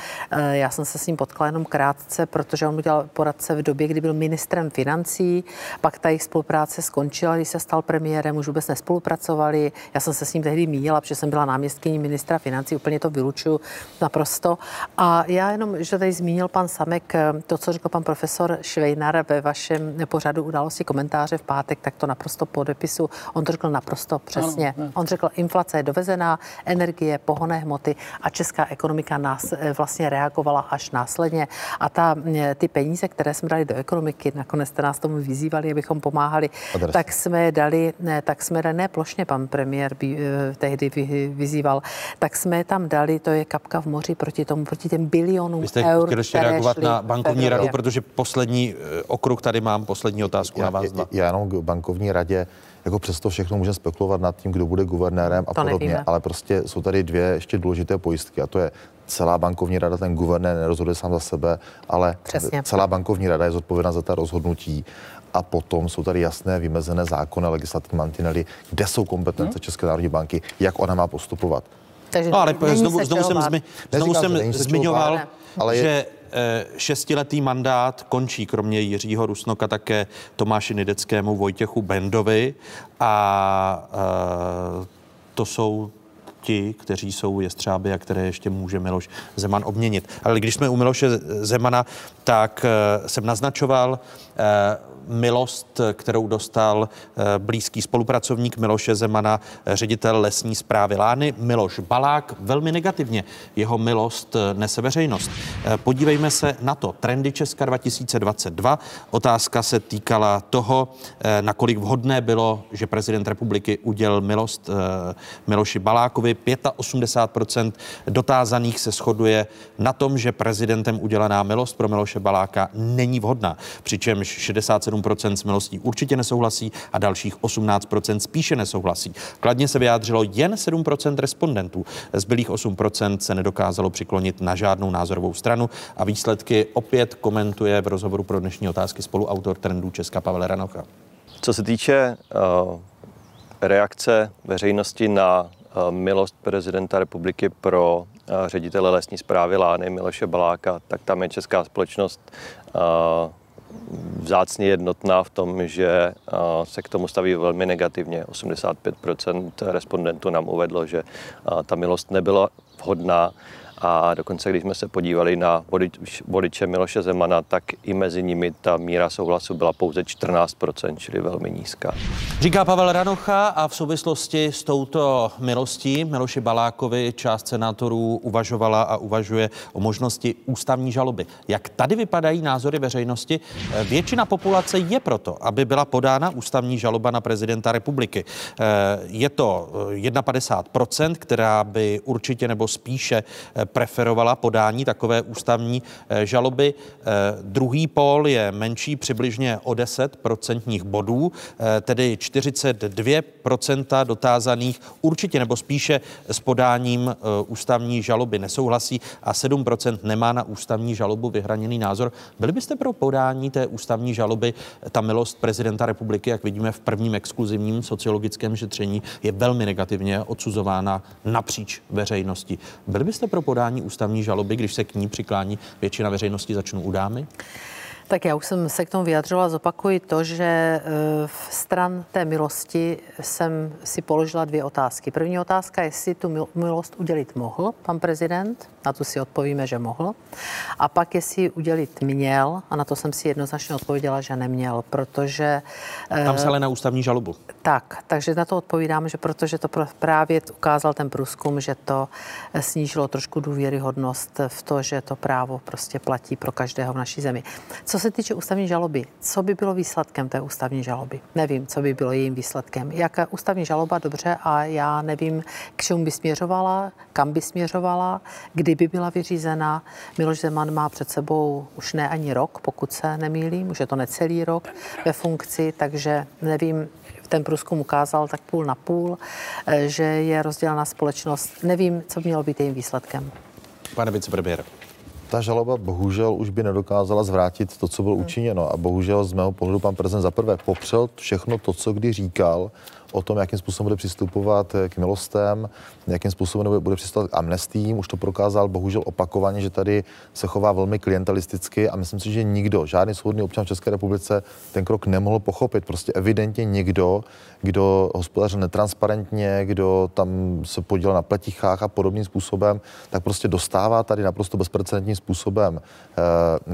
já jsem se s ním potkala jenom krátce, protože on mu dělal poradce v době, kdy byl ministrem financí, pak ta jejich spolupráce skončila, když se stal premiérem, už vůbec nespolupracovali. Já jsem se s ním tehdy mínila, protože jsem byla náměstkyní ministra financí, úplně to vylučuju naprosto. A já jenom, že tady zmínil pan Samek to, co řekl pan profesor Švejnar ve vašem pořadu události komentáře v pátek, tak to naprosto podepisu. On to řekl naprosto přesně. Ano, On řekl, inflace je dovezená, energie, pohonné hmoty a česká ekonomika nás eh, vlastně reagovala až následně. A ta, eh, ty peníze, které jsme dali do ekonomiky, nakonec jste nás tomu vyzývali, abychom pomáhali, Adres. tak jsme dali, ne, tak jsme dali, ne plošně pan premiér by, eh, tehdy vy, vyzýval, tak jsme tam dali, to je kapka v moři proti tomu, proti těm bilionům eur, ještě reagovat na bankovní radu, protože poslední eh, okruh tady mám, poslední otázku já, na vás Já, já jenom k bankovní radě jako přesto všechno můžeme spekulovat nad tím, kdo bude guvernérem a to podobně, nevíme. ale prostě jsou tady dvě ještě důležité pojistky a to je celá bankovní rada, ten guvernér nerozhoduje sám za sebe, ale Přesně. celá bankovní rada je zodpovědná za ta rozhodnutí a potom jsou tady jasné vymezené zákony, legislativní mantinely, kde jsou kompetence hmm. České národní banky, jak ona má postupovat. Takže no, ale znovu, znovu jsem, zmi, znovu jsem zmiňoval, ale je, že šestiletý mandát končí kromě Jiřího Rusnoka také Tomáši Nideckému, Vojtěchu Bendovi a eh, to jsou ti, kteří jsou jestřáby a které ještě může Miloš Zeman obměnit. Ale když jsme u Miloše Zemana, tak eh, jsem naznačoval, milost, kterou dostal eh, blízký spolupracovník Miloše Zemana, eh, ředitel lesní zprávy Lány, Miloš Balák, velmi negativně. Jeho milost eh, nese veřejnost. Podívejme se na to. Trendy Česka 2022. Otázka se týkala toho, nakolik vhodné bylo, že prezident republiky udělal milost Miloši Balákovi. 85% dotázaných se shoduje na tom, že prezidentem udělaná milost pro Miloše Baláka není vhodná. Přičemž 67 7% s milostí určitě nesouhlasí a dalších 18% spíše nesouhlasí. Kladně se vyjádřilo jen 7% respondentů. Zbylých 8% se nedokázalo přiklonit na žádnou názorovou stranu a výsledky opět komentuje v rozhovoru pro dnešní otázky spoluautor trendů Česka Pavel Ranocha. Co se týče uh, reakce veřejnosti na milost prezidenta republiky pro ředitele lesní zprávy Lány Miloše Baláka, tak tam je česká společnost vzácně jednotná v tom, že se k tomu staví velmi negativně. 85% respondentů nám uvedlo, že ta milost nebyla vhodná a dokonce, když jsme se podívali na voliče Miloše Zemana, tak i mezi nimi ta míra souhlasu byla pouze 14%, čili velmi nízká. Říká Pavel Ranocha a v souvislosti s touto milostí Miloši Balákovi část senátorů uvažovala a uvažuje o možnosti ústavní žaloby. Jak tady vypadají názory veřejnosti? Většina populace je proto, aby byla podána ústavní žaloba na prezidenta republiky. Je to 51%, která by určitě nebo spíše preferovala podání takové ústavní eh, žaloby. Eh, druhý pól je menší přibližně o 10 procentních bodů, eh, tedy 42% dotázaných určitě nebo spíše s podáním ústavní žaloby nesouhlasí a 7% nemá na ústavní žalobu vyhraněný názor. Byli byste pro podání té ústavní žaloby? Ta milost prezidenta republiky, jak vidíme v prvním exkluzivním sociologickém šetření, je velmi negativně odsuzována napříč veřejnosti. Byli byste pro podání podání ústavní žaloby, když se k ní přiklání většina veřejnosti, začnou udámy? Tak já už jsem se k tomu vyjadřila, zopakuji to, že eh, v stran té milosti jsem si položila dvě otázky. První otázka je, jestli tu milost udělit mohl pan prezident, na to si odpovíme, že mohl. A pak, jestli udělit měl, a na to jsem si jednoznačně odpověděla, že neměl, protože... Tam se ale na ústavní žalobu. Tak, takže na to odpovídám, že protože to právě ukázal ten průzkum, že to eh, snížilo trošku důvěryhodnost v to, že to právo prostě platí pro každého v naší zemi. Co se týče ústavní žaloby, co by bylo výsledkem té ústavní žaloby? Nevím, co by bylo jejím výsledkem. Jaká ústavní žaloba, dobře, a já nevím, k čemu by směřovala, kam by směřovala, kdy by byla vyřízena. Miloš Zeman má před sebou už ne ani rok, pokud se nemýlím, už je to necelý rok ve funkci, takže nevím, ten průzkum ukázal tak půl na půl, eh, že je rozdělená společnost. Nevím, co mělo být jejím výsledkem. Pane vicepremiére ta žaloba bohužel už by nedokázala zvrátit to, co bylo hmm. učiněno. A bohužel z mého pohledu pan prezident zaprvé popřel všechno to, co kdy říkal o tom, jakým způsobem bude přistupovat k milostem, jakým způsobem bude přistupovat k amnestím. Už to prokázal bohužel opakovaně, že tady se chová velmi klientelisticky a myslím si, že nikdo, žádný svobodný občan v České republice ten krok nemohl pochopit. Prostě evidentně někdo, kdo hospodařil netransparentně, kdo tam se podělal na pletichách a podobným způsobem, tak prostě dostává tady naprosto bezprecedentním způsobem e,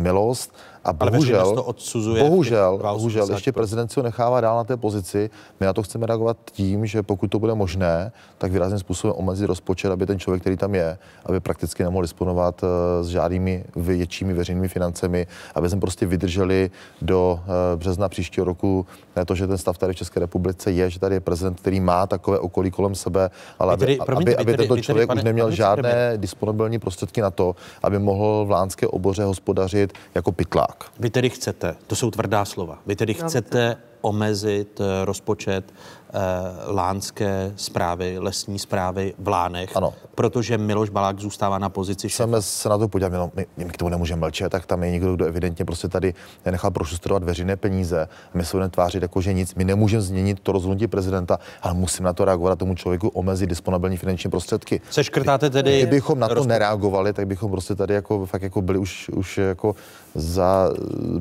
milost a bohužel, to odsuzuje bohužel, bohužel ještě prezident si ho nechává dál na té pozici. My na to chceme reagovat tím, že pokud to bude možné, tak výrazným způsobem omezit rozpočet, aby ten člověk, který tam je, aby prakticky nemohl disponovat eh, s žádnými většími veřejnými financemi, aby jsme prostě vydrželi do eh, března příštího roku to, že ten stav tady v České republice je, že tady je prezident, který má takové okolí kolem sebe, ale aby, tedy, promiňte, aby, aby tento tedy, člověk pane, už neměl žádné disponibilní prostředky na to, aby mohl v lánské oboře hospodařit jako pytlák. Vy tedy chcete, to jsou tvrdá slova, vy tedy chcete omezit eh, rozpočet lánské zprávy, lesní zprávy v Lánech, ano. protože Miloš Balák zůstává na pozici šéfa. Jsme se na to podívali, no, my, my k tomu nemůžeme mlčet, tak tam je někdo, kdo evidentně prostě tady nechal prošustrovat veřejné peníze. My se budeme tvářit jako, že nic, my nemůžeme změnit to rozhodnutí prezidenta, ale musíme na to reagovat a tomu člověku omezit disponibilní finanční prostředky. Seškrtáte tedy... Kdybychom na to rozpočet. nereagovali, tak bychom prostě tady jako fakt jako byli už, už jako za,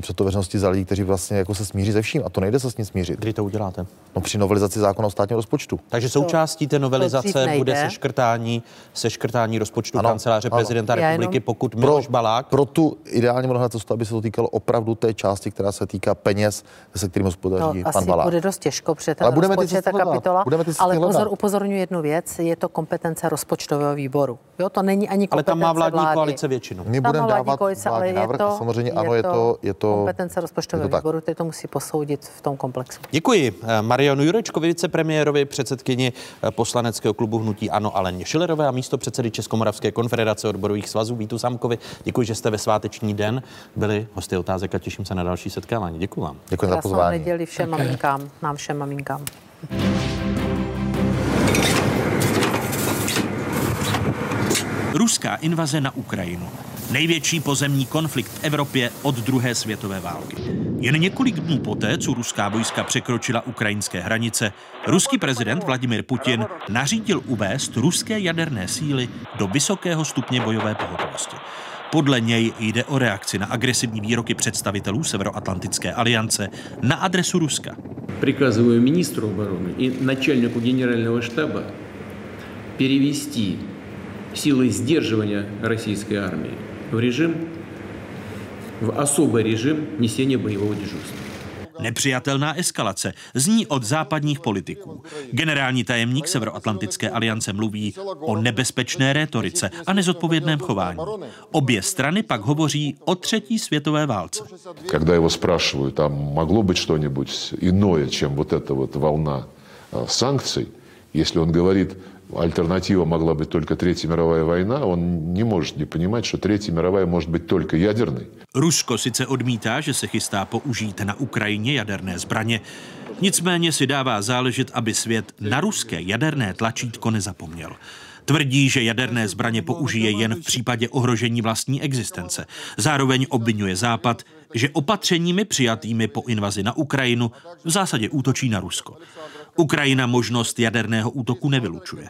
před to veřejností za lidi, kteří vlastně jako se smíří ze vším a to nejde se s ním smířit. Kdy to uděláte? No při novelizaci zákona o státním rozpočtu. Takže součástí té novelizace bude seškrtání, seškrtání rozpočtu ano, kanceláře ano. prezidenta Já republiky, jenom... pokud Miloš pro, Balák. Pro tu ideální mnoha cestu, aby se to týkalo opravdu té části, která se týká peněz, se kterým hospodaří no, pan asi Balák. bude dost těžko, protože ten ale budeme rozpočet, ta kapitola, budeme ale pozor, upozorňuji jednu věc, je to kompetence rozpočtového výboru. Jo, to není ani kompetence Ale tam má vládní vlády. koalice většinu. My budeme dávat koalice, ale je to, samozřejmě ano, je to, je to kompetence rozpočtového výboru, který to musí posoudit v tom komplexu. Děkuji eh, Marianu Jurečkovi, vicepremiérovi, předsedkyni eh, poslaneckého klubu Hnutí Ano Aleně Šilerové a místo předsedy Českomoravské konfederace odborových svazů Vítu Samkovi. Děkuji, že jste ve sváteční den byli hosty otázek a těším se na další setkávání. Děkuji vám. Děkuji za pozvání. neděli všem maminkám, nám všem maminkám. Ruská invaze na Ukrajinu. Největší pozemní konflikt v Evropě od druhé světové války. Jen několik dnů poté, co ruská vojska překročila ukrajinské hranice, ruský prezident Vladimir Putin nařídil uvést ruské jaderné síly do vysokého stupně bojové pohotovosti. Podle něj jde o reakci na agresivní výroky představitelů Severoatlantické aliance na adresu Ruska. Приказываю министру обороны и начальнику генерального штаба перевести силы сдерживания российской армии в режим, в особый режим несения боевого дежурства. Nepřijatelná eskalace zní od západních politiků. Generální tajemník Severoatlantické aliance mluví o nebezpečné rétorice a nezodpovědném chování. Obě strany pak hovoří o třetí světové válce. Когда его спрашивают, там могло быть что-нибудь иное, чем вот эта вот волна а, санкций, если он говорит, альтернатива могла быть только Третья мировая война, он не может не понимать, что Третья мировая может быть только ядерной. Rusko sice odmítá, že se chystá použít na Ukrajině jaderné zbraně, nicméně si dává záležet, aby svět na ruské jaderné tlačítko nezapomněl. Tvrdí, že jaderné zbraně použije jen v případě ohrožení vlastní existence. Zároveň obvinuje Západ, že opatřeními přijatými po invazi na Ukrajinu v zásadě útočí na Rusko. Україна можливість ядерного útoku nevylučuje.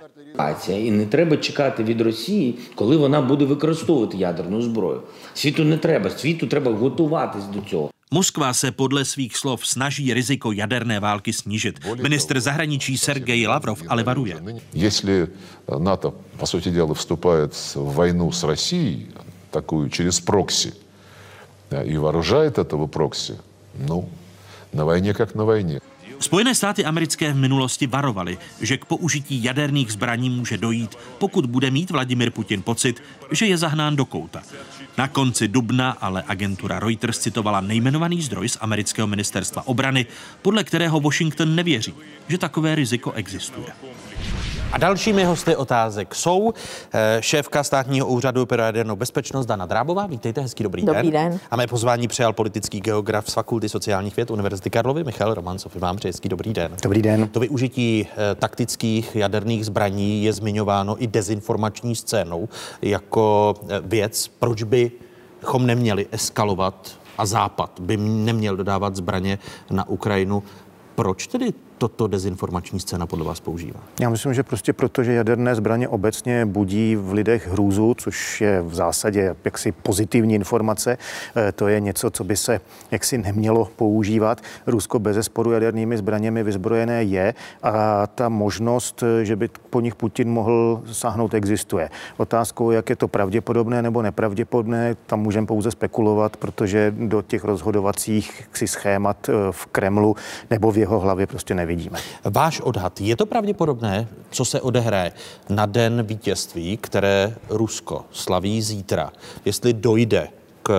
І не треба чекати від Росії, коли вона буде використовувати ядерну зброю. Світу не треба, світу треба готуватись до цього. Moskva se podle svých slov snaží riziko jaderné války snížit. Ministr zahraničí Sergej Lavrov ale varuje. Если НАТО, по сути дела, вступает в войну с Россией, такую через прокси, и вооружает этого прокси, ну, на войне как на войне. Spojené státy americké v minulosti varovaly, že k použití jaderných zbraní může dojít, pokud bude mít Vladimir Putin pocit, že je zahnán do kouta. Na konci dubna ale agentura Reuters citovala nejmenovaný zdroj z amerického ministerstva obrany, podle kterého Washington nevěří, že takové riziko existuje. A dalšími hosty otázek jsou eh, šéfka státního úřadu pro jadernou bezpečnost Dana Drábová. Vítejte, hezký dobrý, dobrý den. den. A mé pozvání přijal politický geograf z Fakulty sociálních věd Univerzity Karlovy Michal Romancov. Vám přeji hezký dobrý den. Dobrý den. To využití eh, taktických jaderných zbraní je zmiňováno i dezinformační scénou jako eh, věc, proč bychom neměli eskalovat a Západ by neměl dodávat zbraně na Ukrajinu. Proč tedy toto dezinformační scéna podle vás používá? Já myslím, že prostě proto, že jaderné zbraně obecně budí v lidech hrůzu, což je v zásadě jaksi pozitivní informace. Eh, to je něco, co by se jaksi nemělo používat. Rusko bez sporu jadernými zbraněmi vyzbrojené je a ta možnost, že by po nich Putin mohl sáhnout, existuje. Otázkou, jak je to pravděpodobné nebo nepravděpodobné, tam můžeme pouze spekulovat, protože do těch rozhodovacích schémat eh, v Kremlu nebo v jeho hlavě prostě nevím nevidíme. Váš odhad, je to pravděpodobné, co se odehraje na den vítězství, které Rusko slaví zítra, jestli dojde k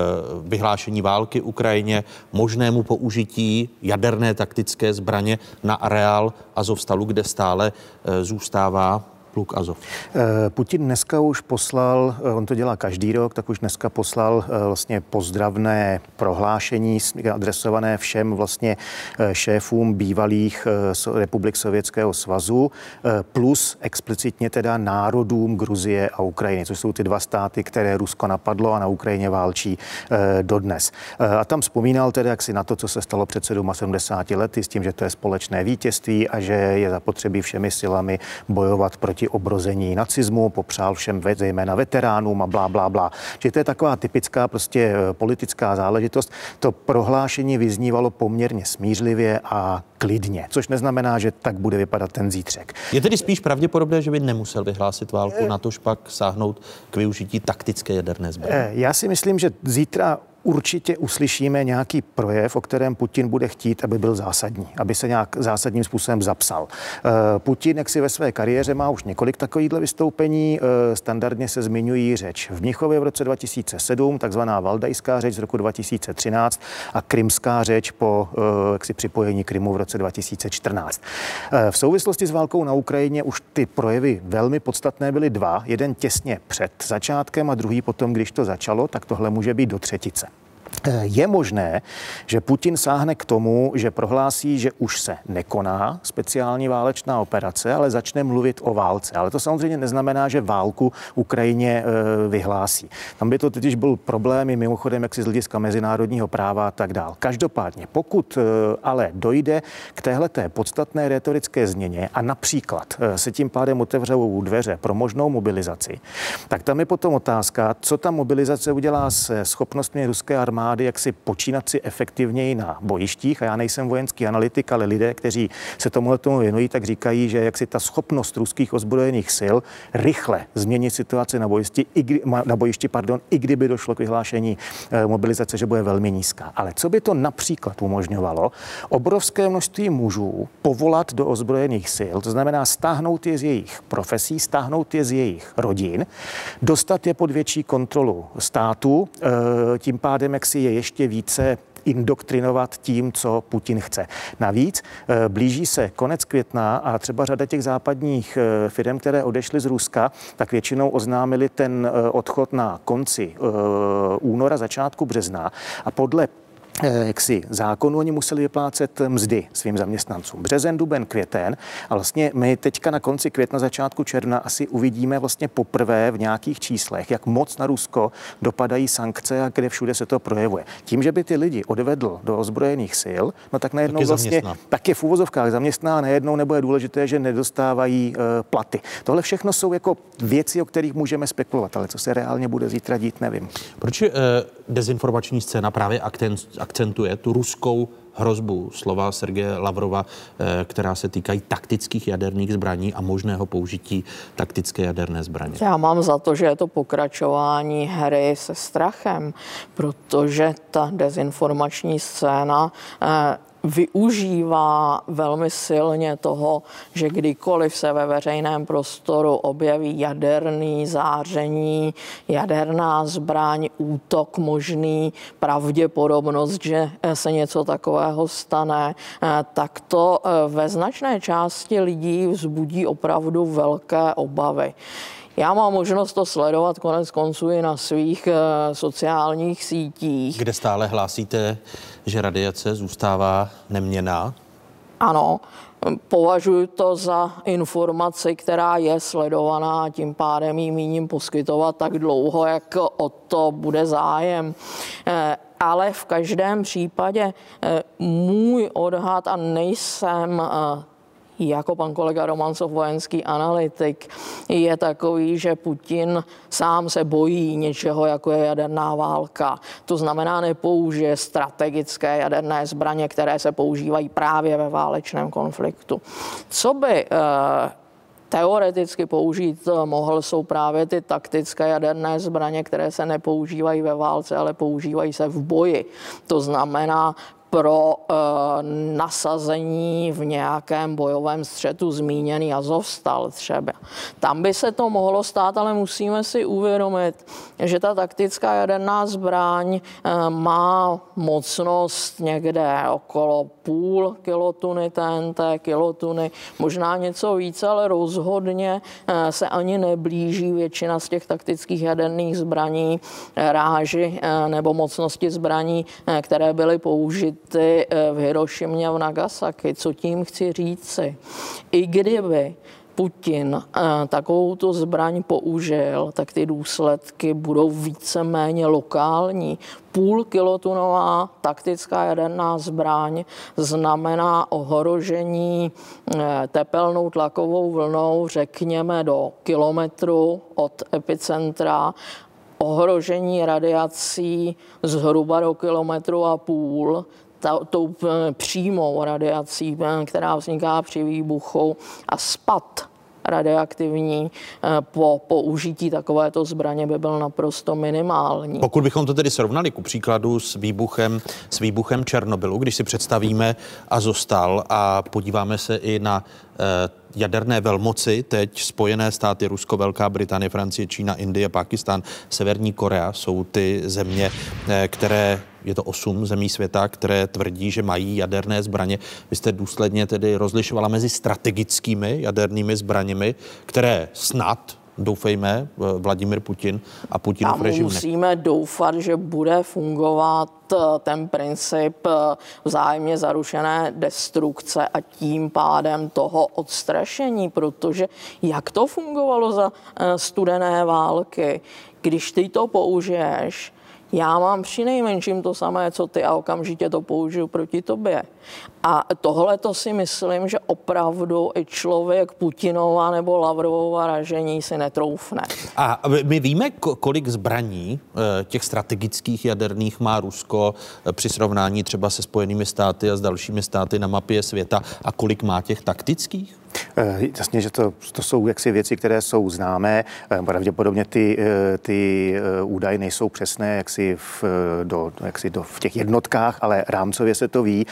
vyhlášení války Ukrajině, možnému použití jaderné taktické zbraně na areál Azovstalu, kde stále eh, zůstává pluk Azov? Eh, Putin dneska už poslal, eh, on to dělá každý rok, tak už dneska poslal eh, vlastně pozdravné prohlášení adresované všem vlastně šéfům bývalých republik Sovětského svazu, plus explicitně teda národům Gruzie a Ukrajiny, což jsou ty dva státy, které Rusko napadlo a na Ukrajině válčí dodnes. A tam vzpomínal tedy jak si na to, co se stalo před 77 lety, s tím, že to je společné vítězství a že je zapotřebí všemi silami bojovat proti proti obrození nacismu, popřál všem zejména veteránům a blá, blá, blá. Čili to je taková typická prostě eh, politická záležitost. To prohlášení vyznívalo poměrně smířlivě a klidně, což neznamená, že tak bude vypadat ten zítřek. Je tedy spíš pravděpodobné, že by nemusel vyhlásit válku, na tož pak sáhnout k využití taktické jaderné zbraně? Eh, já si myslím, že zítra určitě uslyšíme nějaký projev, o kterém Putin bude chtít, aby byl zásadní, aby se nějak zásadním způsobem zapsal. Eh, Putin, jak si ve své kariéře má už několik takovýchhle vystoupení, eh, standardně se zmiňují řeč v Mnichově v roce 2007, takzvaná Valdajská řeč z roku 2013 a krymská řeč po eh, jaksi připojení Krymu v roce 2014. V souvislosti s válkou na Ukrajině už ty projevy velmi podstatné byly dva. Jeden těsně před začátkem a druhý potom, když to začalo, tak tohle může být do třetice. Eh, je možné, že Putin sáhne k tomu, že prohlásí, že už se nekoná speciální válečná operace, ale začne mluvit o válce. Ale to samozřejmě neznamená, že válku Ukrajině eh, vyhlásí. Tam by to totiž byl problém i mimochodem, jak si z hlediska mezinárodního práva a tak dál. Každopádně, pokud eh, ale dojde k téhleté podstatné retorické změně a například se tím pádem otevřou dveře pro možnou mobilizaci, tak tam je potom otázka, co ta mobilizace udělá se schopnostmi ruské armády armády, jak si počínat si efektivněji na bojištích. A já nejsem vojenský analytik, ale lidé, kteří se tomu tomu věnují, tak říkají, že jak si ta schopnost ruských ozbrojených sil rychle změnit situaci na bojišti, i, kdy, na bojišti pardon, i kdyby došlo k vyhlášení e, mobilizace, že bude velmi nízká. Ale co by to například umožňovalo? Obrovské množství mužů povolat do ozbrojených sil, to znamená stáhnout je z jejich profesí, stáhnout je z jejich rodin, dostat je pod větší kontrolu státu, e, tím pádem, jak si je ještě více indoktrinovat tím, co Putin chce. Navíc eh, blíží se konec května a třeba řada těch západních eh, firm, které odešly z Ruska, tak většinou oznámili ten eh, odchod na konci února, začátku března a podle jaksi zákonu oni museli vyplácet mzdy svým zaměstnancům. Březen, duben, květen. A vlastně my teďka na konci května, začátku června asi uvidíme vlastně poprvé v nějakých číslech, jak moc na Rusko dopadají sankce a kde všude se to projevuje. Tím, že by ty lidi odvedl do ozbrojených sil, no tak najednou tak vlastně tak je v úvozovkách zaměstná a najednou nebo je důležité, že nedostávají uh, platy. Tohle všechno jsou jako věci, o kterých můžeme spekulovat, ale co se reálně bude zítra dít, nevím. Proč uh, dezinformační scéna právě akcentuje tu ruskou hrozbu slova Sergeje Lavrova, eh, která se týkají taktických jaderných zbraní a možného použití taktické jaderné zbraně. Já mám za to, že je to pokračování hry se strachem, protože ta dezinformační scéna eh, využívá velmi silně toho, že kdykoliv se ve veřejném prostoru objeví jaderný záření, jaderná zbraň, útok možný, pravděpodobnost, že se něco takového stane, eh, tak to eh, ve značné části lidí vzbudí opravdu velké obavy. Já mám možnost to sledovat konec konců i na svých uh, sociálních sítích. Kde stále hlásíte, že radiace zůstává neměná? Ano, Považuji to za informaci, která je sledovaná a tím pádem ji míním poskytovat tak dlouho, jak o to bude zájem. Eh, ale v každém případě eh, můj odhad, a nejsem jako pan kolega Romancov, vojenský analytik, je takový, že Putin sám se bojí něčeho, jako je jaderná válka. To znamená, nepoužije strategické jaderné zbraně, které se používají právě ve válečném konfliktu. Co by uh, teoreticky použít mohl, jsou právě ty taktické jaderné zbraně, které se nepoužívají ve válce, ale používají se v boji. To znamená pro e, nasazení v nějakém bojovém střetu zmíněný Azovstal třeba. Tam by se to mohlo stát, ale musíme si uvědomit, že ta taktická jaderná zbraň e, má mocnost někde okolo půl kilotuny TNT, kilotuny, možná něco více, ale rozhodně e, se ani neblíží většina z těch taktických jaderných zbraní ráži nebo mocnosti zbraní, které byly použity ty eh, v Hirošimě a v Nagasaki. Co tím chci říci? I kdyby Putin takovou to zbraň použil, tak ty důsledky budou víceméně lokální. Půl kilotunová taktická jaderná zbraň znamená ohrožení eh, tepelnou tlakovou vlnou, řekněme, do kilometru od epicentra ohrožení radiací zhruba do kilometru a půl, ta, tou eh, přímou radiací, eh, která vzniká při výbuchu a spad radioaktivní eh, po použití takovéto zbraně by byl naprosto minimální. Pokud bychom to tedy srovnali ku příkladu s výbuchem, s výbuchem Černobylu, když si představíme Azostal a podíváme se i na jaderné velmoci, teď Spojené státy, Rusko, Velká Británie, Francie, Čína, Indie, Pakistán, Severní Korea jsou ty země, které je to osm zemí světa, které tvrdí, že mají jaderné zbraně. Vy jste důsledně tedy rozlišovala mezi strategickými jadernými zbraněmi, které snad doufejme, Vladimir Putin a Putinův Tam režim. musíme doufat, že bude fungovat eh, ten princip eh, vzájemně zarušené destrukce a tím pádem toho odstrašení, protože jak to fungovalo za eh, studené války, když ty to použiješ, já mám při nejmenším to samé, co ty a okamžitě to použiju proti tobě. A tohle to si myslím, že opravdu i člověk Putinova nebo Lavrovova ražení si netroufne. A my víme, kolik zbraní eh, těch strategických jaderných má Rusko eh, při srovnání třeba se Spojenými státy a s dalšími státy na mapě světa a kolik má těch taktických? Eh, jasně, že to, to jsou jaksi věci, které jsou známé. Pravděpodobně ty, ty údaje nejsou přesné jaksi v, do, jaksi do, v těch jednotkách, ale rámcově se to ví.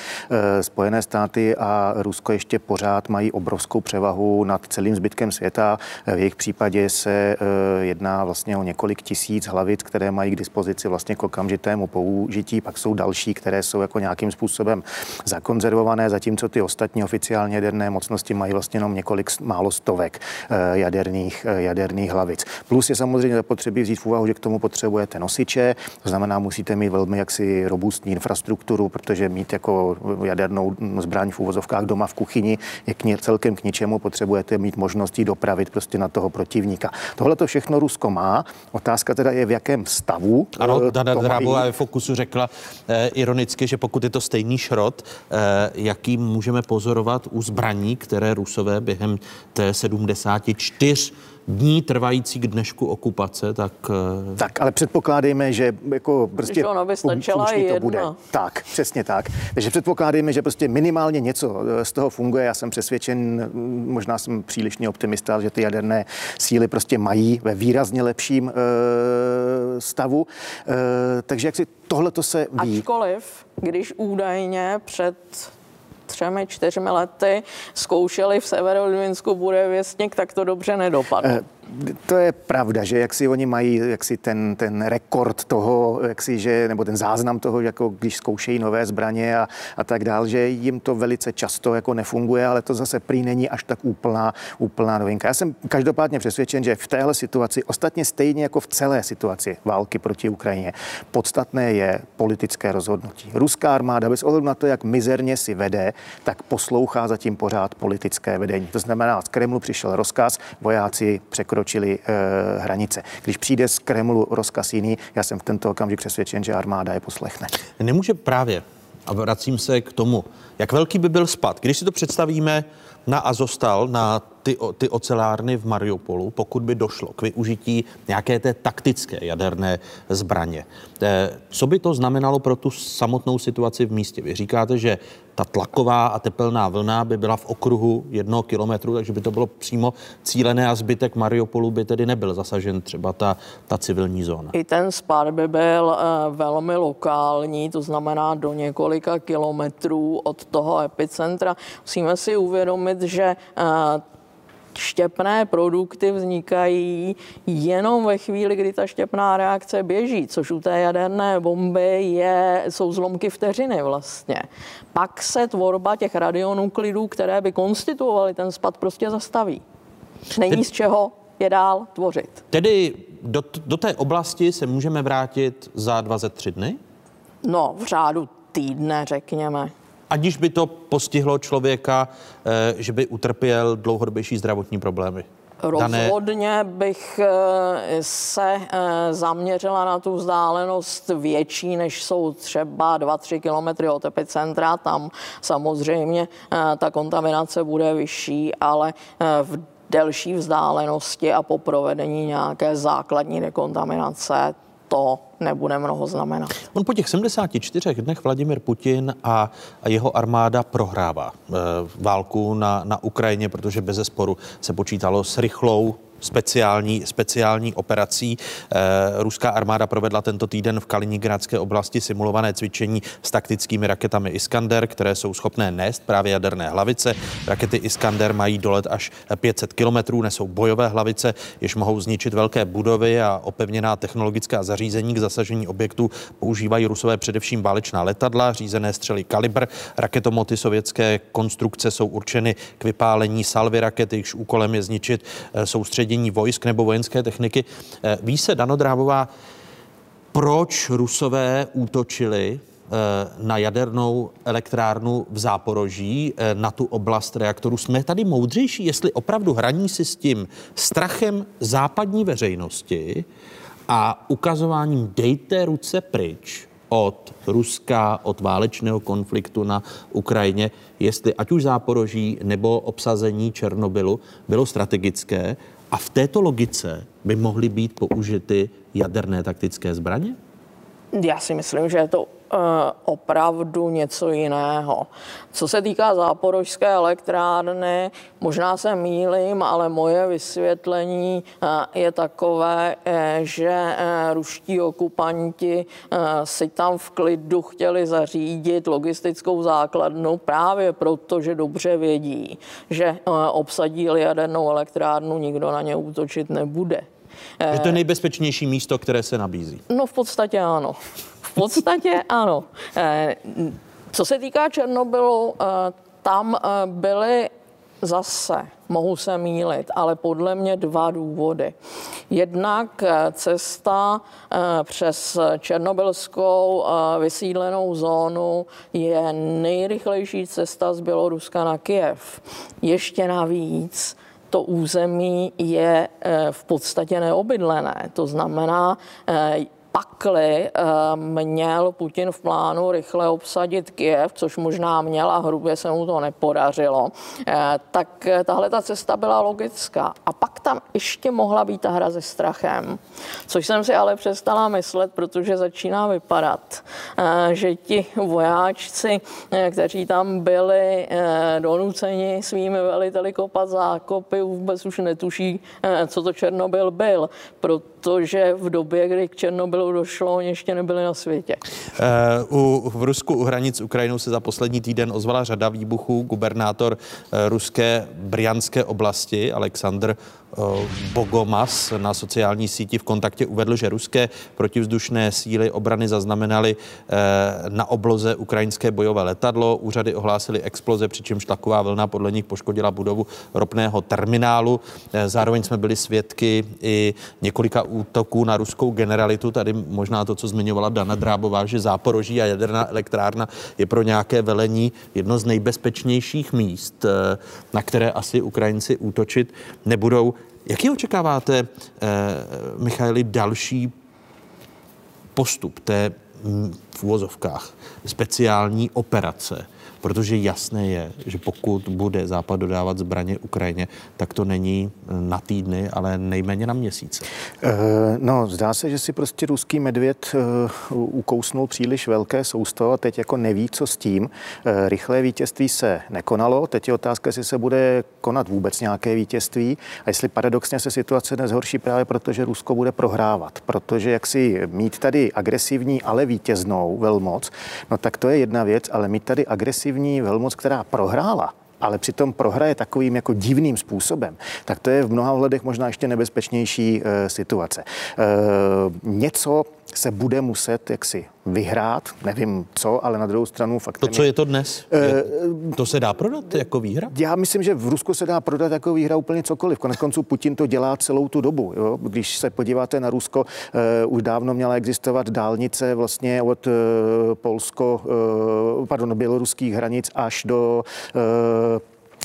Spojené státy a Rusko ještě pořád mají obrovskou převahu nad celým zbytkem světa. V jejich případě se eh, jedná vlastně o několik tisíc hlavic, které mají k dispozici vlastně k okamžitému použití. Pak jsou další, které jsou jako nějakým způsobem zakonzervované, zatímco ty ostatní oficiálně jaderné mocnosti mají vlastně jenom několik málo stovek eh, jaderných, eh, jaderných hlavic. Plus je samozřejmě zapotřebí vzít v úvahu, že k tomu potřebujete nosiče, to znamená, musíte mít velmi jaksi robustní infrastrukturu, protože mít jako jadernou zbraň v úvozovkách doma v kuchyni je k ně, celkem k ničemu, potřebujete mít možnost ji dopravit prostě na toho protivníka. Tohle to všechno Rusko má. Otázka teda je, v jakém stavu. Ano, eh, Dana Drábová ve Fokusu řekla eh, ironicky, že pokud je to stejný šrot, eh, jaký můžeme pozorovat u zbraní, které Rusové během té 74 dní trvající k dnešku okupace, tak... Eh, tak, ale předpokládejme, že jako prostě... ono by stačila jedna. to bude. Tak, přesně tak. Takže předpokládejme, že prostě minimálně něco eh, z toho funguje. Já jsem přesvědčen, mm, možná jsem přílišný optimista, že ty jaderné síly prostě mají ve výrazně lepším e, stavu. E, takže jak si tohle to se ví. Ačkoliv, když údajně před třemi, čtyřmi lety zkoušeli v Severodvinsku bude věstník, tak to dobře nedopadlo. To je pravda, že jak si oni mají jak si ten, ten rekord toho, jak si, že, nebo ten záznam toho, jako když zkoušejí nové zbraně a, a tak dál, že jim to velice často jako nefunguje, ale to zase prý není až tak úplná, úplná novinka. Já jsem každopádně přesvědčen, že v téhle situaci, ostatně stejně jako v celé situaci války proti Ukrajině, podstatné je politické rozhodnutí. Ruská armáda bez ohledu na to, jak mizerně si vede, tak poslouchá zatím pořád politické vedení. To znamená, z Kremlu přišel rozkaz, vojáci překročili překročili eh, hranice. Když přijde z Kremlu rozkaz jiný, já jsem v tento okamžik přesvědčen, že armáda je poslechne. Nemůže právě, a vracím se k tomu, jak velký by byl spad, když si to představíme na Azostal, na ty, ty ocelárny v Mariupolu, pokud by došlo k využití nějaké té taktické jaderné zbraně. Eh, co by to znamenalo pro tu samotnou situaci v místě? Vy říkáte, že ta tlaková a tepelná vlna by byla v okruhu jednoho kilometru, takže by to bylo přímo cílené a zbytek Mariupolu by tedy nebyl zasažen třeba ta, ta civilní zóna. I ten spad by byl uh, velmi lokální, to znamená do několika kilometrů od toho epicentra. Musíme si uvědomit, že uh, štěpné produkty vznikají jenom ve chvíli, kdy ta štěpná reakce běží, což u té jaderné bomby je, jsou zlomky vteřiny vlastně. Pak se tvorba těch radionuklidů, které by konstituovaly ten spad, prostě zastaví. Není z čeho je dál tvořit. Tedy do, do té oblasti se můžeme vrátit za dva ze tři dny? No, v řádu týdne, řekněme aniž by to postihlo člověka, eh, že by utrpěl dlouhodobější zdravotní problémy? Rozhodně bych eh, se eh, zaměřila na tu vzdálenost větší, než jsou třeba 2-3 kilometry od epicentra. Tam samozřejmě ta kontaminace bude vyšší, ale v delší vzdálenosti a po provedení nějaké základní dekontaminace to nebude mnoho znamenat. On po těch 74 dnech Vladimir Putin a, jeho armáda prohrává e, válku na, na Ukrajině, protože bez sporu se počítalo s rychlou speciální, speciální operací. E, ruská armáda provedla tento týden v Kaliningrádské oblasti simulované cvičení s taktickými raketami Iskander, které jsou schopné nést právě jaderné hlavice. Rakety Iskander mají dolet až 500 kilometrů, nesou bojové hlavice, jež mohou zničit velké budovy a opevněná technologická zařízení k zasažení objektů. Používají rusové především válečná letadla, řízené střely Kalibr. Raketomoty sovětské konstrukce jsou určeny k vypálení salvy rakety, jejichž úkolem je zničit soustředí převedění vojsk nebo vojenské techniky. Eh, ví se, Dano Drábová, proč Rusové útočili Eh, na jadernou elektrárnu v Záporoží, eh, na tu oblast reaktoru. Jsme tady moudřejší, jestli opravdu hraní si s tím strachem západní veřejnosti a ukazováním dejte ruce pryč od Ruska, od válečného konfliktu na Ukrajině, jestli ať už Záporoží nebo obsazení Černobylu bylo strategické a v této logice by mohly být použity jaderné taktické zbraně? Já si myslím, že je to opravdu něco jiného. Co se týká záporožské elektrárny, možná se mýlím, ale moje vysvětlení eh, je takové, eh, že ruští okupanti si tam v klidu chtěli zařídit logistickou základnu právě proto, že dobře vědí, že obsadí jadernou elektrárnu, nikdo na ně útočit nebude. Že to je nejbezpečnější místo, které se nabízí. No v podstatě ano podstatě ano. Eh, co se týká Černobylu, eh, tam eh, byly zase, mohu se mílit, ale podle mě dva důvody. Jednak cesta přes černobylskou vysídlenou zónu je nejrychlejší cesta z Běloruska na Kiev. Ještě navíc to území je v podstatě neobydlené. To znamená, pakli eh, měl Putin v plánu rychle obsadit Kiev, což možná měl a hrubě se mu to nepodařilo, eh, tak eh, tahle ta cesta byla logická. A pak tam ještě mohla být ta hra se strachem, což jsem si ale přestala myslet, protože začíná vypadat, že ti vojáčci, kteří tam byli donuceni svými veliteli kopat zákopy, vůbec už netuší, co to Černobyl byl, protože v době, kdy k Černobylu došlo, oni ještě nebyli na světě. Uh, u, v Rusku u hranic Ukrajinou se za poslední týden ozvala řada výbuchů. Gubernátor uh, ruské Brianské oblasti Aleksandr Bogomas na sociální síti v kontaktě uvedl, že ruské protivzdušné síly obrany zaznamenaly eh, na obloze ukrajinské bojové letadlo. Úřady ohlásily exploze, přičemž taková vlna podle nich poškodila budovu ropného terminálu. Eh, zároveň jsme byli svědky i několika útoků na ruskou generalitu. Tady možná to, co zmiňovala Dana Drábová, že Záporoží a jaderná elektrárna je pro nějaké velení jedno z nejbezpečnějších míst, na které asi Ukrajinci útočit nebudou. Jaký očekáváte, eh, Michaili, další postup té v úvozovkách speciální operace protože jasné je, že pokud bude Západ dodávat zbraně Ukrajině, tak to není na týdny, ale nejméně na měsíce. Eh, no, zdá se, že si prostě ruský medvěd eh, ukousnul příliš velké sousto a teď jako neví, co s tím. Eh, rychlé vítězství se nekonalo, teď je otázka, jestli se bude konat vůbec nějaké vítězství a jestli paradoxně se situace nezhorší právě proto, že Rusko bude prohrávat. Protože jak si mít tady agresivní, ale vítěznou velmoc, no tak to je jedna věc, ale mít tady agresivní agresivní velmoc, která prohrála, ale přitom prohraje takovým jako divným způsobem, tak to je v mnoha ohledech možná ještě nebezpečnější e, situace. E, něco se bude muset jaksi vyhrát, nevím co, ale na druhou stranu fakt. To, co je to dnes? Je, to se dá prodat jako výhra? Já myslím, že v Rusku se dá prodat jako výhra úplně cokoliv. Konec konců Putin to dělá celou tu dobu. Jo? Když se podíváte na Rusko, uh, už dávno měla existovat dálnice vlastně od uh, Polsko, uh, pardon, běloruských hranic až do uh,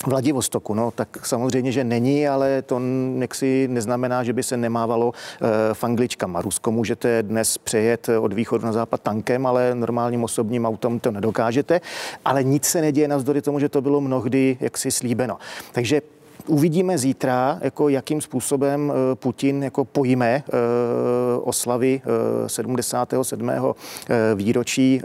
Vladivostoku, no, tak samozřejmě, že není, ale to nexi neznamená, že by se nemávalo e, fangličkama. Rusko můžete dnes přejet od východu na západ tankem, ale normálním osobním autem to nedokážete. Ale nic se neděje navzdory tomu, že to bylo mnohdy jaksi slíbeno. Takže Uvidíme zítra, jako jakým způsobem eh, Putin jako pojme eh, oslavy 77. Eh, výročí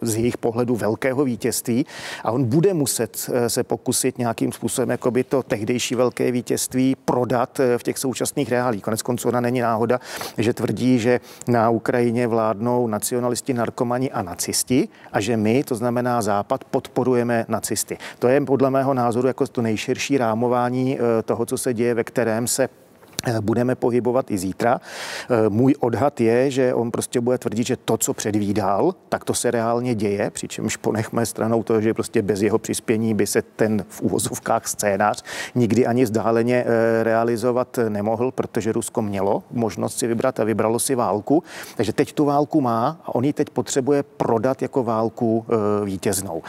z jejich pohledu velkého vítězství a on bude muset se pokusit nějakým způsobem jakoby to tehdejší velké vítězství prodat v těch současných reálích. Konec konců ona není náhoda, že tvrdí, že na Ukrajině vládnou nacionalisti, narkomani a nacisti a že my, to znamená Západ, podporujeme nacisty. To je podle mého názoru jako to nejširší rámové sledování eh, toho, co se děje, ve kterém se budeme pohybovat i zítra. Eh, můj odhad je, že on prostě bude tvrdit, že to, co předvídal, tak to se reálně děje, přičemž ponechme stranou to, že prostě bez jeho přispění by se ten v úvozovkách scénář nikdy ani zdáleně eh, realizovat nemohl, protože Rusko mělo možnost si vybrat a vybralo si válku. Takže teď tu válku má a on ji teď potřebuje prodat jako válku vítěznou.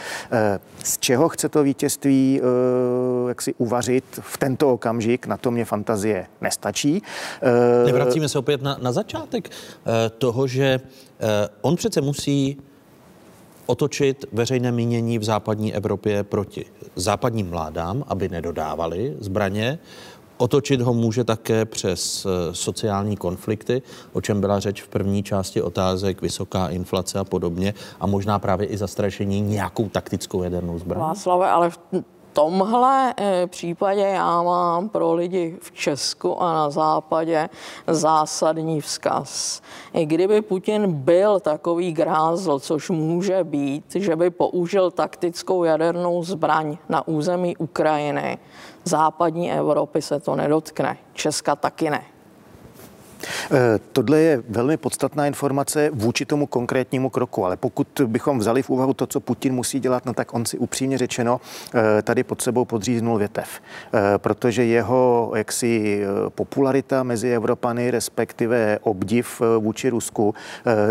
Z čeho chce to vítězství jak si uvařit v tento okamžik, na to mě fantazie nestačí stačí. Eh, Nevracíme se opět na, na začátek eh, toho, že eh, on přece musí otočit veřejné mínění v západní Evropě proti západním vládám, aby nedodávali zbraně. Otočit ho může také přes sociální konflikty, o čem byla řeč v první části otázek, vysoká inflace a podobně, a možná právě i zastrašení nějakou taktickou jadernou zbraní. Václave, ale tomhle eh, případě já mám pro lidi v Česku a na západě zásadní vzkaz. I kdyby Putin byl takový grázl, což může být, že by použil taktickou jadernou zbraň na území Ukrajiny, západní Evropy se to nedotkne, Česka taky ne. Eh, tohle je velmi podstatná informace vůči tomu konkrétnímu kroku, ale pokud bychom vzali v úvahu to, co Putin musí dělat, no tak on si upřímně řečeno eh, tady pod sebou podříznul větev, eh, protože jeho jaksi popularita mezi Evropany, respektive obdiv vůči Rusku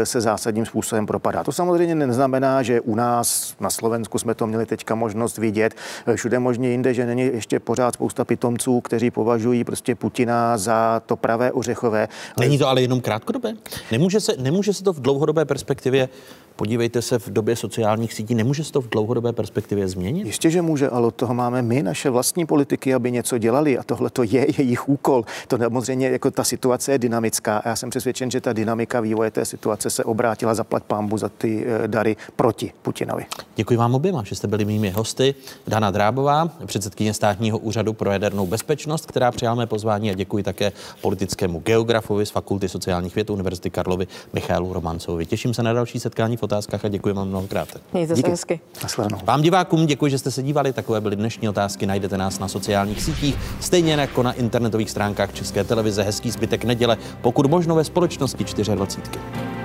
se zásadním způsobem propadá. To samozřejmě neznamená, že u nás na Slovensku jsme to měli teďka možnost vidět, všude možně jinde, že není ještě pořád spousta pitomců, kteří považují prostě Putina za to pravé ořechové Není to ale jenom krátkodobé? Nemůže se, nemůže se to v dlouhodobé perspektivě Podívejte se v době sociálních sítí, nemůže se to v dlouhodobé perspektivě změnit? Jistě, že může, ale od toho máme my, naše vlastní politiky, aby něco dělali a tohle to je jejich úkol. To samozřejmě jako ta situace je dynamická a já jsem přesvědčen, že ta dynamika vývoje té situace se obrátila za plat pámbu za ty eh, dary proti Putinovi. Děkuji vám oběma, že jste byli mými hosty. Dana Drábová, předsedkyně státního úřadu pro jadernou bezpečnost, která přijala mé pozvání a děkuji také politickému geografovi z Fakulty sociálních věd Univerzity Karlovy Michalu Romancovi. Těším se na další setkání v otázkách a děkuji vám mnohokrát. Mějte se hezky. Vám divákům děkuji, že jste se dívali. Takové byly dnešní otázky. Najdete nás na sociálních sítích, stejně jako na internetových stránkách České televize. Hezký zbytek neděle, pokud možno ve společnosti 24.